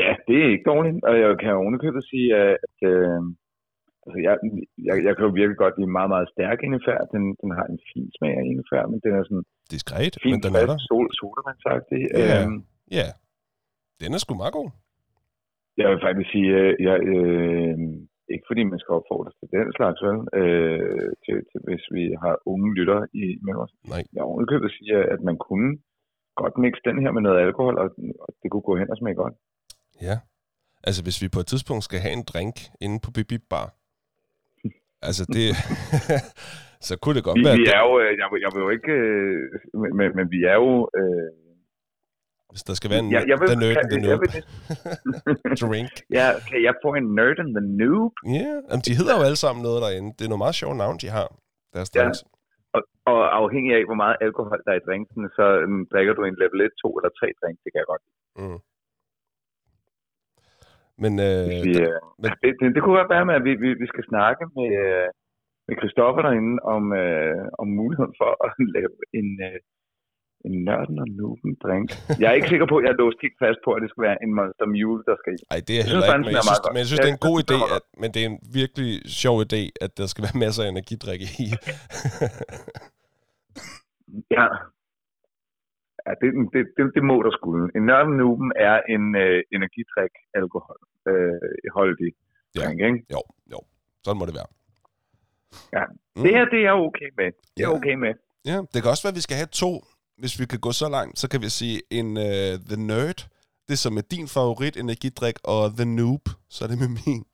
Ja, det er ikke dårligt, og jeg kan ovenikøbet sige, at øh, altså jeg, jeg, jeg kan jo virkelig godt lide meget, meget stærk ingefær. Den, den har en fin smag af ingefær, men den er sådan Diskret, fin, men den er der. sol, sodavandsagtig. Ja. Øhm, Ja, den er sgu meget god. jeg vil faktisk sige, øh, jeg, øh, ikke fordi man skal opfordres til den slags, vel, øh, til, til, hvis vi har unge lytter i med os. Nej. Jeg ovenikøbet sige, at man kunne godt mixe den her med noget alkohol, og, og det kunne gå hen og smage godt. Ja. Altså, hvis vi på et tidspunkt skal have en drink inde på Bibi Bar, [laughs] altså det... [laughs] så kunne det godt Vi, være... vi er jo, øh, jeg, jeg vil jo ikke, øh, men, men, men vi er jo... Øh, Hvis der skal være en jeg, jeg vil, the nerd and the noob drink. ja, kan jeg få en nerd and the noob? Ja, yeah. de hedder jo alle sammen noget derinde. Det er nogle meget sjove navne, de har. Deres Ja. drinks. Og, og afhængig af, hvor meget alkohol der er i drinken, så um, drikker du en level 1, 2 eller 3 drink. Det kan jeg godt. Mm. Men, øh, vi, øh, men- det, det, det kunne godt være med, at vi, vi, vi skal snakke med, øh, med Christoffer derinde om, øh, om muligheden for at [laughs] lave en, øh, en nørden og nuben drink. Jeg er ikke sikker på, at jeg er låst helt fast på, at det skal være en Monster Mule, der skal i. ej, det er heller ikke, men jeg synes, men jeg synes, det er en god idé, at, men det er en virkelig sjov idé, at der skal være masser af energidrik i. [laughs] Ja. Ja, det, det, det, det må der skulle. En nørden nuben er en øh, energidrik alkohol øh, holdig Ja. drink, ikke? Jo, jo. Sådan må det være. Ja. Mm. Det her, det er jeg okay med. Det er okay med. Ja, det kan også være, at vi skal have to. Hvis vi kan gå så langt, så kan vi sige en uh, The Nerd, det som er din favorit energidrik, og The Noob, så er det med min.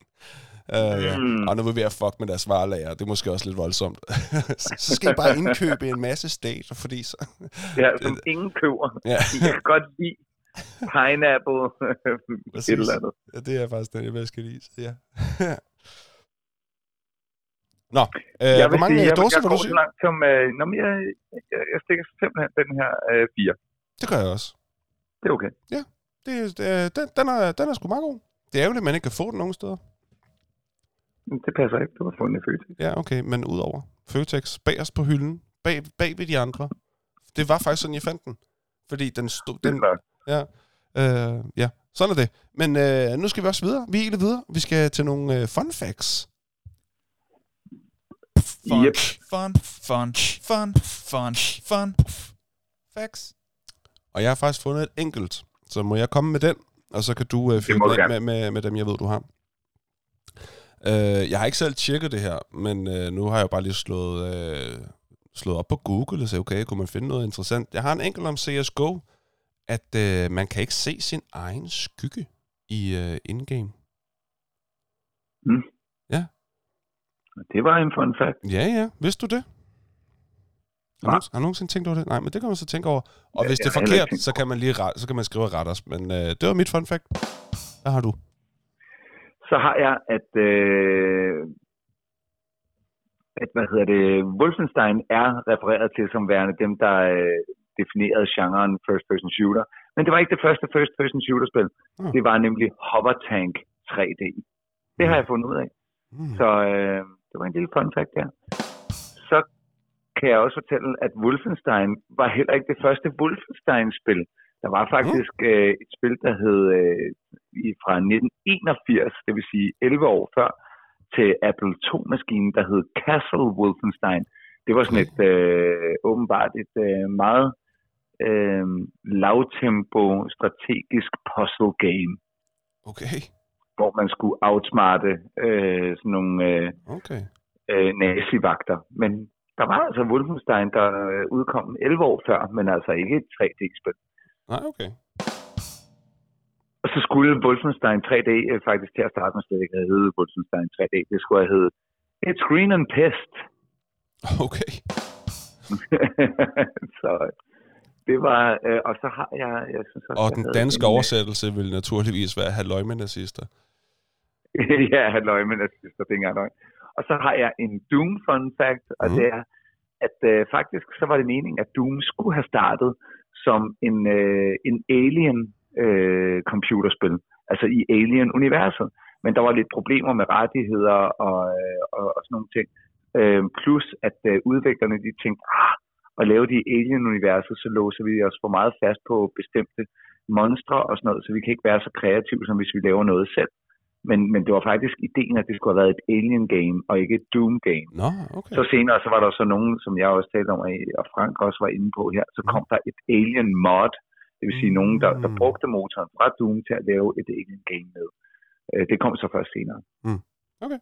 Uh, ja. Mm. Og nu vil vi have fuck med deres varelager. Det er måske også lidt voldsomt. [laughs] så, skal I bare indkøbe en masse stater, fordi så... Ja, [laughs] som ingen køber. Ja, Jeg kan godt lide pineapple, [laughs] et eller andet. ja, det er faktisk den, jeg bedst kan lide. Ja. Nå, øh, jeg hvor mange sige, sige, jeg, dåser vil du sige? langt som... Øh, nå, men jeg, jeg, jeg stikker simpelthen den her øh, fire. Det gør jeg også. Det er okay. Det, det, den, den, er, den er sgu meget god. Det er ærgerligt, at man ikke kan få den nogen steder. Men Det passer ikke. Du har fundet en Føtex. Ja, okay, men udover Føtex, bagerst på hylden, bag, bag ved de andre. Det var faktisk sådan, jeg fandt den. Fordi den stod... Den, ja, øh, ja, sådan er det. Men øh, nu skal vi også videre. Vi er videre. Vi skal til nogle øh, fun facts. Fun, Yep. fun, fun, fun, fun, fun. Facts. Og jeg har faktisk fundet et enkelt, så må jeg komme med den, og så kan du øh, fyre den med, med, med dem, jeg ved, du har. Øh, jeg har ikke selv tjekket det her, men øh, nu har jeg jo bare lige slået, øh, slået op på Google og sagde, okay, kunne man finde noget interessant? Jeg har en enkelt om CSGO. at øh, man kan ikke se sin egen skygge i øh, in-game. Det var en fun fact. Ja, ja. Vidste du det? Har, du, har du nogensinde tænkt over det? Nej, men det kan man så tænke over. Og Ja, hvis det er forkert, så kan man lige så kan man skrive ret os. Men øh, det var mit fun fact. Hvad har du? Så har jeg, at, øh, at hvad hedder det, Wolfenstein er refereret til som værende dem, der øh, definerede genren first-person shooter. Men det var ikke det første first-person shooter-spil. Mm. Det var nemlig Hover Tank 3D. Det har jeg fundet ud af. Mm. Så øh, det var en lille fun fact der. Så kan jeg også fortælle, at Wolfenstein var heller ikke det første Wolfenstein-spil. Der var faktisk øh, et spil, der hed øh, fra 1981, det vil sige 11 år før, til Apple II-maskinen, der hed Castle Wolfenstein. Det var sådan et øh, åbenbart et øh, meget øh, lavtempo strategisk puzzle game, Okay. Hvor man skulle outsmarte øh, sådan nogle øh, Okay. øh, nazivagter. Men der var altså Wolfenstein, der øh, udkom 11 år før, men altså ikke et 3D-spil. Nej, okay. Og så skulle Wolfenstein 3D øh, faktisk til at starte med slet ikke have heddet Wolfenstein 3D. Det skulle have heddet It's Green and Pest. [laughs] Okay. [laughs] så det var, øh, og så har jeg, jeg synes også, Og den danske en, øh, oversættelse vil naturligvis være halløj med nazister. [laughs] ja, halløj, men jeg synes, det ikke løgn. Og så har jeg en Doom fun fact, og Mhm. det er, at øh, faktisk så var det meningen, at Doom skulle have startet som en, øh, en alien øh, computerspil, altså i alien-universet. Men der var lidt problemer med rettigheder og, øh, og, og sådan nogle ting. Øh, plus at øh, udviklerne de tænkte, ah, at lave det i alien-universet, så låser vi os for meget fast på bestemte monstre og sådan noget, så vi kan ikke være så kreative, som hvis vi laver noget selv. Men, men det var faktisk ideen, at det skulle have været et Alien game, og ikke et Doom game. Nå, okay. Så senere, så var der så nogen, som jeg også talte om, og Frank også var inde på her, så kom der et Alien mod, det vil sige nogen, der, der Mm. brugte motoren fra Doom til at lave et Alien game med. Øh, Det kom så først senere. Mm. Okay.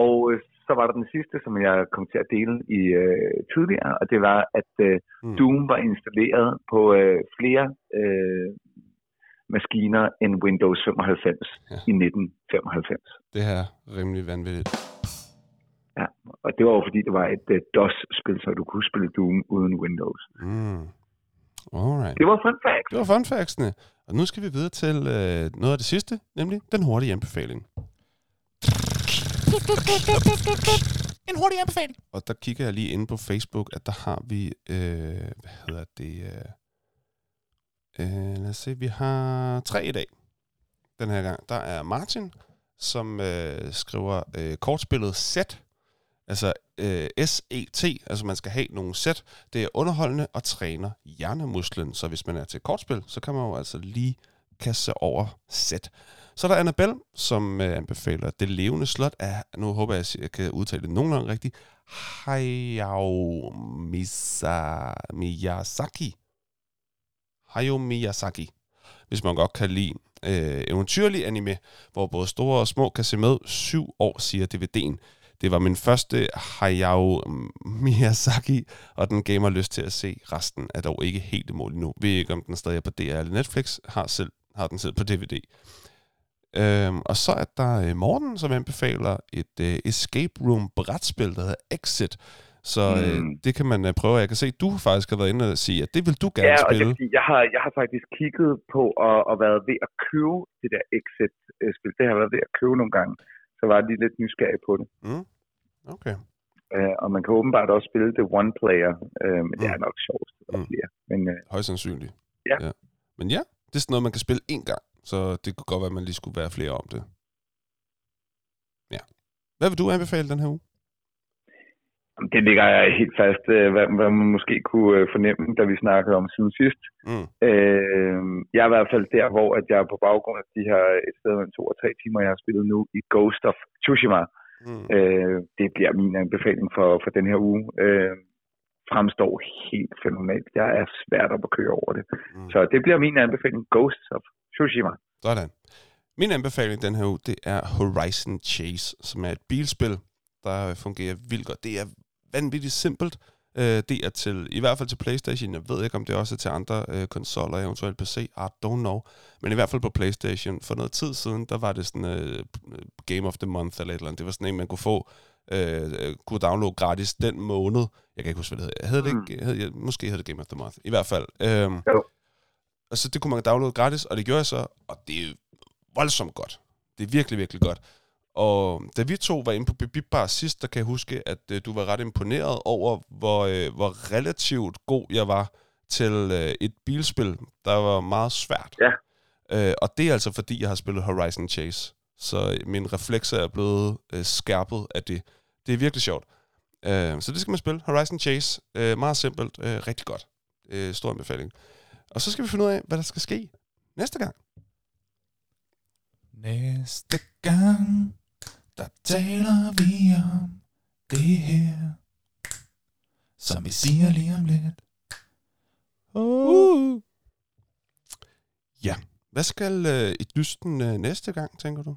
Og øh, så var der den sidste, som jeg kom til at dele i øh, tidligere, og det var, at øh, Mm. Doom var installeret på øh, flere øh, maskiner end Windows 95 Ja. i 1995. Det er rimelig vanvittigt. Ja, og det var jo fordi, det var et uh, DOS-spil, så du kunne spille Doom uden Windows. Mm. Alright. Det var fun fact. Det var fun factsene. Og nu skal vi videre til øh, noget af det sidste, nemlig den hurtige anbefaling. En hurtig anbefaling. Og der kigger jeg lige inde på Facebook, at der har vi, øh, hvad hedder det, øh, øh, lad os se, vi har tre i dag, den her gang. Der er Martin, som øh, skriver øh, kortspillet Set, altså øh, S-E-T, altså man skal have nogle sæt. Det er underholdende og træner hjernemusklen, så hvis man er til kortspil, så kan man jo altså lige kaste sig over sæt. Så er der Annabelle, som øh, anbefaler Det levende slot af, nu håber jeg, at jeg kan udtale det nogenlunde rigtigt, Hayao Misa, Miyazaki. Hayao Miyazaki. Hvis man godt kan lide øh, eventyrlig anime, hvor både store og små kan se med. Syv år, siger DVD'en. Det var min første Hayao Miyazaki, og den gav mig lyst til at se resten. Er dog ikke helt i mål endnu. Ved ikke, om den stadig er på DR eller Netflix. Har, selv, har den selv på DVD. Øhm, og så er der øh, Morten, som anbefaler et øh, escape room brætspil, der hedder Exit. Så øh, Mm. det kan man øh, prøve. Jeg kan se, at du faktisk har været inde og sige, at det vil du gerne Ja, spille. er fordi, jeg, har, jeg har faktisk kigget på og, og været ved at købe det der Exit-spil. Det har jeg været ved at købe nogle gange. Så var jeg lige lidt nysgerrig på det. Mm. Okay. Uh, og man kan åbenbart også spille det one-player, uh, men det Mm. er nok sjovt Mm. flere. Men uh, Højst sandsynligt. Ja. ja. Men ja, det er sådan noget, man kan spille én gang. Så det kunne godt være, at man lige skulle være flere om det. Ja. Hvad vil du anbefale den her uge? Det ligger jeg helt fast, øh, hvad, hvad man måske kunne øh, fornemme, da vi snakkede om siden sidst. Mm. Øh, jeg er i hvert fald der, hvor at jeg på baggrund af de her et sted mellem to og tre timer, jeg har spillet nu i Ghost of Tsushima, Mm. øh, det bliver min anbefaling for, for den her uge. Øh, fremstår helt fænomenalt. Jeg er svært op at køre over det. Mm. Så det bliver min anbefaling, Ghost of Tsushima. Sådan. Min anbefaling den her uge, det er Horizon Chase, som er et bilspil, der fungerer vildt godt. Det er vanvittigt simpelt. Øh, det er til, i hvert fald til Playstation. Jeg ved ikke, om det også er til andre øh, konsoller, eventuelt PC. I don't know. Men i hvert fald på Playstation. For noget tid siden, der var det sådan øh, Game of the Month eller et eller andet. Det var sådan en, man kunne få, øh, øh kunne downloade gratis den måned. Jeg kan ikke huske, hvad det hedder. Hed det ikke, hed, jeg, måske hed det Game of the Month. I hvert fald. Øh, Jo. og så det kunne man downloade gratis, og det gjorde jeg så, og det er voldsomt godt. Det er virkelig, virkelig godt. Og da vi to var inde på Bibibbar sidst, der kan jeg huske, at øh, du var ret imponeret over, hvor, øh, hvor relativt god jeg var til øh, et bilspil, der var meget svært. Ja. Øh, og det er altså fordi, jeg har spillet Horizon Chase. Så mine reflekser er blevet øh, skærpet af det. Det er virkelig sjovt. Øh, så det skal man spille. Horizon Chase. Øh, meget simpelt. Øh, rigtig godt. Øh, stor anbefaling. Og så skal vi finde ud af, hvad der skal ske næste gang. Næste gang, der taler vi om det her, som vi siger lige om lidt. Uh. Ja. Hvad skal øh, i dysten øh, næste gang, tænker du?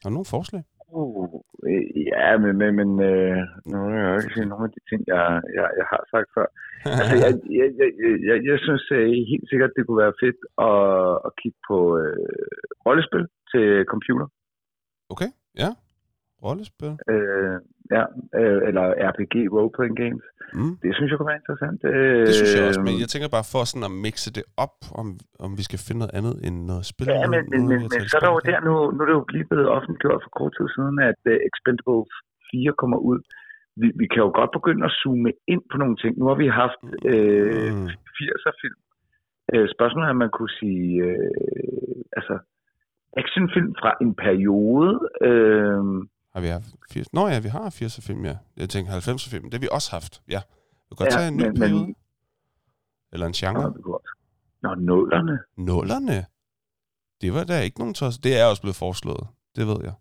Har du nogle forslag? Uh, øh, ja, men, men, men øh, nu vil jeg jo ikke sige nogle af de ting, jeg, jeg, jeg har sagt før. [laughs] Altså, jeg, jeg, jeg, jeg, jeg synes øh, helt sikkert, det kunne være fedt at, at kigge på øh, rollespil til computer. Okay, ja. Rollespil. Øh, ja, øh, eller RPG, role-playing games. Mm. Det synes jeg kunne være interessant. Øh, Det synes jeg også, men jeg tænker bare for sådan at mixe det op, om, om vi skal finde noget andet end noget spil. Ja, men, men, men, men så er der jo der, nu, nu er det jo lige blevet offentliggjort for kort tid siden, at uh, Expendables 4 kommer ud. Vi, vi kan jo godt begynde at zoome ind på nogle ting. Nu har vi haft øh, Mm. 80'er-film. Øh, spørgsmålet er, om man kunne sige, øh, altså, actionfilm fra en periode. Øh, Har vi haft 80? Nå ja, vi har 80'er film, ja. Jeg tænker 90'er film. Det har vi også haft, ja. Vi kan godt Ja, tage en ny men- men- periode. Eller en genre. Nå, det også. Nå, nullerne. Nullerne. Det var der ikke nogen tos. Det er også blevet foreslået. Det ved jeg.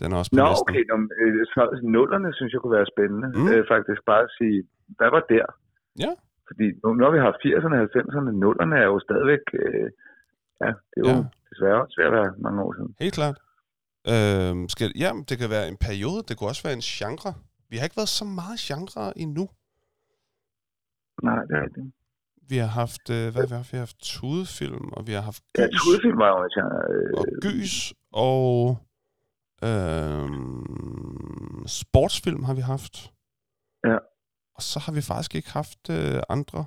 Den er også på Nå, listen. okay. Nå, men, øh, så, nullerne synes jeg kunne være spændende. Mm. Øh, faktisk bare at sige, hvad var der? Ja. Fordi nu, har vi haft 80'erne, 90'erne, nullerne er jo stadigvæk... Øh, ja, det er jo Ja. ja. desværre også ved at være mange år siden. Helt klart. Øhm, skal, ja, det kan være en periode. Det kunne også være en genre. Vi har ikke været så meget genre endnu. Nej, det er rigtigt. Vi har haft, øh, hvad har vi haft? Vi har haft tudefilm, og vi har haft Ja, gys, tudefilm var jo en genre. Øh, og gys, og øhm, sportsfilm har vi haft. Ja. Og så har vi faktisk ikke haft øh, andre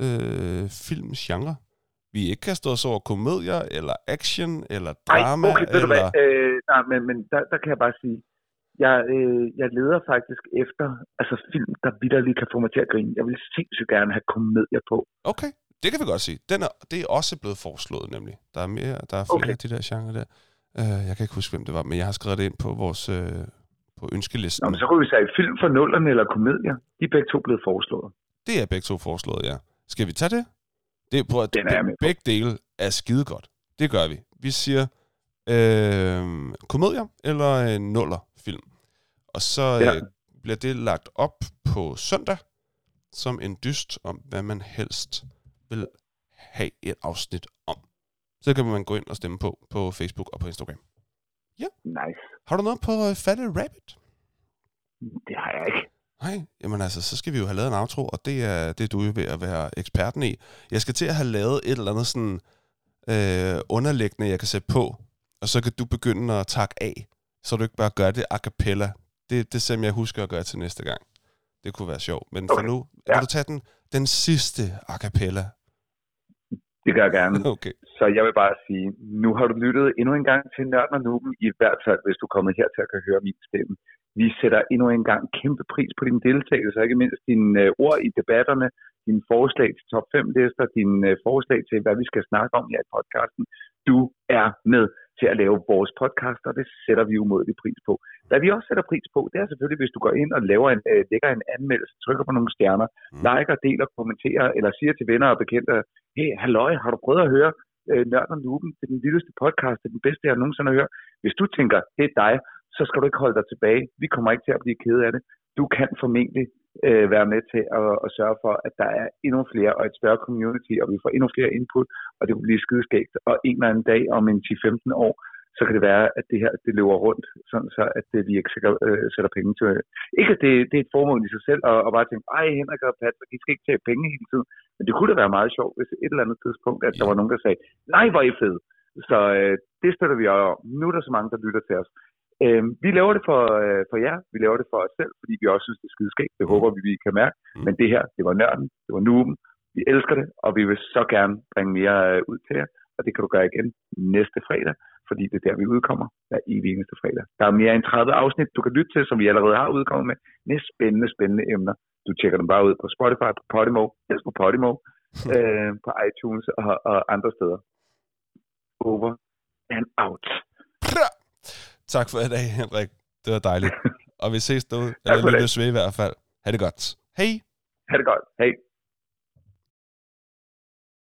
øh, filmgenre. Vi ikke kan stå os over komedier, eller action, eller drama, okay, ved du eller... hvad? Øh, nej, men, men der, der kan jeg bare sige, jeg, øh, jeg leder faktisk efter altså film, der vidderligt kan få mig til at grine. Jeg vil sindssygt gerne have komedier på. Okay, det kan vi godt sige. Den er, det er også blevet foreslået, nemlig. Der er, mere, der er flere Okay. af de der genrer der. Uh, jeg kan ikke huske, hvem det var, men jeg har skrevet det ind på vores øh, på ønskelisten. Nå, men så kunne vi sige film for nullerne eller komedier. De er begge to blevet foreslået. Det er begge to foreslået, ja. Skal vi tage det? Det på, at Den er på. begge dele er skide godt. Det gør vi. Vi siger øh, komedier eller en nullerfilm. Og så Ja. øh, bliver det lagt op på søndag som en dyst om, hvad man helst vil have et afsnit om. Så kan man gå ind og stemme på på Facebook og på Instagram. Nice. Har du noget på uh, Fatte Rabbit? Det har jeg ikke. Nej, jamen altså, så skal vi jo have lavet en outro, og det er det, er du er ved at være eksperten i. Jeg skal til at have lavet et eller andet sådan øh, underlæggende, jeg kan sætte på, og så kan du begynde at takke af, så du ikke bare gør det a cappella. Det, det er simpelthen, jeg husker at gøre til næste gang. Det kunne være sjovt. Men for Okay, nu, ja. vil du tage den, den sidste a cappella? Det gør jeg gerne. [laughs] Okay. Så jeg vil bare sige, nu har du lyttet endnu en gang til Nørden og Nuben, i hvert fald hvis du er kommet her til at kan høre min stemme. Vi sætter endnu en gang kæmpe pris på din deltagelse, og ikke mindst dine øh, ord i debatterne, dine forslag til top 5 lister, dine øh, forslag til, hvad vi skal snakke om her i podcasten. Du er med til at lave vores podcast, og det sætter vi umådelig pris på. Hvad vi også sætter pris på, det er selvfølgelig, hvis du går ind og laver en, øh, lægger en anmeldelse, trykker på nogle stjerner, Mm. liker, deler, kommenterer, eller siger til venner og bekendte, hey, halløj, har du prøvet at høre øh, Nørden Nuben? Det er den vildeste podcast, det er den bedste, jeg nogensinde har hørt. Hvis du tænker, det er dig, så skal du ikke holde dig tilbage. Vi kommer ikke til at blive ked af det. Du kan formentlig øh, være med til at, at sørge for, at der er endnu flere og et større community, og vi får endnu flere input, og det kunne blive skideskægt. Og en eller anden dag om en 10-15 år, så kan det være, at det her det løber rundt, sådan så at det, vi ikke sikkert, øh, sætter penge til. Ikke at det, det er et formål i sig selv, og, og bare tænke, ej Henrik og Patrick, I skal ikke tage penge hele tiden. Men det kunne da være meget sjovt, hvis et eller andet tidspunkt, at der var nogen, der sagde, nej, hvor er I fede. Så øh, det støtter vi også. Nu er der så mange, der lytter til os. Øh, vi laver det for, øh, for jer, vi laver det for os selv, fordi vi også synes, det er skideskægt. Det håber vi, vi kan mærke. Mm. Men det her, det var nørden, det var nuben. Vi elsker det, og vi vil så gerne bringe mere øh, ud til jer. Og det kan du gøre igen næste fredag, fordi det er der, vi udkommer hver evig eneste fredag. Der er mere end 30 afsnit, du kan lytte til, som vi allerede har udkommet med, med spændende, spændende emner. Du tjekker dem bare ud på Spotify, på Podimo, helst på Podimo, [laughs] øh, på iTunes og, og andre steder. Over and out. Tak for i dag, Henrik. Det var dejligt. [laughs] Og vi ses derude. Eller lyttes ved i hvert fald. Ha' det godt. Hej. Ha' det godt. Hej.